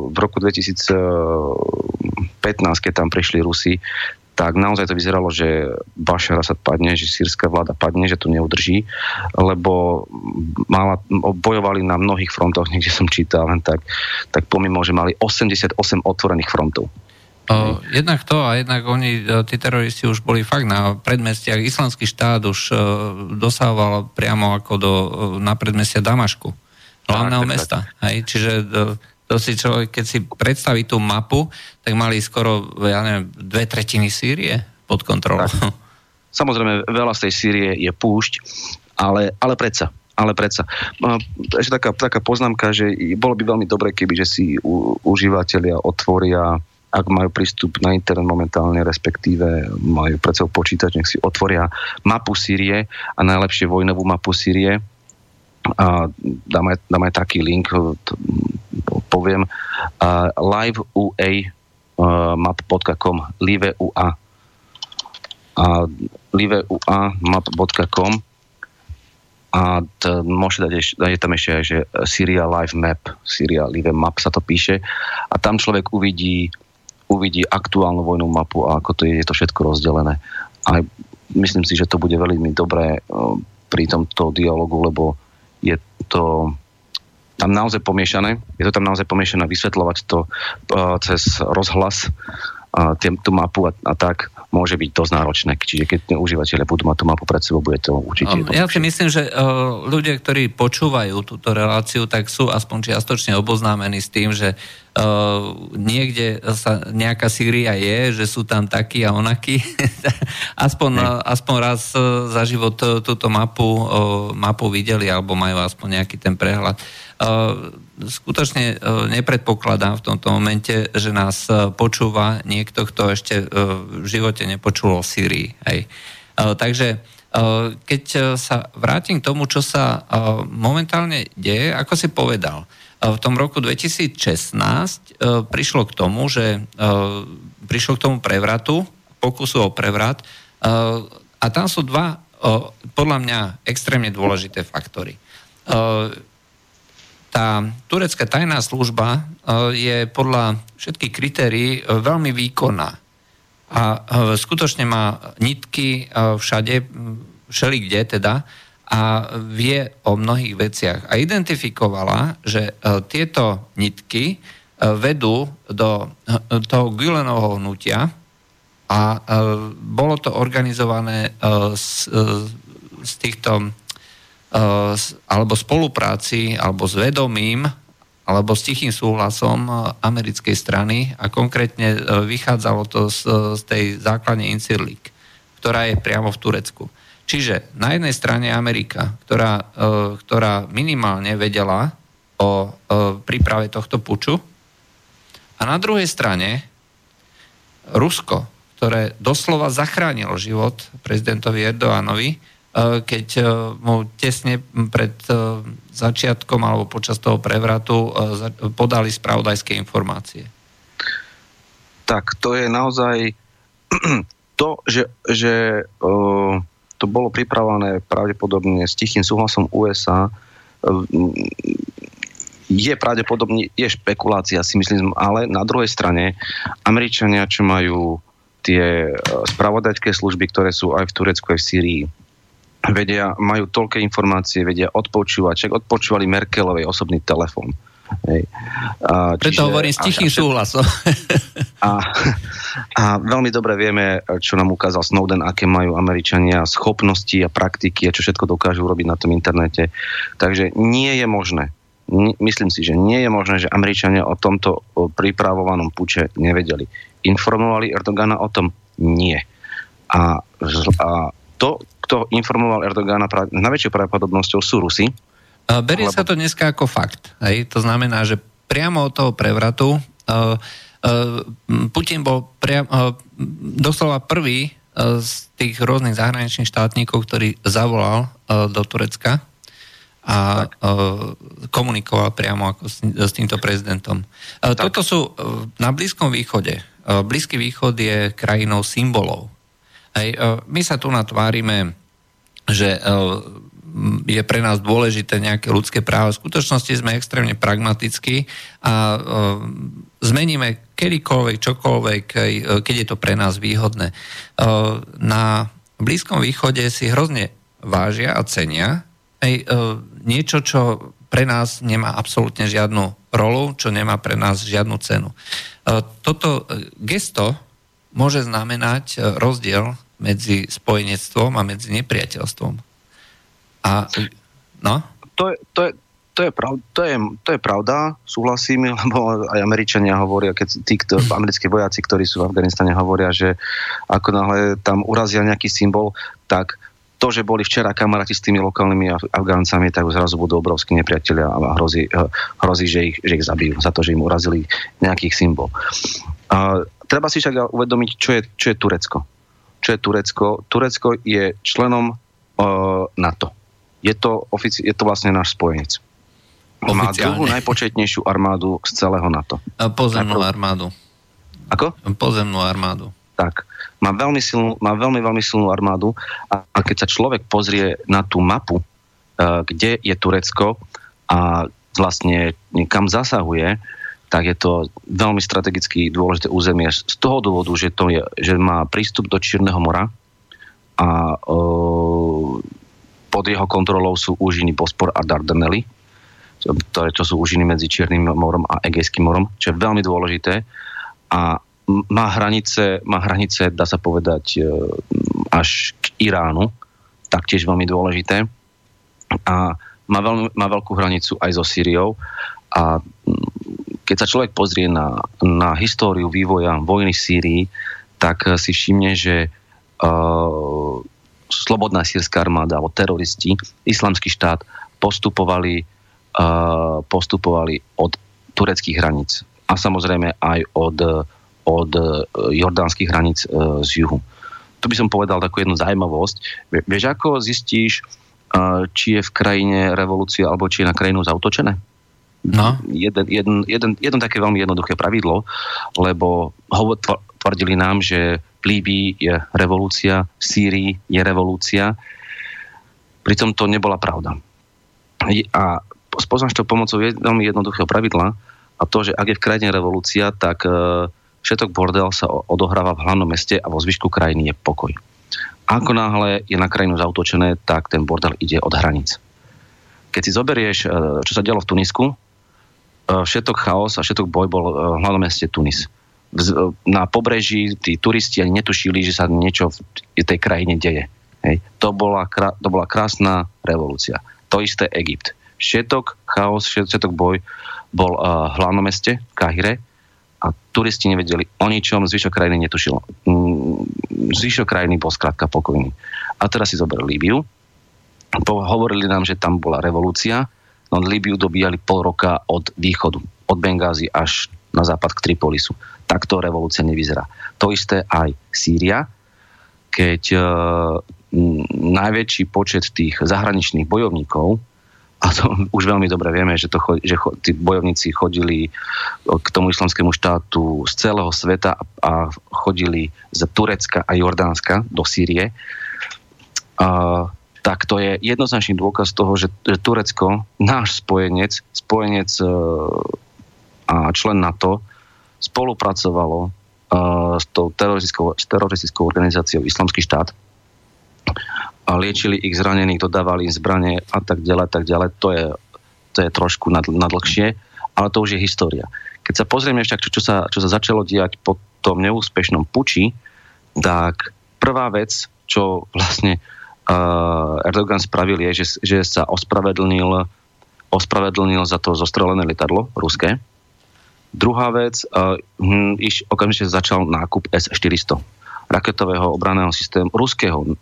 v roku 2015, keď tam prišli Rusi, tak naozaj to vyzeralo, že Bashar Assad padne, že sírska vláda padne, že to neudrží, lebo mala, bojovali na mnohých frontoch, niekde som čítal, len tak, tak pomimo, že mali 88 otvorených frontov.
O, jednak to a jednak oni, e, tí teroristi už boli fakt na predmestiach. Islamský štát už dosával priamo ako do, na predmestia Damašku hlavného mesta. Hej? Čiže to, to si človek, keď si predstaví tú mapu, tak mali skoro, ja neviem, dve tretiny Sýrie pod kontrolou. Tak.
Samozrejme, veľa z tej Sýrie je púšť, ale, ale predsa, ale predsa. Ešte taká, taká poznámka, že bolo by veľmi dobré, keby že si u, užívateľia otvoria ak majú prístup na internet momentálne, respektíve majú pred sebou počítač, nech si otvoria mapu Sýrie a najlepšie vojnovú mapu Sýrie, a dám aj, dám aj taký link, to, poviem, uh, liveua.map.com liveua a liveua.map.com a. T, môžete dať, ešte, je tam ešte aj, že Syria Live Map, Syria Live Map sa to píše. A tam človek uvidí, uvidí aktuálnu vojnú mapu a ako to je, je to všetko rozdelené. A myslím si, že to bude veľmi dobré uh, pri tomto dialogu, lebo je to tam naozaj pomiešané. Je to tam naozaj pomiešané vysvetľovať to uh, cez rozhlas, uh, tú mapu a, a tak môže byť dosť náročné. Čiže keď užívateľe budú mať tú mapu pred sebou, bude to určite...
Ja si myslím, že uh, ľudia, ktorí počúvajú túto reláciu, tak sú aspoň čiastočne oboznámení s tým, že uh, niekde sa nejaká Sýria je, že sú tam takí a onakí. aspoň, uh, aspoň raz za život túto mapu, uh, mapu videli alebo majú aspoň nejaký ten prehľad. Skutočne nepredpokladám v tomto momente, že nás počúva niekto, kto ešte v živote nepočul o Syrii. Hej. Takže keď sa vrátim k tomu, čo sa momentálne deje, ako si povedal, v tom roku 2016 prišlo k tomu, že prišlo k tomu prevratu, pokusu o prevrat a tam sú dva podľa mňa extrémne dôležité faktory. Tá turecká tajná služba je podľa všetkých kritérií veľmi výkonná. A skutočne má nitky všade, všeli kde teda, a vie o mnohých veciach. A identifikovala, že tieto nitky vedú do toho Gülenovho hnutia, a e, bolo to organizované e, z, e, z týchto alebo spolupráci, alebo s vedomím, alebo s tichým súhlasom americkej strany a konkrétne vychádzalo to z, z tej základne Incirlik, ktorá je priamo v Turecku. Čiže na jednej strane Amerika, ktorá, ktorá minimálne vedela o príprave tohto puču a na druhej strane Rusko, ktoré doslova zachránilo život prezidentovi Erdoánovi, keď e, mu tesne pred e, začiatkom alebo počas toho prevratu podali spravodajské informácie.
Tak to je naozaj to, že, že to bolo pripravené pravdepodobne s tichým súhlasom USA, je pravdepodobne, je špekulácia si myslím, ale na druhej strane Američania, čo majú tie e, spravodajské služby, ktoré sú aj v Turecku, aj v Sýrii, vedia, majú toľké informácie, vedia odpočúvať, čak odpočúvali Merkelovej osobný telefón. Hej.
A, Preto hovorím s tichým a, súhlasom.
A, a veľmi dobre vieme, čo nám ukázal Snowden, aké majú Američania schopnosti a praktiky a čo všetko dokážu robiť na tom internete. Takže nie je možné, myslím si, že nie je možné, že Američania o tomto pripravovanom puče nevedeli informovali Erdogana o tom? Nie. A, a to, kto informoval Erdogana pra, najväčšou pravdepodobnosťou sú Rusi.
Berie lebo... sa to dneska ako fakt. Hej? To znamená, že priamo od toho prevratu uh, uh, Putin bol priam, uh, doslova prvý uh, z tých rôznych zahraničných štátnikov, ktorý zavolal uh, do Turecka a tak. komunikoval priamo ako s, s týmto prezidentom. Tak. Toto sú na Blízkom východe Eh, Blízky východ je krajinou symbolov. Hej, eh, my sa tu natvárime, že eh, je pre nás dôležité nejaké ľudské právo. V skutočnosti sme extrémne pragmatickí a zmeníme kedykoľvek, čokoľvek, keď je to pre nás výhodné. Na Blízkom východe si hrozne vážia a cenia niečo, čo pre nás nemá absolútne žiadnu rolu, čo nemá pre nás žiadnu cenu. E, toto e, gesto môže znamenať e, rozdiel medzi spojenectvom a medzi nepriateľstvom. A, no?
To je, to je, to je, prav, to, je, to je pravda, súhlasím, lebo aj Američania hovoria, keď tí kto, americkí vojaci, ktorí sú v Afganistane, hovoria, že ako náhle tam urazia nejaký symbol, tak to, že boli včera kamaráti s tými lokálnymi Afgáncami, tak zrazu budú obrovskí nepriatelia a hrozí, hrozí že, ich, že ich zabijú za to, že im urazili nejakých symbol. A, treba si však uvedomiť, čo je, čo je Turecko. Čo je Turecko? Turecko je členom uh, NATO. Je to, ofici- je to vlastne náš spojenec. Má druhú najpočetnejšiu armádu z celého NATO.
Pozemnú armádu.
Ako?
Pozemnú armádu.
Tak má veľmi, silnú, má veľmi, veľmi silnú armádu a, a keď sa človek pozrie na tú mapu, uh, kde je Turecko a vlastne kam zasahuje, tak je to veľmi strategicky dôležité územie z toho dôvodu, že, to je, že má prístup do Čierneho mora a uh, pod jeho kontrolou sú úžiny Bospor a Dardanely, ktoré to sú úžiny medzi Čiernym morom a Egejským morom, čo je veľmi dôležité. A má hranice, má hranice, dá sa povedať, e, až k Iránu, taktiež veľmi dôležité. A má, veľmi, má veľkú hranicu aj so Syriou. A keď sa človek pozrie na, na históriu vývoja vojny v Sýrii, tak si všimne, že uh, slobodná sírska armáda alebo teroristi, islamský štát postupovali postupovali od tureckých hraníc a samozrejme aj od, od jordánskych hraníc z juhu. Tu by som povedal takú jednu zaujímavosť. Vieš, ako zistíš, či je v krajine revolúcia alebo či je na krajinu zautočené? No. Jeden, jeden, jeden, jedno také veľmi jednoduché pravidlo, lebo hovor, tvrdili nám, že v Líbii je revolúcia, v Sýrii je revolúcia, pritom to nebola pravda. A spoznáš to pomocou veľmi jednoduchého pravidla a to, že ak je v krajine revolúcia, tak e, všetok bordel sa odohráva v hlavnom meste a vo zvyšku krajiny je pokoj. Ako náhle je na krajinu zautočené, tak ten bordel ide od hranic. Keď si zoberieš, e, čo sa dialo v Tunisku, všetok chaos a všetok boj bol v hlavnom meste Tunis. Na pobreží tí turisti ani netušili, že sa niečo v tej krajine deje. Hej. To, bola, to bola krásna revolúcia. To isté Egypt. Všetok chaos, všetok boj bol uh, v hlavnom meste, v Kahire, a turisti nevedeli o ničom, zvyšok krajiny netušilo. Mm, zvyšok krajiny bol skrátka pokojný. A teraz si zoberli Líbiu. Hovorili nám, že tam bola revolúcia, no Líbiu dobíjali pol roka od východu, od Bengázy až na západ k Tripolisu. Takto revolúcia nevyzerá. To isté aj Sýria, keď e, najväčší počet tých zahraničných bojovníkov a to už veľmi dobre vieme, že, to, že tí bojovníci chodili k tomu islamskému štátu z celého sveta a chodili z Turecka a Jordánska do Sýrie. A, tak to je jednoznačný dôkaz toho, že, Turecko, náš spojenec, spojenec e, a člen NATO, spolupracovalo e, s tou teroristickou, s teroristickou organizáciou Islamský štát a liečili ich zranených, dodávali im zbranie a tak ďalej, tak ďalej. To je, to je trošku nad, nadlhšie, ale to už je história. Keď sa pozrieme však, čo, čo, sa, čo sa začalo diať po tom neúspešnom puči, tak prvá vec, čo vlastne uh, Erdogan spravil, je, že, že sa ospravedlnil, ospravedlnil za to zostrelené letadlo ruské. Druhá vec, uh, hm, iš okamžite začal nákup S-400 raketového obraného systému, ruského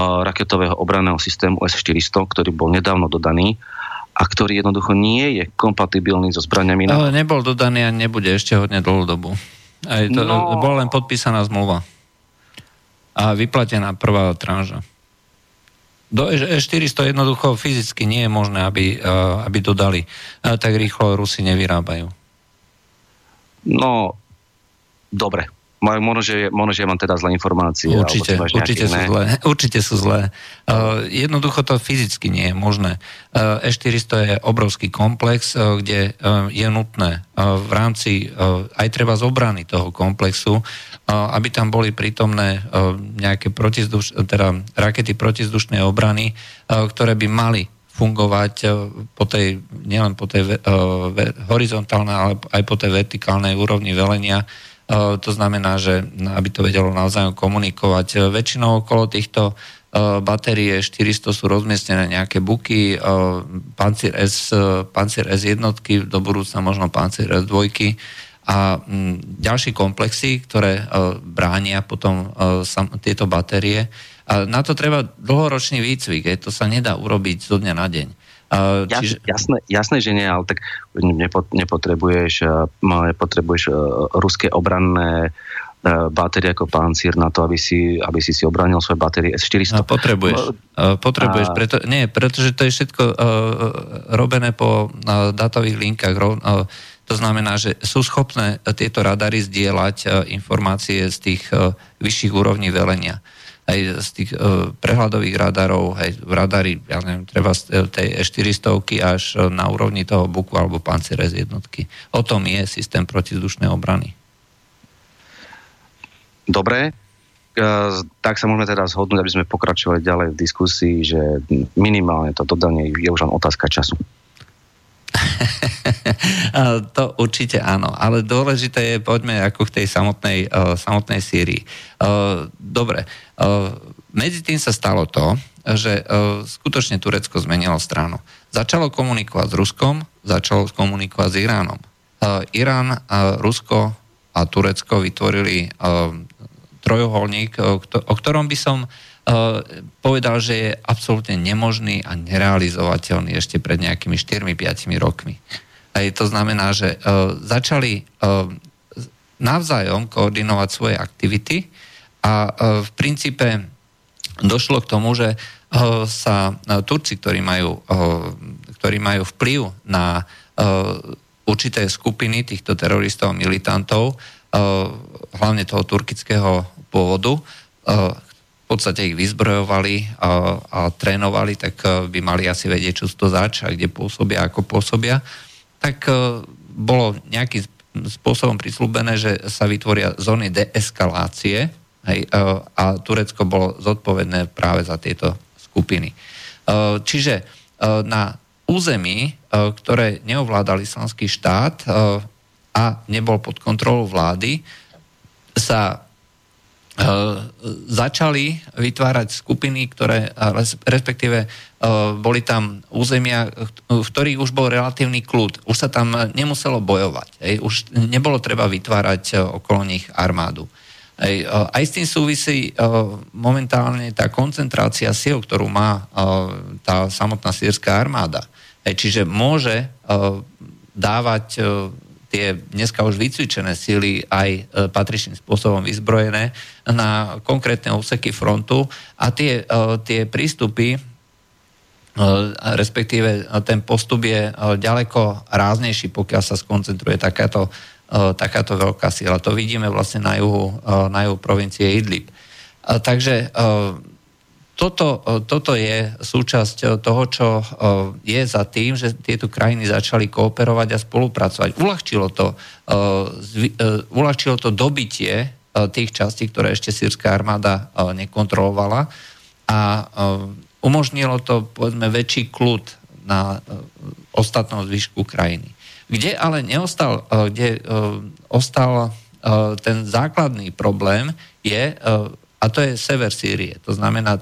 raketového obranného systému S-400, ktorý bol nedávno dodaný a ktorý jednoducho nie je kompatibilný so zbraniami.
Ale nebol dodaný a nebude ešte hodne dlhú dobu. Aj to, no... Bola len podpísaná zmluva. A vyplatená prvá tranža. Do E400 jednoducho fyzicky nie je možné, aby, aby dodali. Tak rýchlo Rusi nevyrábajú.
No, dobre možno, že, možno, že ja mám teda zlé informácie.
Určite, určite, sú zlé, určite sú zlé. Uh, jednoducho to fyzicky nie je možné. Uh, E400 je obrovský komplex, uh, kde uh, je nutné uh, v rámci uh, aj treba z obrany toho komplexu, uh, aby tam boli prítomné uh, nejaké protizduš, teda rakety protizdušnej obrany, uh, ktoré by mali fungovať po tej, nielen po tej uh, horizontálnej, ale aj po tej vertikálnej úrovni velenia, E, to znamená, že aby to vedelo navzájom komunikovať. E, väčšinou okolo týchto e, batérie 400 sú rozmiestnené nejaké buky, Pancir S, Pancir S jednotky, do budúcna možno Pancir S dvojky a ďalšie komplexy, ktoré bránia potom tieto batérie. A na to treba dlhoročný výcvik, to sa nedá urobiť zo dňa na deň.
Uh, čiže... jasné, jasné, že nie, ale tak nepotrebuješ, nepotrebuješ uh, ruské obranné uh, batérie ako páncír na to, aby si, aby si si obránil svoje batérie S400.
No, potrebuješ. Potrebuješ, a... preto, nie, pretože to je všetko uh, robené po uh, datových linkách. Uh, to znamená, že sú schopné tieto radary zdieľať uh, informácie z tých uh, vyšších úrovní velenia aj z tých uh, prehľadových radarov, aj radary, ja neviem, treba z tej E400 až na úrovni toho buku alebo pancere z jednotky. O tom je systém protizdušnej obrany.
Dobre, tak sa môžeme teda zhodnúť, aby sme pokračovali ďalej v diskusii, že minimálne to dodanie je už len otázka času.
to určite áno, ale dôležité je, poďme ako k tej samotnej, uh, samotnej Sýrii. Uh, dobre, uh, medzi tým sa stalo to, že skutočne Turecko zmenilo stranu. Začalo komunikovať s Ruskom, začalo komunikovať s Iránom. Irán, Rusko a Turecko vytvorili uh, trojuholník, o ktorom by som povedal, že je absolútne nemožný a nerealizovateľný ešte pred nejakými 4-5 rokmi. Aj to znamená, že začali navzájom koordinovať svoje aktivity a v princípe došlo k tomu, že sa Turci, ktorí majú, ktorí majú vplyv na určité skupiny týchto teroristov a militantov, hlavne toho turkického pôvodu, v podstate ich vyzbrojovali a, a trénovali, tak by mali asi vedieť, čo to zač a kde pôsobia, ako pôsobia. Tak bolo nejakým spôsobom prislúbené, že sa vytvoria zóny deeskalácie hej, a Turecko bolo zodpovedné práve za tieto skupiny. Čiže na území, ktoré neovládal islamský štát a nebol pod kontrolou vlády, sa začali vytvárať skupiny, ktoré, respektíve boli tam územia, v ktorých už bol relatívny kľud. Už sa tam nemuselo bojovať. Hej. Už nebolo treba vytvárať okolo nich armádu. Hej. Aj s tým súvisí momentálne tá koncentrácia síl, ktorú má tá samotná sírska armáda. Hej. Čiže môže dávať tie dneska už vycvičené síly aj e, patričným spôsobom vyzbrojené na konkrétne úseky frontu a tie, e, tie prístupy e, respektíve ten postup je ďaleko ráznejší, pokiaľ sa skoncentruje takáto, takáto veľká sila. To vidíme vlastne na juhu, na juhu provincie Idlib. Takže toto, e, toto je súčasť e, toho, čo e, je za tým, že tieto krajiny začali kooperovať a spolupracovať. Uľahčilo to, uľahčilo to dobitie tých častí, ktoré ešte sírska armáda nekontrolovala a umožnilo to, povedzme, väčší kľud na ostatnom zvyšku krajiny. Kde ale neostal, kde ostal ten základný problém je, a to je sever Sýrie, to znamená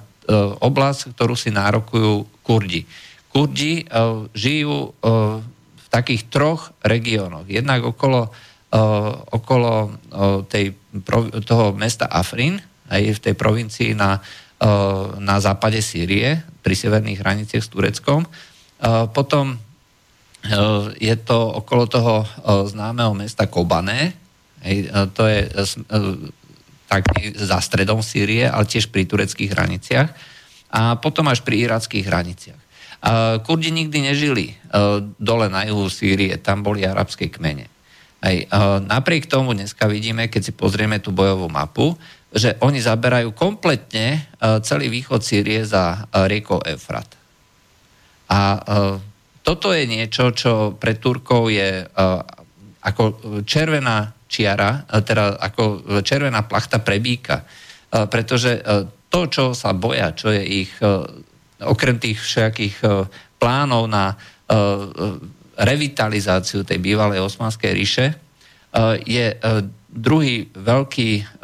oblasť, ktorú si nárokujú Kurdi. Kurdi e, žijú e, v takých troch regiónoch. Jednak okolo, okolo tej, toho mesta Afrin, aj v tej provincii na, na západe Sýrie, pri severných hraniciach s Tureckom. Potom je to okolo toho známeho mesta Kobané, to je tak za stredom Sýrie, ale tiež pri tureckých hraniciach a potom až pri irackých hraniciach. Kurdi nikdy nežili e, dole na juhu Sýrie, tam boli arabské kmene. Aj, e, napriek tomu dneska vidíme, keď si pozrieme tú bojovú mapu, že oni zaberajú kompletne e, celý východ Sýrie za riekou Efrat. A toto je niečo, čo pre Turkov je ako červená čiara, e, teda ako červená plachta prebíka. E, pretože e, to, čo sa boja, čo je ich, okrem tých všetkých plánov na revitalizáciu tej bývalej osmanskej ríše, je druhý veľký,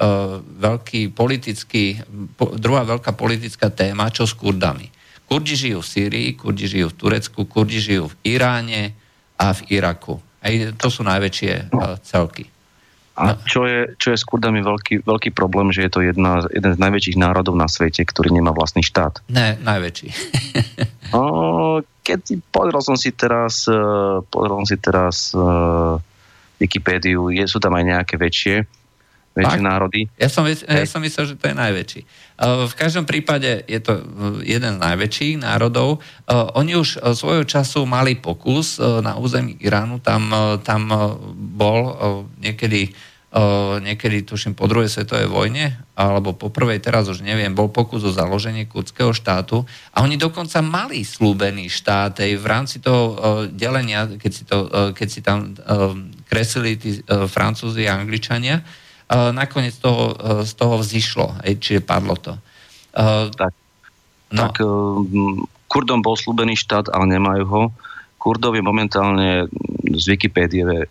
veľký politický, druhá veľká politická téma, čo s Kurdami. Kurdi žijú v Sýrii, Kurdi žijú v Turecku, Kurdi žijú v Iráne a v Iraku. Aj to sú najväčšie celky.
A čo je, čo je s Kurdami veľký, veľký problém, že je to jedna, jeden z najväčších národov na svete, ktorý nemá vlastný štát.
Ne, najväčší.
o, keď si, pozrel som si teraz, uh, pozrel som si teraz uh, Wikipédiu, je, sú tam aj nejaké väčšie, väčšie tak? národy.
Ja som, ja som myslel, že to je najväčší. Uh, v každom prípade je to jeden z najväčších národov. Uh, oni už svojho času mali pokus uh, na území Iránu, tam, tam bol niekedy niekedy, tuším, po druhej svetovej vojne, alebo po prvej, teraz už neviem, bol pokus o založenie kurdského štátu a oni dokonca mali slúbený štát aj v rámci toho delenia, keď si, to, keď si tam kreslili tí Francúzi a Angličania, nakoniec toho, z toho vzýšlo, čiže padlo to.
Tak, no. tak Kurdom bol slúbený štát, ale nemajú ho. Kurdov je momentálne z Wikipédie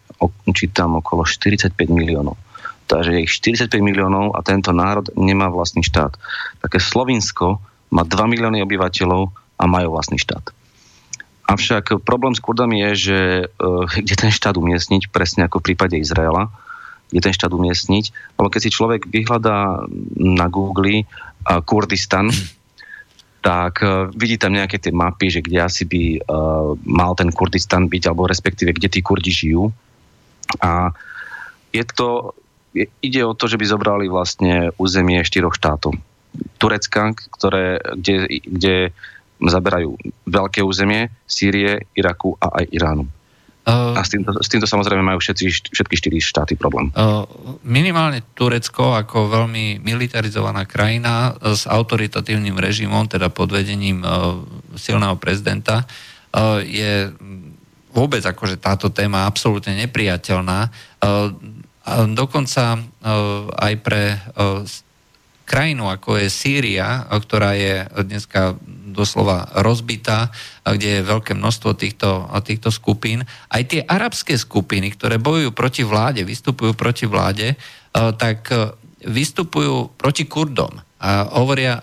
čítam okolo 45 miliónov. Takže je ich 45 miliónov a tento národ nemá vlastný štát. Také Slovinsko má 2 milióny obyvateľov a majú vlastný štát. Avšak problém s Kurdami je, že kde ten štát umiestniť, presne ako v prípade Izraela, kde ten štát umiestniť. Lebo keď si človek vyhľadá na Google Kurdistan, tak uh, vidí tam nejaké tie mapy, že kde asi by uh, mal ten Kurdistan byť, alebo respektíve kde tí Kurdi žijú. A je to, ide o to, že by zobrali vlastne územie štyroch štátov. Turecka, ktoré, kde, kde zaberajú veľké územie, Sýrie, Iraku a aj Iránu. Uh, a s týmto, s týmto samozrejme majú všetci, všetky štyri štáty problém. Uh,
minimálne Turecko ako veľmi militarizovaná krajina s autoritatívnym režimom, teda pod vedením uh, silného prezidenta, uh, je vôbec akože táto téma absolútne nepriateľná. Uh, dokonca uh, aj pre uh, krajinu, ako je Sýria, ktorá je dneska doslova rozbitá, kde je veľké množstvo týchto, týchto skupín. Aj tie arabské skupiny, ktoré bojujú proti vláde, vystupujú proti vláde, e, tak e, vystupujú proti Kurdom. A hovoria, e,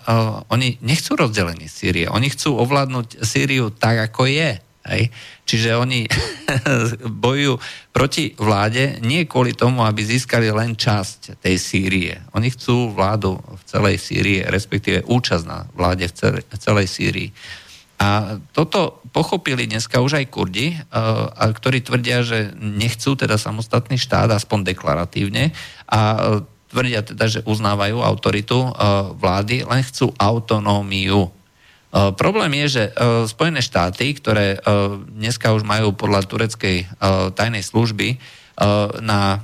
oni nechcú rozdelenie Sýrie, oni chcú ovládnuť Sýriu tak, ako je. Hej? Čiže oni bojujú proti vláde nie kvôli tomu, aby získali len časť tej Sýrie. Oni chcú vládu v celej Sýrii, respektíve účasť na vláde v celej, celej Sýrii. A toto pochopili dneska už aj Kurdi, ktorí tvrdia, že nechcú teda samostatný štát, aspoň deklaratívne, a tvrdia teda, že uznávajú autoritu vlády, len chcú autonómiu problém je, že uh, Spojené štáty, ktoré uh, dneska už majú podľa tureckej tajnej služby na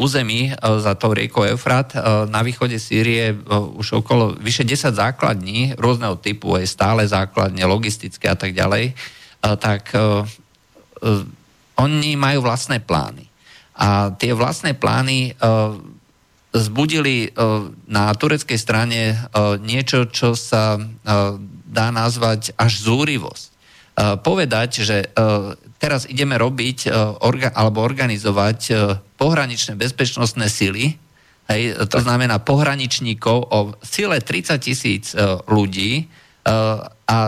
území za tou riekou Eufrat na východe Sýrie už okolo vyše 10 základní rôzneho typu, aj stále základne, logistické a tak ďalej, tak oni majú vlastné plány. A tie vlastné plány zbudili e, na tureckej strane e, niečo, čo sa e, dá nazvať až zúrivosť. Povedať, že teraz ideme robiť alebo organizovať pohraničné bezpečnostné sily, hej, to znamená pohraničníkov o sile 30 tisíc ľudí, a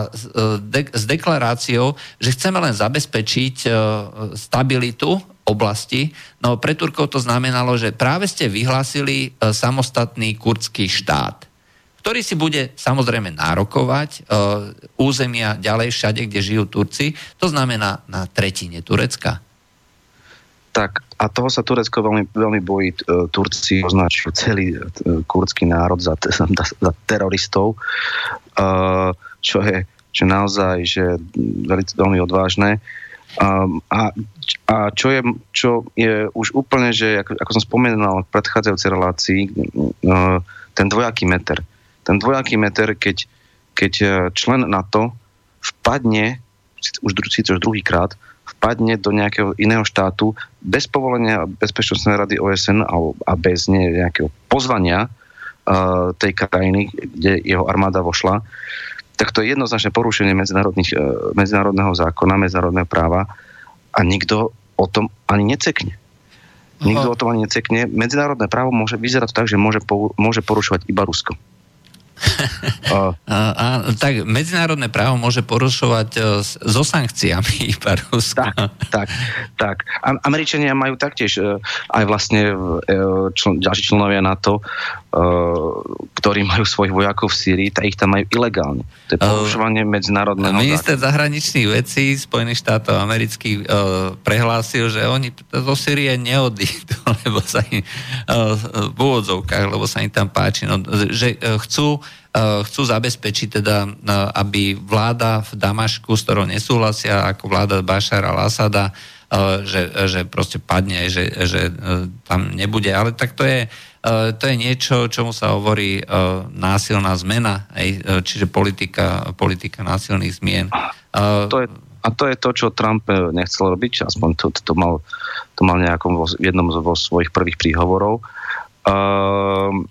s deklaráciou, že chceme len zabezpečiť stabilitu oblasti. No pre Turkov to znamenalo, že práve ste vyhlásili e, samostatný kurdský štát, ktorý si bude samozrejme nárokovať e, územia ďalej všade, kde žijú Turci, to znamená na tretine Turecka.
Tak a toho sa Turecko veľmi, veľmi bojí. E, Turci označujú celý kurdský národ za, za, za teroristov, čo je čo naozaj že veľmi, odvážne. Um, a, a čo, je, čo je už úplne, že ako, ako som spomenul v predchádzajúcej relácii, uh, ten dvojaký meter. Ten dvojaký meter, keď, keď uh, člen NATO vpadne, už, síce už druhýkrát, vpadne do nejakého iného štátu bez povolenia Bezpečnostnej rady OSN a, a bez nejakého pozvania uh, tej krajiny, kde jeho armáda vošla, tak to je jednoznačné porušenie medzinárodných, e, medzinárodného zákona, medzinárodného práva a nikto o tom ani necekne. Nikto o tom ani necekne. Medzinárodné právo môže vyzerať tak, že môže, môže porušovať iba Rusko.
a, a, tak medzinárodné právo môže porušovať uh, so sankciami iba Rusko.
Tak, tak, tak. Američania majú taktiež uh, aj vlastne člen, ďalší členovia NATO, ktorí majú svojich vojakov v Sýrii, tak ich tam majú ilegálne. To je porušovanie uh, medzinárodného
Minister zákona. zahraničných vecí Spojených štátov amerických uh, prehlásil, že oni zo Sýrie neodídu, lebo sa im uh, v úvodzovkách, lebo sa im tam páči, no, že uh, chcú chcú zabezpečiť teda, aby vláda v Damašku, s ktorou nesúhlasia, ako vláda Bašara al-Asada, eh, že, že proste padne, že, že tam nebude. Ale tak to je, to je niečo, čomu sa hovorí násilná zmena, čiže politika, politika násilných zmien.
To je, a to je to, čo Trump nechcel robiť, aspoň to, to, mal, to mal nejakom vo, jednom zo svojich prvých príhovorov. Uh,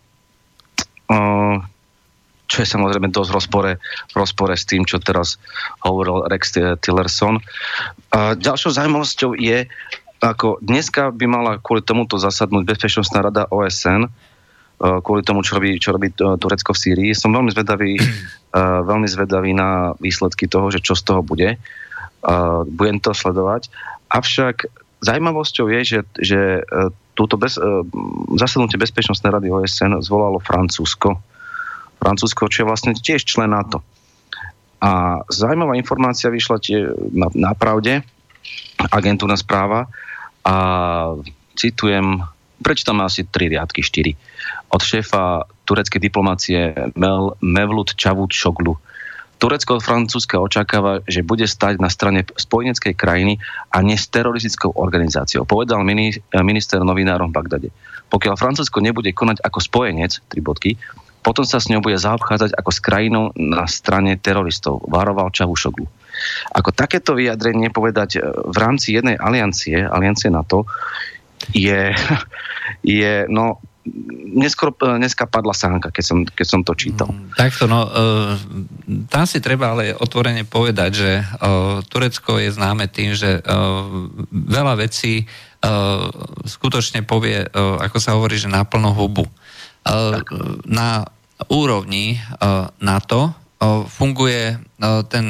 uh, čo je samozrejme dosť v rozpore, v rozpore s tým, čo teraz hovoril Rex Tillerson. A ďalšou zaujímavosťou je, ako dneska by mala kvôli tomuto zasadnúť Bezpečnostná rada OSN, e, kvôli tomu, čo robí, čo robí e, Turecko v Sýrii. Som veľmi zvedavý, e, veľmi zvedavý na výsledky toho, že čo z toho bude. Budem to sledovať. Avšak zaujímavosťou je, že, že túto bez, zasadnutie Bezpečnostnej rady OSN zvolalo Francúzsko Francúzsko, čo je vlastne tiež člen NATO. A zaujímavá informácia vyšla tie na, na pravde, agentúrna správa a citujem, prečítam asi tri riadky, štyri. Od šéfa tureckej diplomácie Mel, Mevlut Čavut Šoglu. Turecko od Francúzska očakáva, že bude stať na strane spojeneckej krajiny a nie s teroristickou organizáciou, povedal minister novinárom v Bagdade. Pokiaľ Francúzsko nebude konať ako spojenec, tri bodky, potom sa s ňou bude zaobchádzať ako s krajinou na strane teroristov, varoval Čavušoglu. Ako takéto vyjadrenie povedať e, v rámci jednej aliancie, aliancie NATO, je, je no, neskôr e, dneska padla sánka, keď som, keď som to čítal.
Mm, takto, no, uh, tam si treba ale otvorene povedať, že Turecko je známe tým, že veľa vecí skutočne povie, ako sa hovorí, že na plnú hubu. Na úrovni NATO funguje ten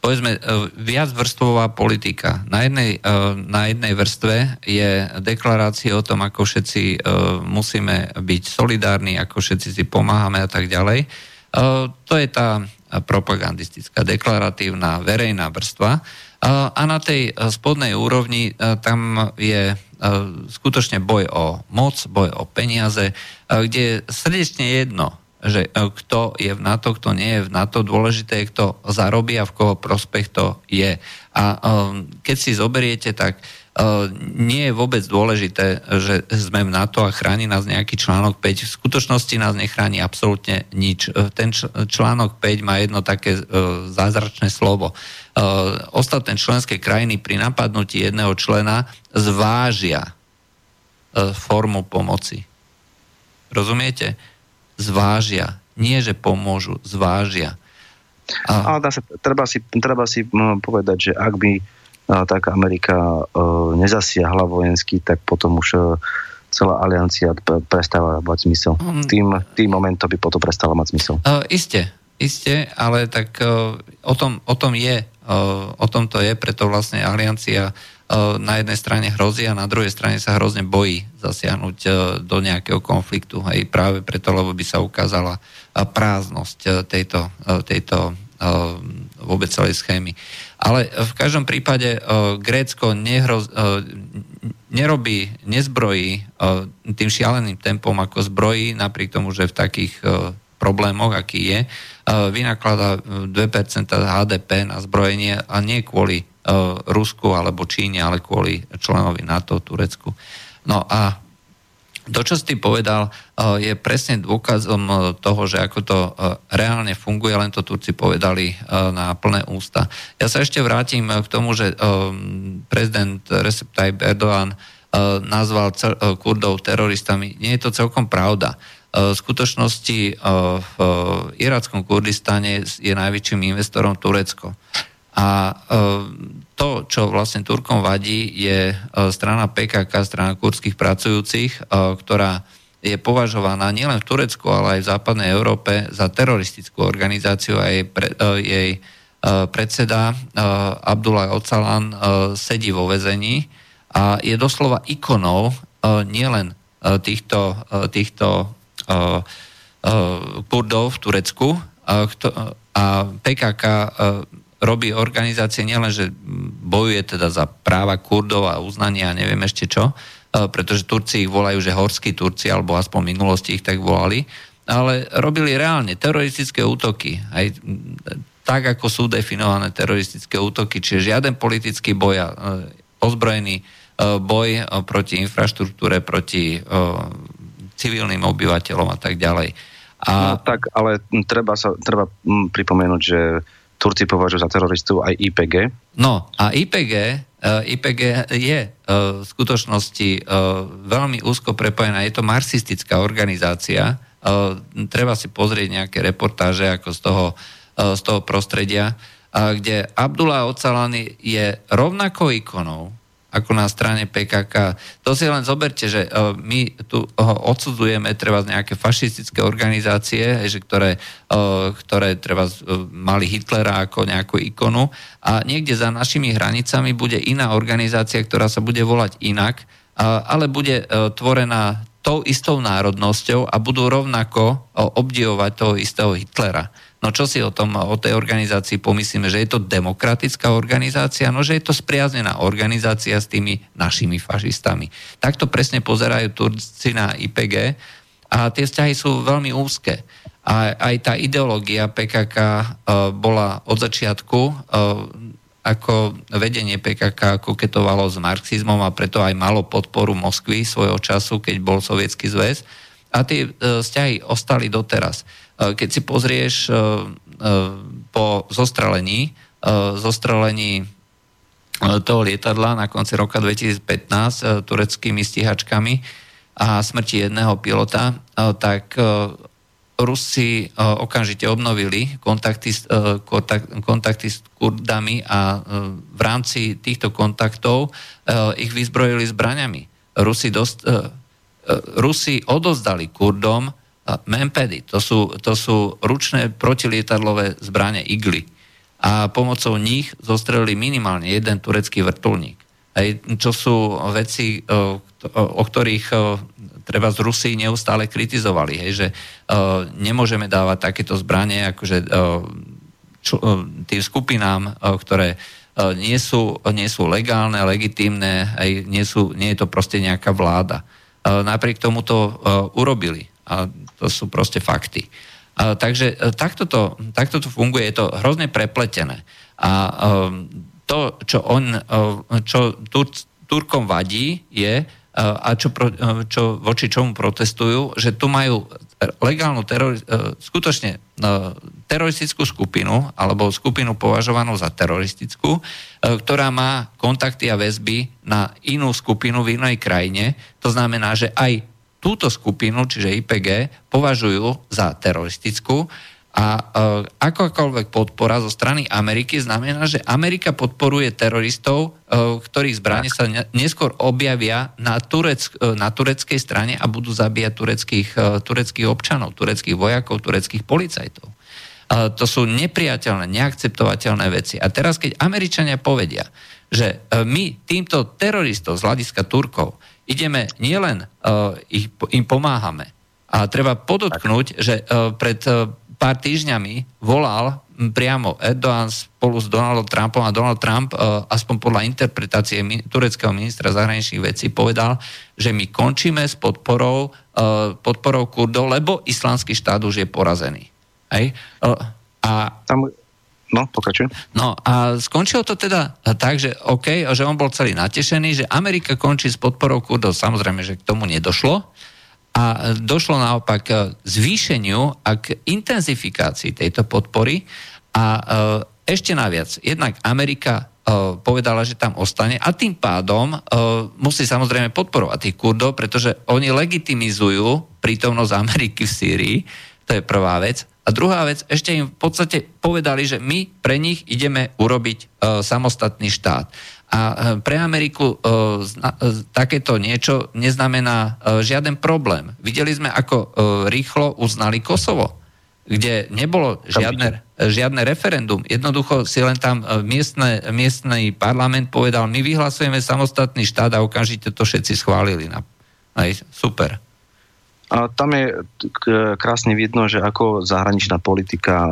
povedzme, viacvrstvová politika. Na jednej, na jednej vrstve je deklarácia o tom, ako všetci musíme byť solidárni, ako všetci si pomáhame a tak ďalej. To je tá propagandistická, deklaratívna, verejná vrstva. A na tej spodnej úrovni tam je skutočne boj o moc, boj o peniaze, kde srdečne jedno, že kto je v NATO, kto nie je v NATO, dôležité je, kto zarobí a v koho prospech to je. A keď si zoberiete, tak nie je vôbec dôležité, že sme v NATO a chráni nás nejaký článok 5. V skutočnosti nás nechráni absolútne nič. Ten článok 5 má jedno také zázračné slovo. Ostatné členské krajiny pri napadnutí jedného člena zvážia formu pomoci. Rozumiete? Zvážia. Nie, že pomôžu, zvážia.
A... Ale sa, treba, si, treba si povedať, že ak by tak Amerika nezasiahla vojensky, tak potom už celá aliancia prestáva mať zmysel. Mm. Tým, tým momentom by potom prestala mať zmysel.
Uh, isté, isté, ale tak uh, o, tom, o tom je, uh, o tom to je, preto vlastne aliancia na jednej strane hrozí a na druhej strane sa hrozne bojí zasiahnuť uh, do nejakého konfliktu. Hej, práve preto, lebo by sa ukázala uh, prázdnosť tejto, tejto vôbec celej schémy. Ale v každom prípade Grécko nehroz, nerobí, nezbrojí tým šialeným tempom, ako zbrojí, napriek tomu, že v takých problémoch, aký je, vynaklada 2% HDP na zbrojenie a nie kvôli Rusku alebo Číne, ale kvôli členovi NATO, Turecku. No a to, čo si povedal, eh, je presne dôkazom eh, toho, že ako to reálne funguje, len to Turci povedali na plné ústa. Ja sa ešte vrátim k tomu, že prezident Recep Tayyip Erdogan nazval Kurdov teroristami. Nie je to celkom pravda. V skutočnosti v irackom Kurdistane je najväčším investorom Turecko. A to, čo vlastne Turkom vadí, je e, strana PKK, strana kurdských pracujúcich, e, ktorá je považovaná nielen v Turecku, ale aj v západnej Európe za teroristickú organizáciu a jej, pre, e, jej predseda Abdullah Ocalan sedí vo vezení a je doslova ikonou nielen týchto, týchto Kurdov v Turecku a PKK robí organizácie nielen, že bojuje teda za práva Kurdov a uznanie a neviem ešte čo, e, pretože Turci ich volajú, že horskí Turci, alebo aspoň v minulosti ich tak volali, ale robili reálne teroristické útoky. Aj tak, ako sú definované teroristické útoky, čiže žiaden politický boj e, ozbrojený e, boj proti infraštruktúre, proti civilným obyvateľom a tak ďalej.
A... No, tak, ale treba, sa, treba pripomenúť, že Turci považujú za teroristu aj IPG.
No a IPG, eh, IPG je uh, v skutočnosti uh, veľmi úzko prepojená. Je to marxistická organizácia. Treba si pozrieť nejaké reportáže ako z toho, z toho prostredia, kde Abdullah Ocalani je rovnako ikonou ako na strane PKK. To si len zoberte, že e, my tu odsudzujeme treba nejaké fašistické organizácie, že ktoré, e, ktoré treba e, mali Hitlera ako nejakú ikonu a niekde za našimi hranicami bude iná organizácia, ktorá sa bude volať inak, ale bude tvorená tou istou národnosťou a budú rovnako obdivovať toho istého Hitlera. No čo si o tom, o tej organizácii pomyslíme, že je to demokratická organizácia, no že je to spriaznená organizácia s tými našimi fašistami. Takto presne pozerajú Turci na IPG a tie vzťahy sú veľmi úzke. A aj tá ideológia PKK uh, bola od začiatku uh, ako vedenie PKK koketovalo s marxizmom a preto aj malo podporu Moskvy svojho času, keď bol sovietský zväz. A tie e, vzťahy ostali doteraz. E, keď si pozrieš e, po zostrelení, zostrelení toho lietadla na konci roka 2015 tureckými stíhačkami a smrti jedného pilota, tak Rusi okamžite obnovili kontakty, kontakty s Kurdami a v rámci týchto kontaktov ich vyzbrojili zbraňami. Rusi, dost, Rusi odozdali Kurdom Mempedy, to sú, to sú ručné protilietadlové zbranie igly. A pomocou nich zostrelili minimálne jeden turecký vrtulník. Hej, čo sú veci, o, o ktorých treba z Rusii neustále kritizovali, hej, že nemôžeme dávať takéto zbranie akože čo, tým skupinám, ktoré nie, sú, nie sú legálne, legitímne, aj nie, sú, nie je to proste nejaká vláda. Napriek tomu to urobili. A to sú proste fakty. Uh, takže uh, takto, to, takto to funguje, je to hrozne prepletené. A uh, to, čo, on, uh, čo Tur- Turkom vadí, je, a čo, čo, voči čomu protestujú, že tu majú legálnu e, skutočne e, teroristickú skupinu alebo skupinu považovanú za teroristickú, e, ktorá má kontakty a väzby na inú skupinu v inej krajine. To znamená, že aj túto skupinu, čiže IPG, považujú za teroristickú a e, akákoľvek podpora zo strany Ameriky znamená, že Amerika podporuje teroristov, e, ktorých zbranie sa neskôr objavia na, Turec, e, na tureckej strane a budú zabíjať tureckých, e, tureckých občanov, tureckých vojakov, tureckých policajtov. E, to sú nepriateľné, neakceptovateľné veci. A teraz, keď Američania povedia, že e, my týmto teroristom z hľadiska Turkov ideme nielen e, ich, im pomáhame, a treba podotknúť, že e, pred e, pár týždňami volal priamo Erdoğan spolu s Donaldom Trumpom a Donald Trump, uh, aspoň podľa interpretácie mi, tureckého ministra zahraničných vecí, povedal, že my končíme s podporou, uh, podporou Kurdov, lebo islamský štát už je porazený. Hej? Uh,
a tam No, pokračujem.
No a skončilo to teda tak, že OK, že on bol celý natešený, že Amerika končí s podporou Kurdov. Samozrejme, že k tomu nedošlo a došlo naopak k zvýšeniu a k intenzifikácii tejto podpory a e, ešte naviac, jednak Amerika e, povedala, že tam ostane a tým pádom e, musí samozrejme podporovať tých Kurdov, pretože oni legitimizujú prítomnosť Ameriky v Sýrii, to je prvá vec. A druhá vec, ešte im v podstate povedali, že my pre nich ideme urobiť samostatný štát. A e, pre Ameriku e, e, takéto niečo neznamená žiaden problém. Videli sme, ako rýchlo uznali Kosovo, kde nebolo žiadne, žiadne referendum. Jednoducho si len tam miestne, miestný parlament povedal, my vyhlasujeme samostatný štát a okamžite to všetci schválili. Aj, super.
A tam je krásne vidno, že ako zahraničná politika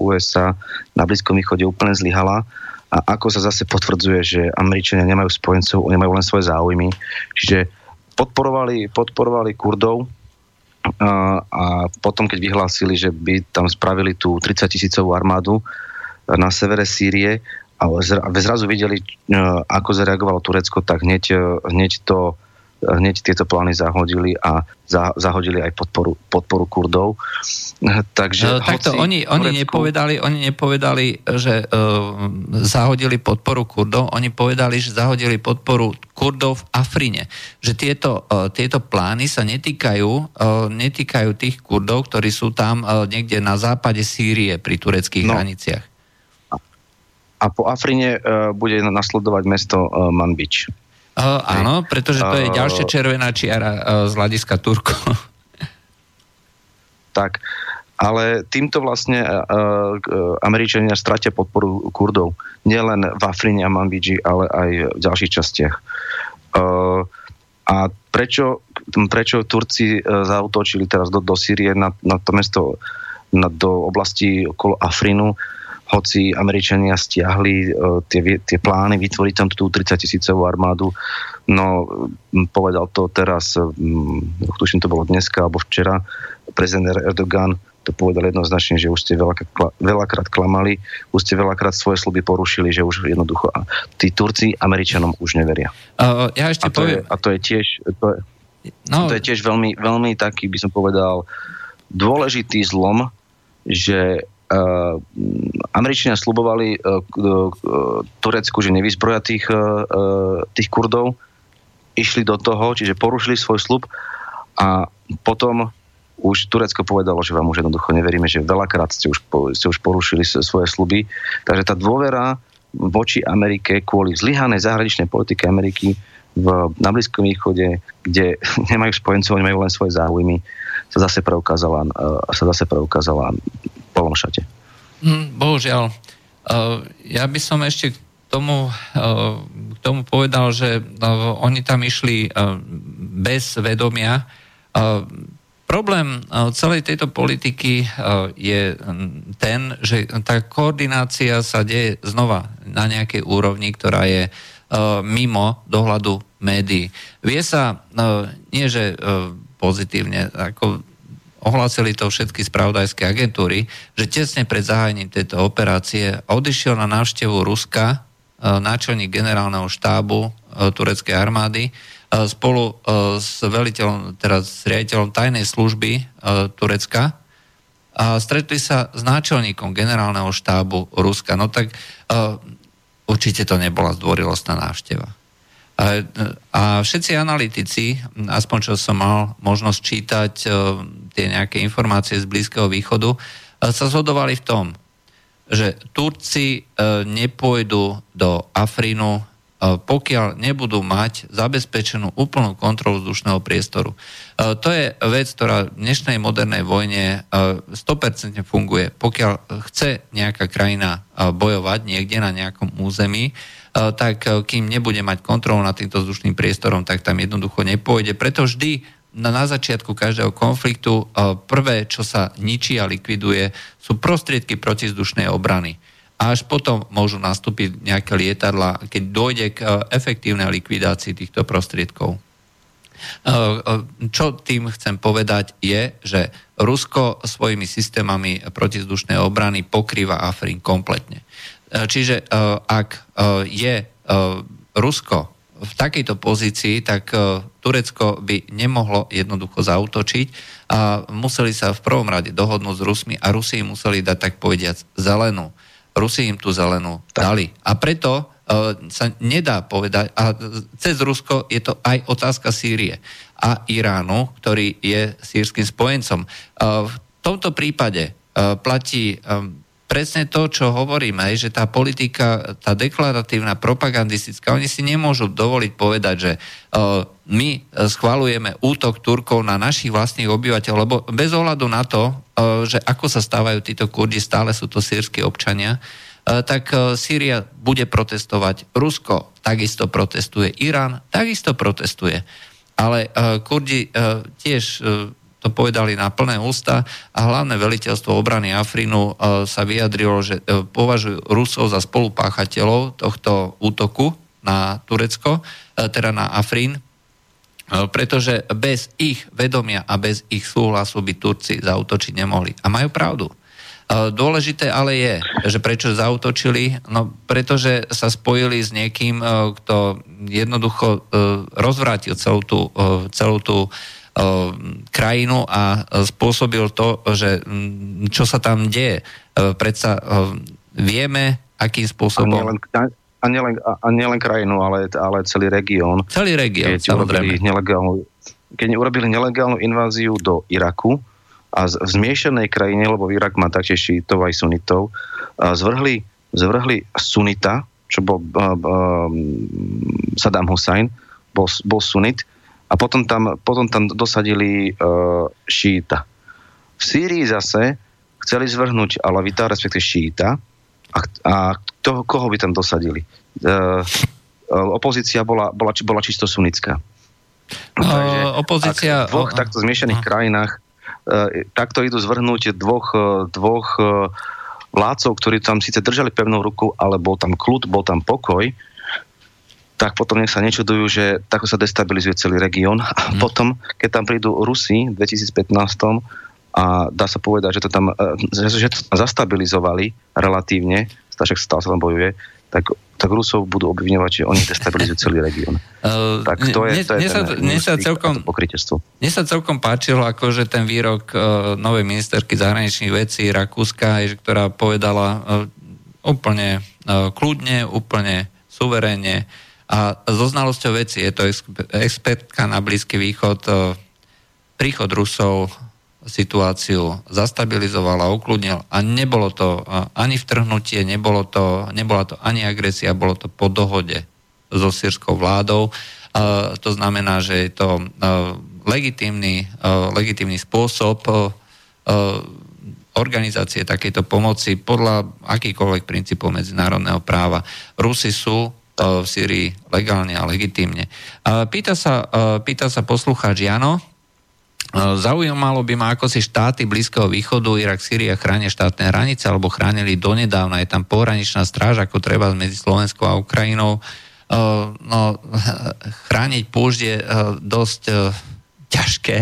USA na Blízkom východe úplne zlyhala a ako sa zase potvrdzuje, že Američania nemajú spojencov, oni majú len svoje záujmy. Čiže podporovali, podporovali Kurdov a, a potom, keď vyhlásili, že by tam spravili tú 30 tisícovú armádu na severe Sýrie a zrazu videli, ako zareagovalo Turecko, tak hneď, hneď to hneď tieto plány zahodili a za, zahodili aj podporu, podporu Kurdov. Takže
no, takto oni, oni, Turecku... nepovedali, oni nepovedali, že uh, zahodili podporu Kurdov, oni povedali, že zahodili podporu Kurdov v Afrine. Že tieto, uh, tieto plány sa netýkajú, uh, netýkajú tých Kurdov, ktorí sú tam uh, niekde na západe Sýrie pri tureckých no. hraniciach.
A po Afrine uh, bude nasledovať mesto uh, Manbič.
Uh, áno, pretože to je ďalšia červená čiara uh, z hľadiska Turku.
tak, ale týmto vlastne uh, uh, Američania stratia podporu Kurdov. Nielen v Afrine a Manbidži, ale aj v ďalších častiach. Uh, A prečo, prečo Turci zautočili teraz do, do Sýrie na, na to mesto, na, do oblasti okolo Afrinu, hoci Američania stiahli uh, tie, tie plány vytvoriť tam tú 30 tisícovú armádu, no povedal to teraz, um, tuším to bolo dneska alebo včera, prezident Erdogan to povedal jednoznačne, že už ste veľakrát, veľakrát klamali, už ste veľakrát svoje sluby porušili, že už jednoducho tí Turci Američanom už neveria.
Uh, ja ešte
a, to
poviem...
je, a to je tiež to je, no. to je tiež veľmi, veľmi taký, by som povedal, dôležitý zlom, že Američania slubovali uh, uh, Turecku, že nevyzbroja tých, tých Kurdov, išli do toho, čiže porušili svoj slub a potom už Turecko povedalo, že vám už jednoducho neveríme, že veľakrát ste už, ste už porušili svoje sluby. Takže tá dôvera voči Amerike kvôli zlyhanej zahraničnej politike Ameriky v, na Blízkom východe, kde nemajú spojencov, nemajú len svoje záujmy, sa zase preukázala, sa zase preukázala plnom.
Mm, bohužiaľ. Uh, ja by som ešte k tomu, uh, k tomu povedal, že uh, oni tam išli bez vedomia. Problém celej tejto politiky je ten, že tá koordinácia sa deje znova na nejakej úrovni, ktorá je mimo dohľadu médií. Vie sa, nie že pozitívne, ako ohlásili to všetky spravodajské agentúry, že tesne pred zahájením tejto operácie odišiel na návštevu Ruska e, náčelník generálneho štábu e, tureckej armády e, spolu s veliteľom, teda s riaditeľom tajnej služby Turecka a stretli sa s náčelníkom generálneho štábu Ruska. No tak určite to nebola zdvorilostná návšteva. A, a všetci analytici, aspoň čo som mal možnosť čítať e, tie nejaké informácie z Blízkeho východu, e, sa zhodovali v tom, že Turci e, nepôjdu do Afrinu, pokiaľ nebudú mať zabezpečenú úplnú kontrolu vzdušného priestoru. To je vec, ktorá v dnešnej modernej vojne 100% funguje. Pokiaľ chce nejaká krajina bojovať niekde na nejakom území, E, tak e, kým nebude mať kontrolu nad týmto vzdušným priestorom, tak tam jednoducho nepôjde. Preto vždy na, začiatku každého konfliktu e, prvé, čo sa ničí a likviduje, sú prostriedky protizdušnej obrany. A až potom môžu nastúpiť nejaké lietadla, keď dojde k efektívnej likvidácii týchto prostriedkov. Čo tým chcem povedať je, že Rusko svojimi systémami protizdušnej obrany pokrýva Afrin kompletne. E, čiže e, ak e, je Rusko v takejto pozícii, tak Turecko by nemohlo jednoducho zautočiť a museli sa v prvom rade dohodnúť s Rusmi a Rusi museli dať tak povediac zelenú. Rusi im tú zelenú tak. dali. A preto sa nedá povedať, a cez Rusko je to aj otázka Sýrie a Iránu, ktorý je sírským spojencom. V tomto prípade platí presne to, čo hovoríme, že tá politika, tá deklaratívna, propagandistická, oni si nemôžu dovoliť povedať, že uh, my schvalujeme útok Turkov na našich vlastných obyvateľov, lebo bez ohľadu na to, uh, že ako sa stávajú títo kurdi, stále sú to sírsky občania, uh, tak Sýria bude protestovať, Rusko takisto protestuje, Irán takisto protestuje. Ale uh, kurdi uh, tiež uh, to povedali na plné ústa a hlavné veliteľstvo obrany Afrinu e, sa vyjadrilo, že e, považujú Rusov za spolupáchateľov tohto útoku na Turecko, e, teda na Afrín, pretože bez ich vedomia a bez ich súhlasu by Turci zautočiť nemohli. A majú pravdu. Dôležité ale je, že prečo zautočili, no pretože sa spojili s niekým, kto jednoducho rozvrátil celú tú, celú tú krajinu a spôsobil to, že mm, čo sa tam deje. Eh, predsa eh, vieme, akým spôsobom... A nielen,
a nielen, a nielen krajinu, ale, ale celý región.
Celý región, samozrejme.
Nelegálnu, keď urobili nelegálnu inváziu do Iraku a v zmiešanej krajine, lebo Irak má taktiež šítov aj sunitov, zvrhli, zvrhli sunita, čo bol uh, uh, Saddam Hussein, bol, bol sunit, a potom tam, potom tam dosadili uh, šíta. V Sýrii zase chceli zvrhnúť alavita, respektíve šíta a, a toho, koho by tam dosadili? Uh, opozícia bola, bola, bola čisto sunická.
No, Takže opozícia...
v dvoch takto zmiešaných no. krajinách e, takto idú zvrhnúť dvoch, e, dvoch e, vládcov, ktorí tam síce držali pevnú ruku, ale bol tam kľud, bol tam pokoj, tak potom nech sa nečudujú, že takto sa destabilizuje celý región. A hmm. potom, keď tam prídu Rusi v 2015 a dá sa povedať, že to tam, že, že to tam zastabilizovali relatívne, však stále sa tam bojuje, tak, tak Rusov budú obviňovať, že oni destabilizujú celý región. Uh, tak to je, to je
mne, sa, celkom,
pokrytectvo.
Mne sa celkom páčilo, akože ten výrok uh, novej ministerky zahraničných vecí Rakúska, ktorá povedala uh, úplne uh, kľudne, úplne suverénne a so znalosťou veci je to expertka na Blízky východ, uh, príchod Rusov situáciu zastabilizoval a ukludnil a nebolo to ani vtrhnutie, nebolo to, nebola to ani agresia, bolo to po dohode so sírskou vládou. To znamená, že je to legitímny, legitímny spôsob organizácie takejto pomoci podľa akýkoľvek princípov medzinárodného práva. Rusi sú v Syrii legálne a legitímne. Pýta sa, pýta sa poslucháč Jano, Zaujímalo by ma, ako si štáty Blízkeho východu, Irak, Syria chránia štátne hranice, alebo chránili donedávna. Je tam pohraničná stráž, ako treba medzi Slovenskou a Ukrajinou. No, chrániť púšť je dosť ťažké.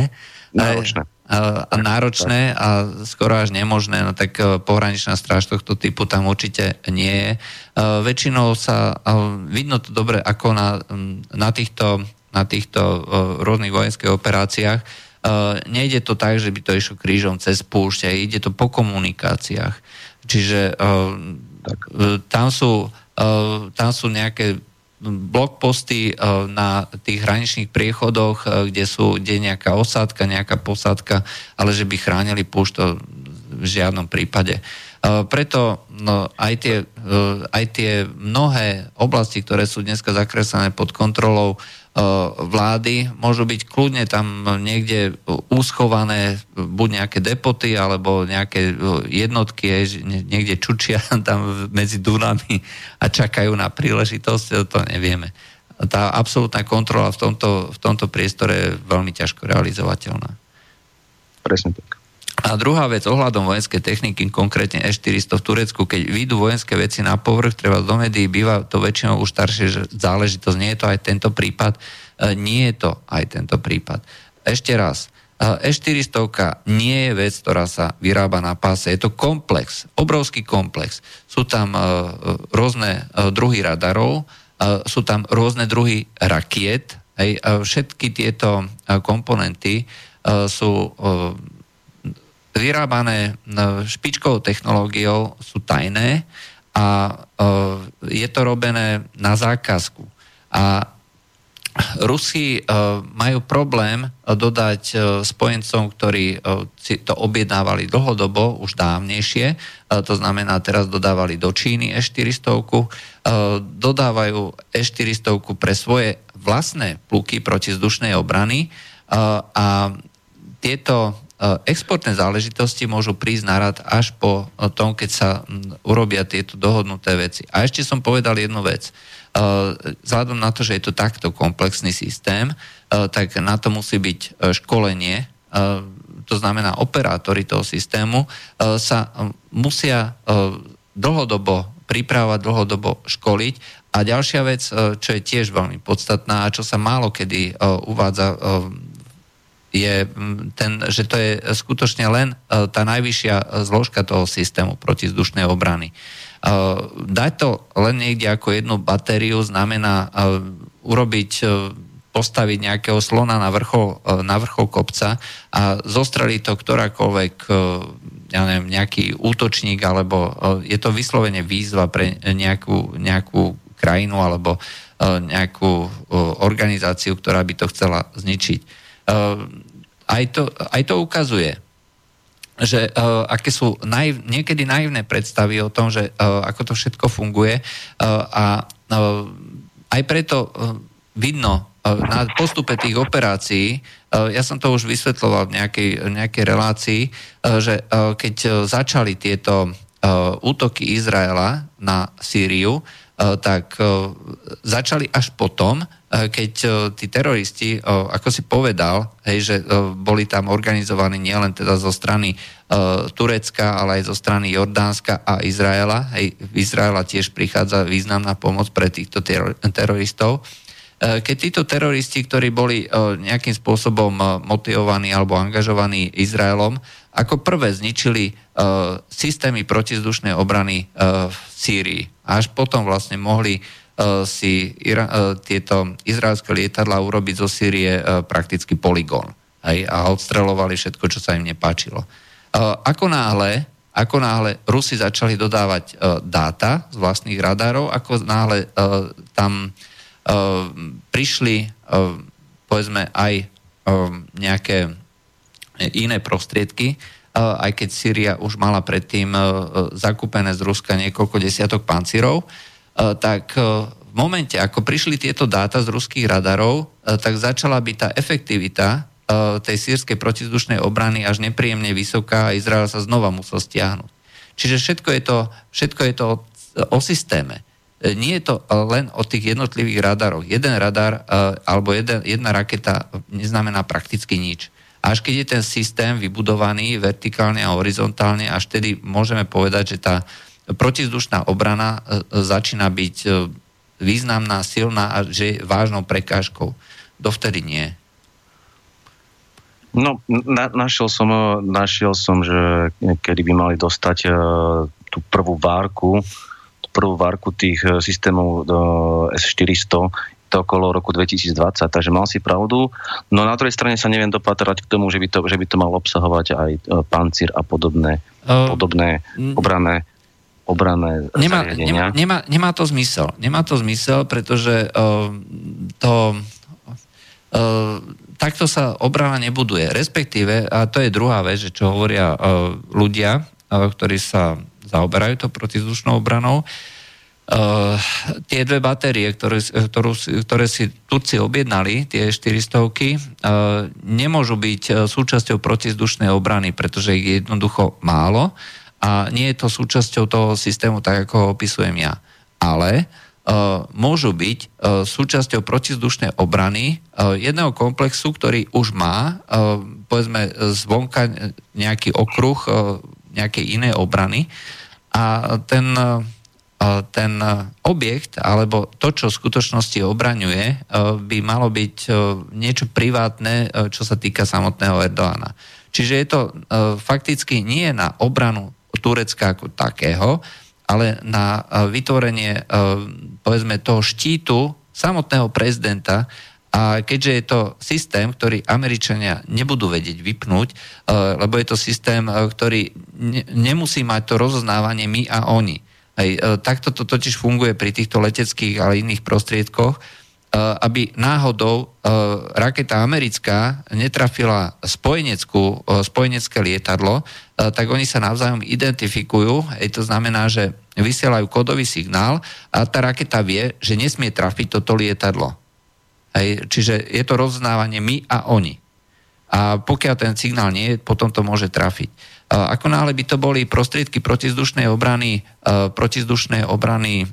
Náročné.
A náročné a skoro až nemožné, no tak pohraničná stráž tohto typu tam určite nie je. Väčšinou sa, vidno to dobre ako na, na týchto, na týchto rôznych vojenských operáciách, nejde to tak, že by to išlo krížom cez púšť, ide to po komunikáciách. Čiže tam, sú, tam sú nejaké blokposty uh, na tých hraničných priechodoch, uh, kde sú kde je nejaká osádka, nejaká posádka, ale že by chránili púšť, to v žiadnom prípade. Uh, preto no, aj, tie, aj tie mnohé oblasti, ktoré sú dneska zakreslené pod kontrolou vlády môžu byť kľudne tam niekde úschované buď nejaké depoty alebo nejaké e, jednotky, niekde čučia tam medzi Dunami a čakajú na príležitosť, to nevieme. Tá absolútna kontrola v tomto, v tomto priestore je veľmi ťažko realizovateľná.
Presne tak.
A druhá vec ohľadom vojenskej techniky, konkrétne E400 v Turecku, keď vyjdú vojenské veci na povrch, treba do médií, býva to väčšinou už staršie záležitosť. Nie je to aj tento prípad. E, nie je to aj tento prípad. Ešte raz, E400 nie je vec, ktorá sa vyrába na páse. Je to komplex, obrovský komplex. Sú tam e, rôzne e, druhy radarov, sú tam rôzne druhy rakiet. Všetky tieto komponenty sú vyrábané špičkovou technológiou, sú tajné a e, je to robené na zákazku. A Rusi e, majú problém dodať e, spojencom, ktorí si to objednávali dlhodobo, už dávnejšie, to znamená, teraz dodávali do Číny E400, dodávajú E400 pre svoje vlastné pluky protizdušnej obrany a tieto E, exportné záležitosti môžu prísť na rad až po tom, keď sa urobia tieto dohodnuté veci. A ešte som povedal jednu vec. E, vzhľadom na to, že je to takto komplexný systém, e, tak na to musí byť školenie, to znamená operátori toho systému, sa musia dlhodobo pripravovať, dlhodobo školiť. A ďalšia vec, čo je tiež veľmi podstatná a čo sa málo kedy uvádza je ten, že to je skutočne len e, tá najvyššia zložka toho systému protizdušnej obrany. E, dať to len niekde ako jednu batériu znamená e, urobiť postaviť nejakého slona na vrchol, na vrchol kopca a zostreliť to ktorákoľvek ja neviem, nejaký útočník, alebo je to vyslovene výzva pre nejakú, nejakú krajinu alebo nejakú organizáciu, ktorá by to chcela zničiť aj to, aj to ukazuje, že uh, aké sú naiv, niekedy naivné predstavy o tom, že uh, ako to všetko funguje uh, a uh, aj preto uh, vidno uh, na postupe tých operácií, uh, ja som to už vysvetloval v nejakej, nejakej relácii, uh, že uh, keď uh, začali tieto uh, útoky Izraela na Sýriu, uh, tak uh, začali až potom, keď tí teroristi, ako si povedal, hej, že boli tam organizovaní nielen teda zo strany Turecka, ale aj zo strany Jordánska a Izraela. Hej, v Izraela tiež prichádza významná pomoc pre týchto teroristov. Keď títo teroristi, ktorí boli nejakým spôsobom motivovaní alebo angažovaní Izraelom, ako prvé zničili systémy protizdušnej obrany v Sýrii. Až potom vlastne mohli E, si Ira- e, tieto izraelské lietadla urobiť zo Sýrie e, prakticky poligón. Hej, a odstrelovali všetko, čo sa im nepáčilo. Ako náhle, ako náhle Rusi začali dodávať dáta z vlastných radárov, ako náhle tam prišli povedzme aj nejaké iné prostriedky, aj keď Syria už mala predtým zakúpené z Ruska niekoľko desiatok pancirov, E, tak e, v momente, ako prišli tieto dáta z ruských radarov, e, tak začala byť tá efektivita tej sírskej protizdušnej obrany až nepríjemne vysoká a Izrael sa znova musel stiahnuť. Čiže všetko je to, všetko je to o systéme. Nie je to len o tých jednotlivých radaroch. Jeden radar alebo jeden, jedna raketa neznamená prakticky nič. Až keď je ten systém vybudovaný vertikálne a horizontálne, až tedy môžeme povedať, že tá protizdušná obrana e, e, začína byť e, významná, silná a že je vážnou prekážkou. Dovtedy nie.
No, na, našiel, som, našiel som, že kedy by mali dostať uh, tú prvú várku, tú prvú várku tých systémov uh, S-400, to okolo roku 2020, takže mal si pravdu. No na druhej strane sa neviem dopatrať k tomu, že by to, že by to malo obsahovať aj pancír a podobné, uh, podobné obrané obranné
nemá, nemá, nemá, nemá to zmysel. Nemá to zmysel, pretože uh, to uh, takto sa obrana nebuduje. Respektíve, a to je druhá vec, že čo hovoria uh, ľudia, uh, ktorí sa zaoberajú to protizdušnou obranou, Uh, tie dve batérie, ktoré, ktorú, ktoré si Turci objednali, tie 400 uh, nemôžu byť súčasťou protizdušnej obrany, pretože ich je jednoducho málo a nie je to súčasťou toho systému, tak ako ho opisujem ja. Ale uh, môžu byť uh, súčasťou protizdušnej obrany uh, jedného komplexu, ktorý už má, povedzme, zvonka nejaký okruh uh, nejakej inej obrany a ten, ten objekt, alebo to, čo v skutočnosti obraňuje, by malo byť niečo privátne, čo sa týka samotného Erdoána. Čiže je to fakticky nie na obranu Turecka ako takého, ale na e, vytvorenie e, povedzme toho štítu samotného prezidenta a keďže je to systém, ktorý Američania nebudú vedieť vypnúť, e, lebo je to systém, ktorý nemusí mať to rozoznávanie my a oni. Hej, takto to totiž funguje pri týchto leteckých, ale iných prostriedkoch, aby náhodou raketa americká netrafila spojeneckú, spojenecké lietadlo, tak oni sa navzájom identifikujú, hej, to znamená, že vysielajú kódový signál a tá raketa vie, že nesmie trafiť toto lietadlo. Hej, čiže je to roznávanie my a oni. A pokiaľ ten signál nie je, potom to môže trafiť. Ako náhle by to boli prostriedky protizdušnej obrany, protizdušnej obrany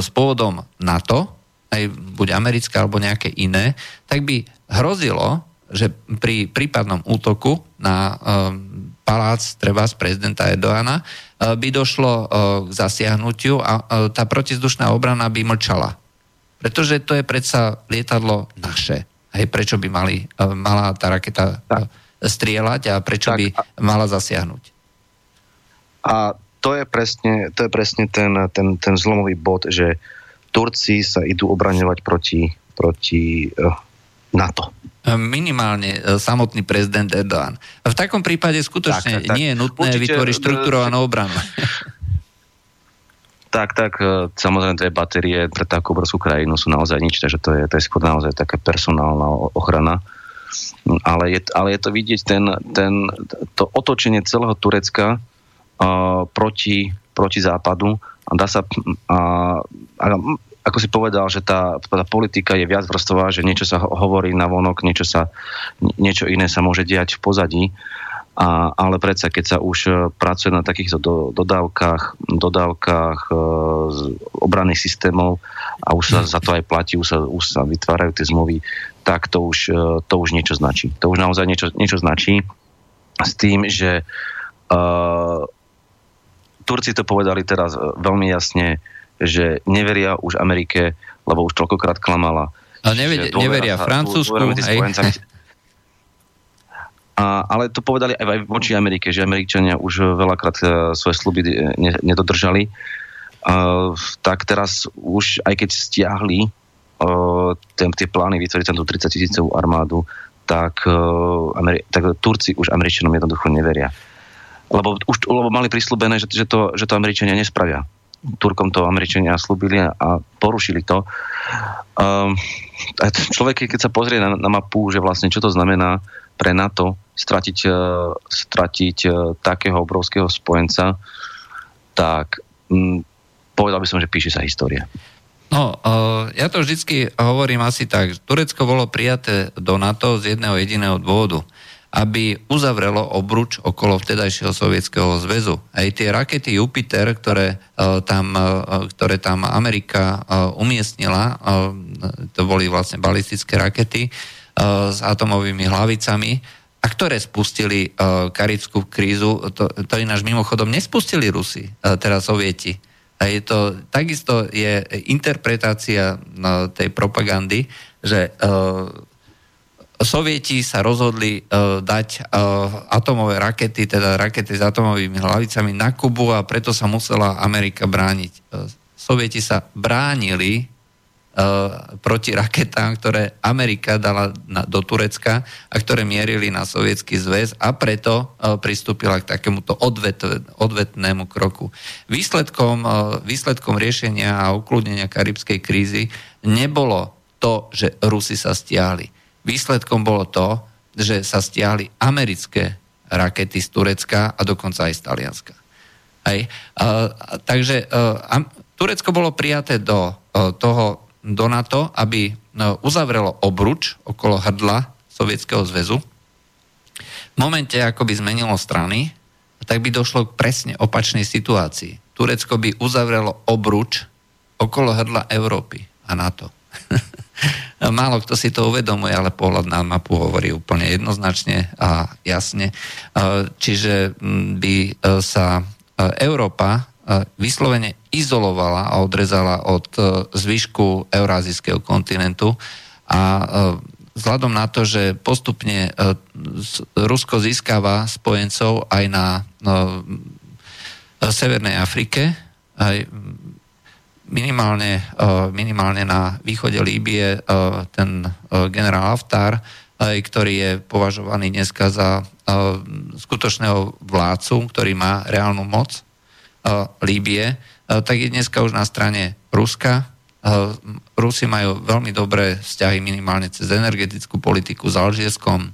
s pôvodom NATO, aj buď americké alebo nejaké iné, tak by hrozilo, že pri prípadnom útoku na um, palác treba z prezidenta Erdoána uh, by došlo uh, k zasiahnutiu a uh, tá protizdušná obrana by mlčala. Pretože to je predsa lietadlo naše. Hej, prečo by mali, uh, mala tá raketa uh, strieľať a prečo tak, by mala zasiahnuť.
A to je presne, to je presne ten, ten, ten zlomový bod, že uh, Turci sa idú obraňovať proti, proti uh, NATO.
Minimálne uh, samotný prezident Erdoğan. V takom prípade skutočne tak, tak, nie je nutné určite, vytvoriť štruktúrovanú obranu.
Tak, tak, samozrejme tie batérie pre takú obrovskú krajinu sú naozaj nič, takže to je, to je skôr naozaj taká personálna ochrana. Ale je, ale je to vidieť ten, ten, to otočenie celého Turecka uh, proti, proti západu dá sa, a, a, ako si povedal, že tá, tá politika je viac vrstová, že niečo sa hovorí na vonok, niečo, sa, niečo iné sa môže diať v pozadí. A, ale predsa, keď sa už e, pracuje na takýchto do, dodávkach, dodávkach e, obranných systémov a už sa za to aj platí, už sa, už sa vytvárajú tie zmluvy, tak to už, e, to už niečo značí. To už naozaj niečo, niečo značí s tým, že e, Turci to povedali teraz e, veľmi jasne, že neveria už Amerike, lebo už toľkokrát klamala.
A nevedia, neveria Francúzsku,
a, ale to povedali aj, aj voči Amerike, že Američania už veľakrát uh, svoje sluby ne, nedodržali. Uh, tak teraz už, aj keď stiahli uh, ten, tie plány vytvoriť tam tú 30 tisícovú armádu, tak, uh, Ameri- tak Turci už Američanom jednoducho neveria. Lebo, už, lebo mali prislúbené, že, že, to, že to Američania nespravia. Turkom to Američania slúbili a porušili to. Um, človek, keď sa pozrie na, na mapu, že vlastne čo to znamená pre NATO stratiť, e, stratiť e, takého obrovského spojenca, tak m, povedal by som, že píše sa história.
No, uh, ja to vždycky hovorím asi tak. Turecko bolo prijaté do NATO z jedného jediného dôvodu aby uzavrelo obruč okolo vtedajšieho sovietského zväzu. Aj tie rakety Jupiter, ktoré, uh, tam, uh, ktoré tam Amerika uh, umiestnila, to boli vlastne balistické rakety s atomovými hlavicami, a ktoré spustili karibskú krízu, to, to ináč mimochodom nespustili Rusi, teraz Sovieti. A je to, takisto je interpretácia tej propagandy, že Sovieti sa rozhodli uh, dať uh, atomové rakety, teda rakety s atomovými hlavicami na Kubu a preto sa musela Amerika brániť. Uh, Sovieti sa bránili uh, proti raketám, ktoré Amerika dala na, do Turecka a ktoré mierili na sovietský zväz a preto uh, pristúpila k takémuto odvet, odvetnému kroku. Výsledkom, uh, výsledkom riešenia a ukludnenia karibskej krízy nebolo to, že Rusi sa stiahli. Výsledkom bolo to, že sa stiahli americké rakety z Turecka a dokonca aj z Talianska. Hej. Uh, takže uh, Turecko bolo prijaté do uh, toho do NATO, aby no, uzavrelo obruč okolo hrdla Sovietskeho zväzu. V momente, ako by zmenilo strany, tak by došlo k presne opačnej situácii. Turecko by uzavrelo obruč okolo hrdla Európy a NATO. Málo kto si to uvedomuje, ale pohľad na mapu hovorí úplne jednoznačne a jasne. Čiže by e, sa e, Európa vyslovene izolovala a odrezala od e, zvyšku eurázijského kontinentu a e, vzhľadom na to, že postupne e, Rusko získava spojencov aj na Severnej Afrike, aj minimálne, minimálne na východe Líbie ten generál Haftar, ktorý je považovaný dneska za skutočného vládcu, ktorý má reálnu moc Líbie, tak je dneska už na strane Ruska. Rusi majú veľmi dobré vzťahy minimálne cez energetickú politiku s Alžírskom.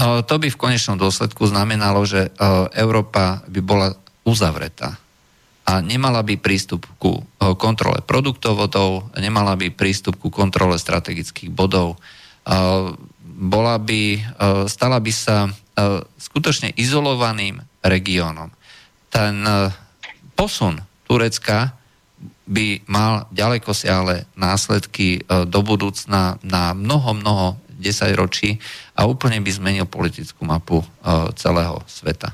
To by v konečnom dôsledku znamenalo, že Európa by bola uzavretá a nemala by prístup ku kontrole produktovodov, nemala by prístup ku kontrole strategických bodov, bola by, stala by sa skutočne izolovaným regiónom ten e, posun Turecka by mal ďaleko siahle následky e, do budúcna na mnoho, mnoho desaťročí a úplne by zmenil politickú mapu e, celého sveta.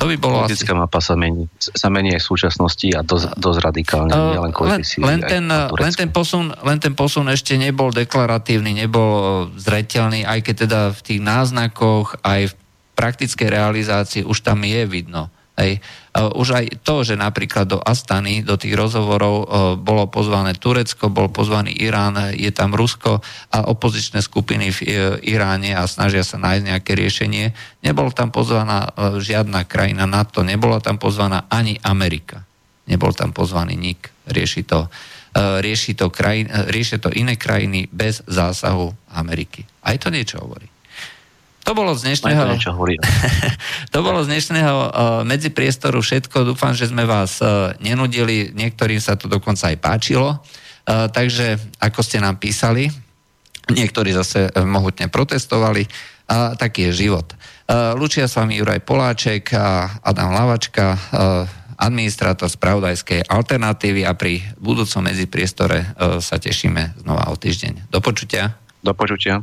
To by bolo Politická asi... mapa sa mení, sa mení aj v súčasnosti a dosť, dosť radikálne, uh, nielen
len, len, ten, len, ten posun, len ten posun ešte nebol deklaratívny, nebol zretelný, aj keď teda v tých náznakoch, aj v praktickej realizácii už tam je vidno. Hej. Už aj to, že napríklad do Astany, do tých rozhovorov bolo pozvané Turecko, bol pozvaný Irán, je tam Rusko a opozičné skupiny v e, Iráne a snažia sa nájsť nejaké riešenie. Nebol tam pozvaná e, žiadna krajina NATO, nebola tam pozvaná ani Amerika. Nebol tam pozvaný nik. Rieši to, e, rieši to, krajin, rieši to iné krajiny bez zásahu Ameriky. Aj to niečo hovorí. To bolo z dnešného... to bolo z dnešného uh, medzipriestoru všetko. Dúfam, že sme vás uh, nenudili. Niektorým sa to dokonca aj páčilo. Uh, takže, ako ste nám písali, niektorí zase mohutne protestovali. A taký je život. Lučia s vami Juraj Poláček a Adam Lavačka, administrátor spravodajskej alternatívy a pri budúcom medzipriestore sa tešíme znova o týždeň. Do počutia.
Do počutia.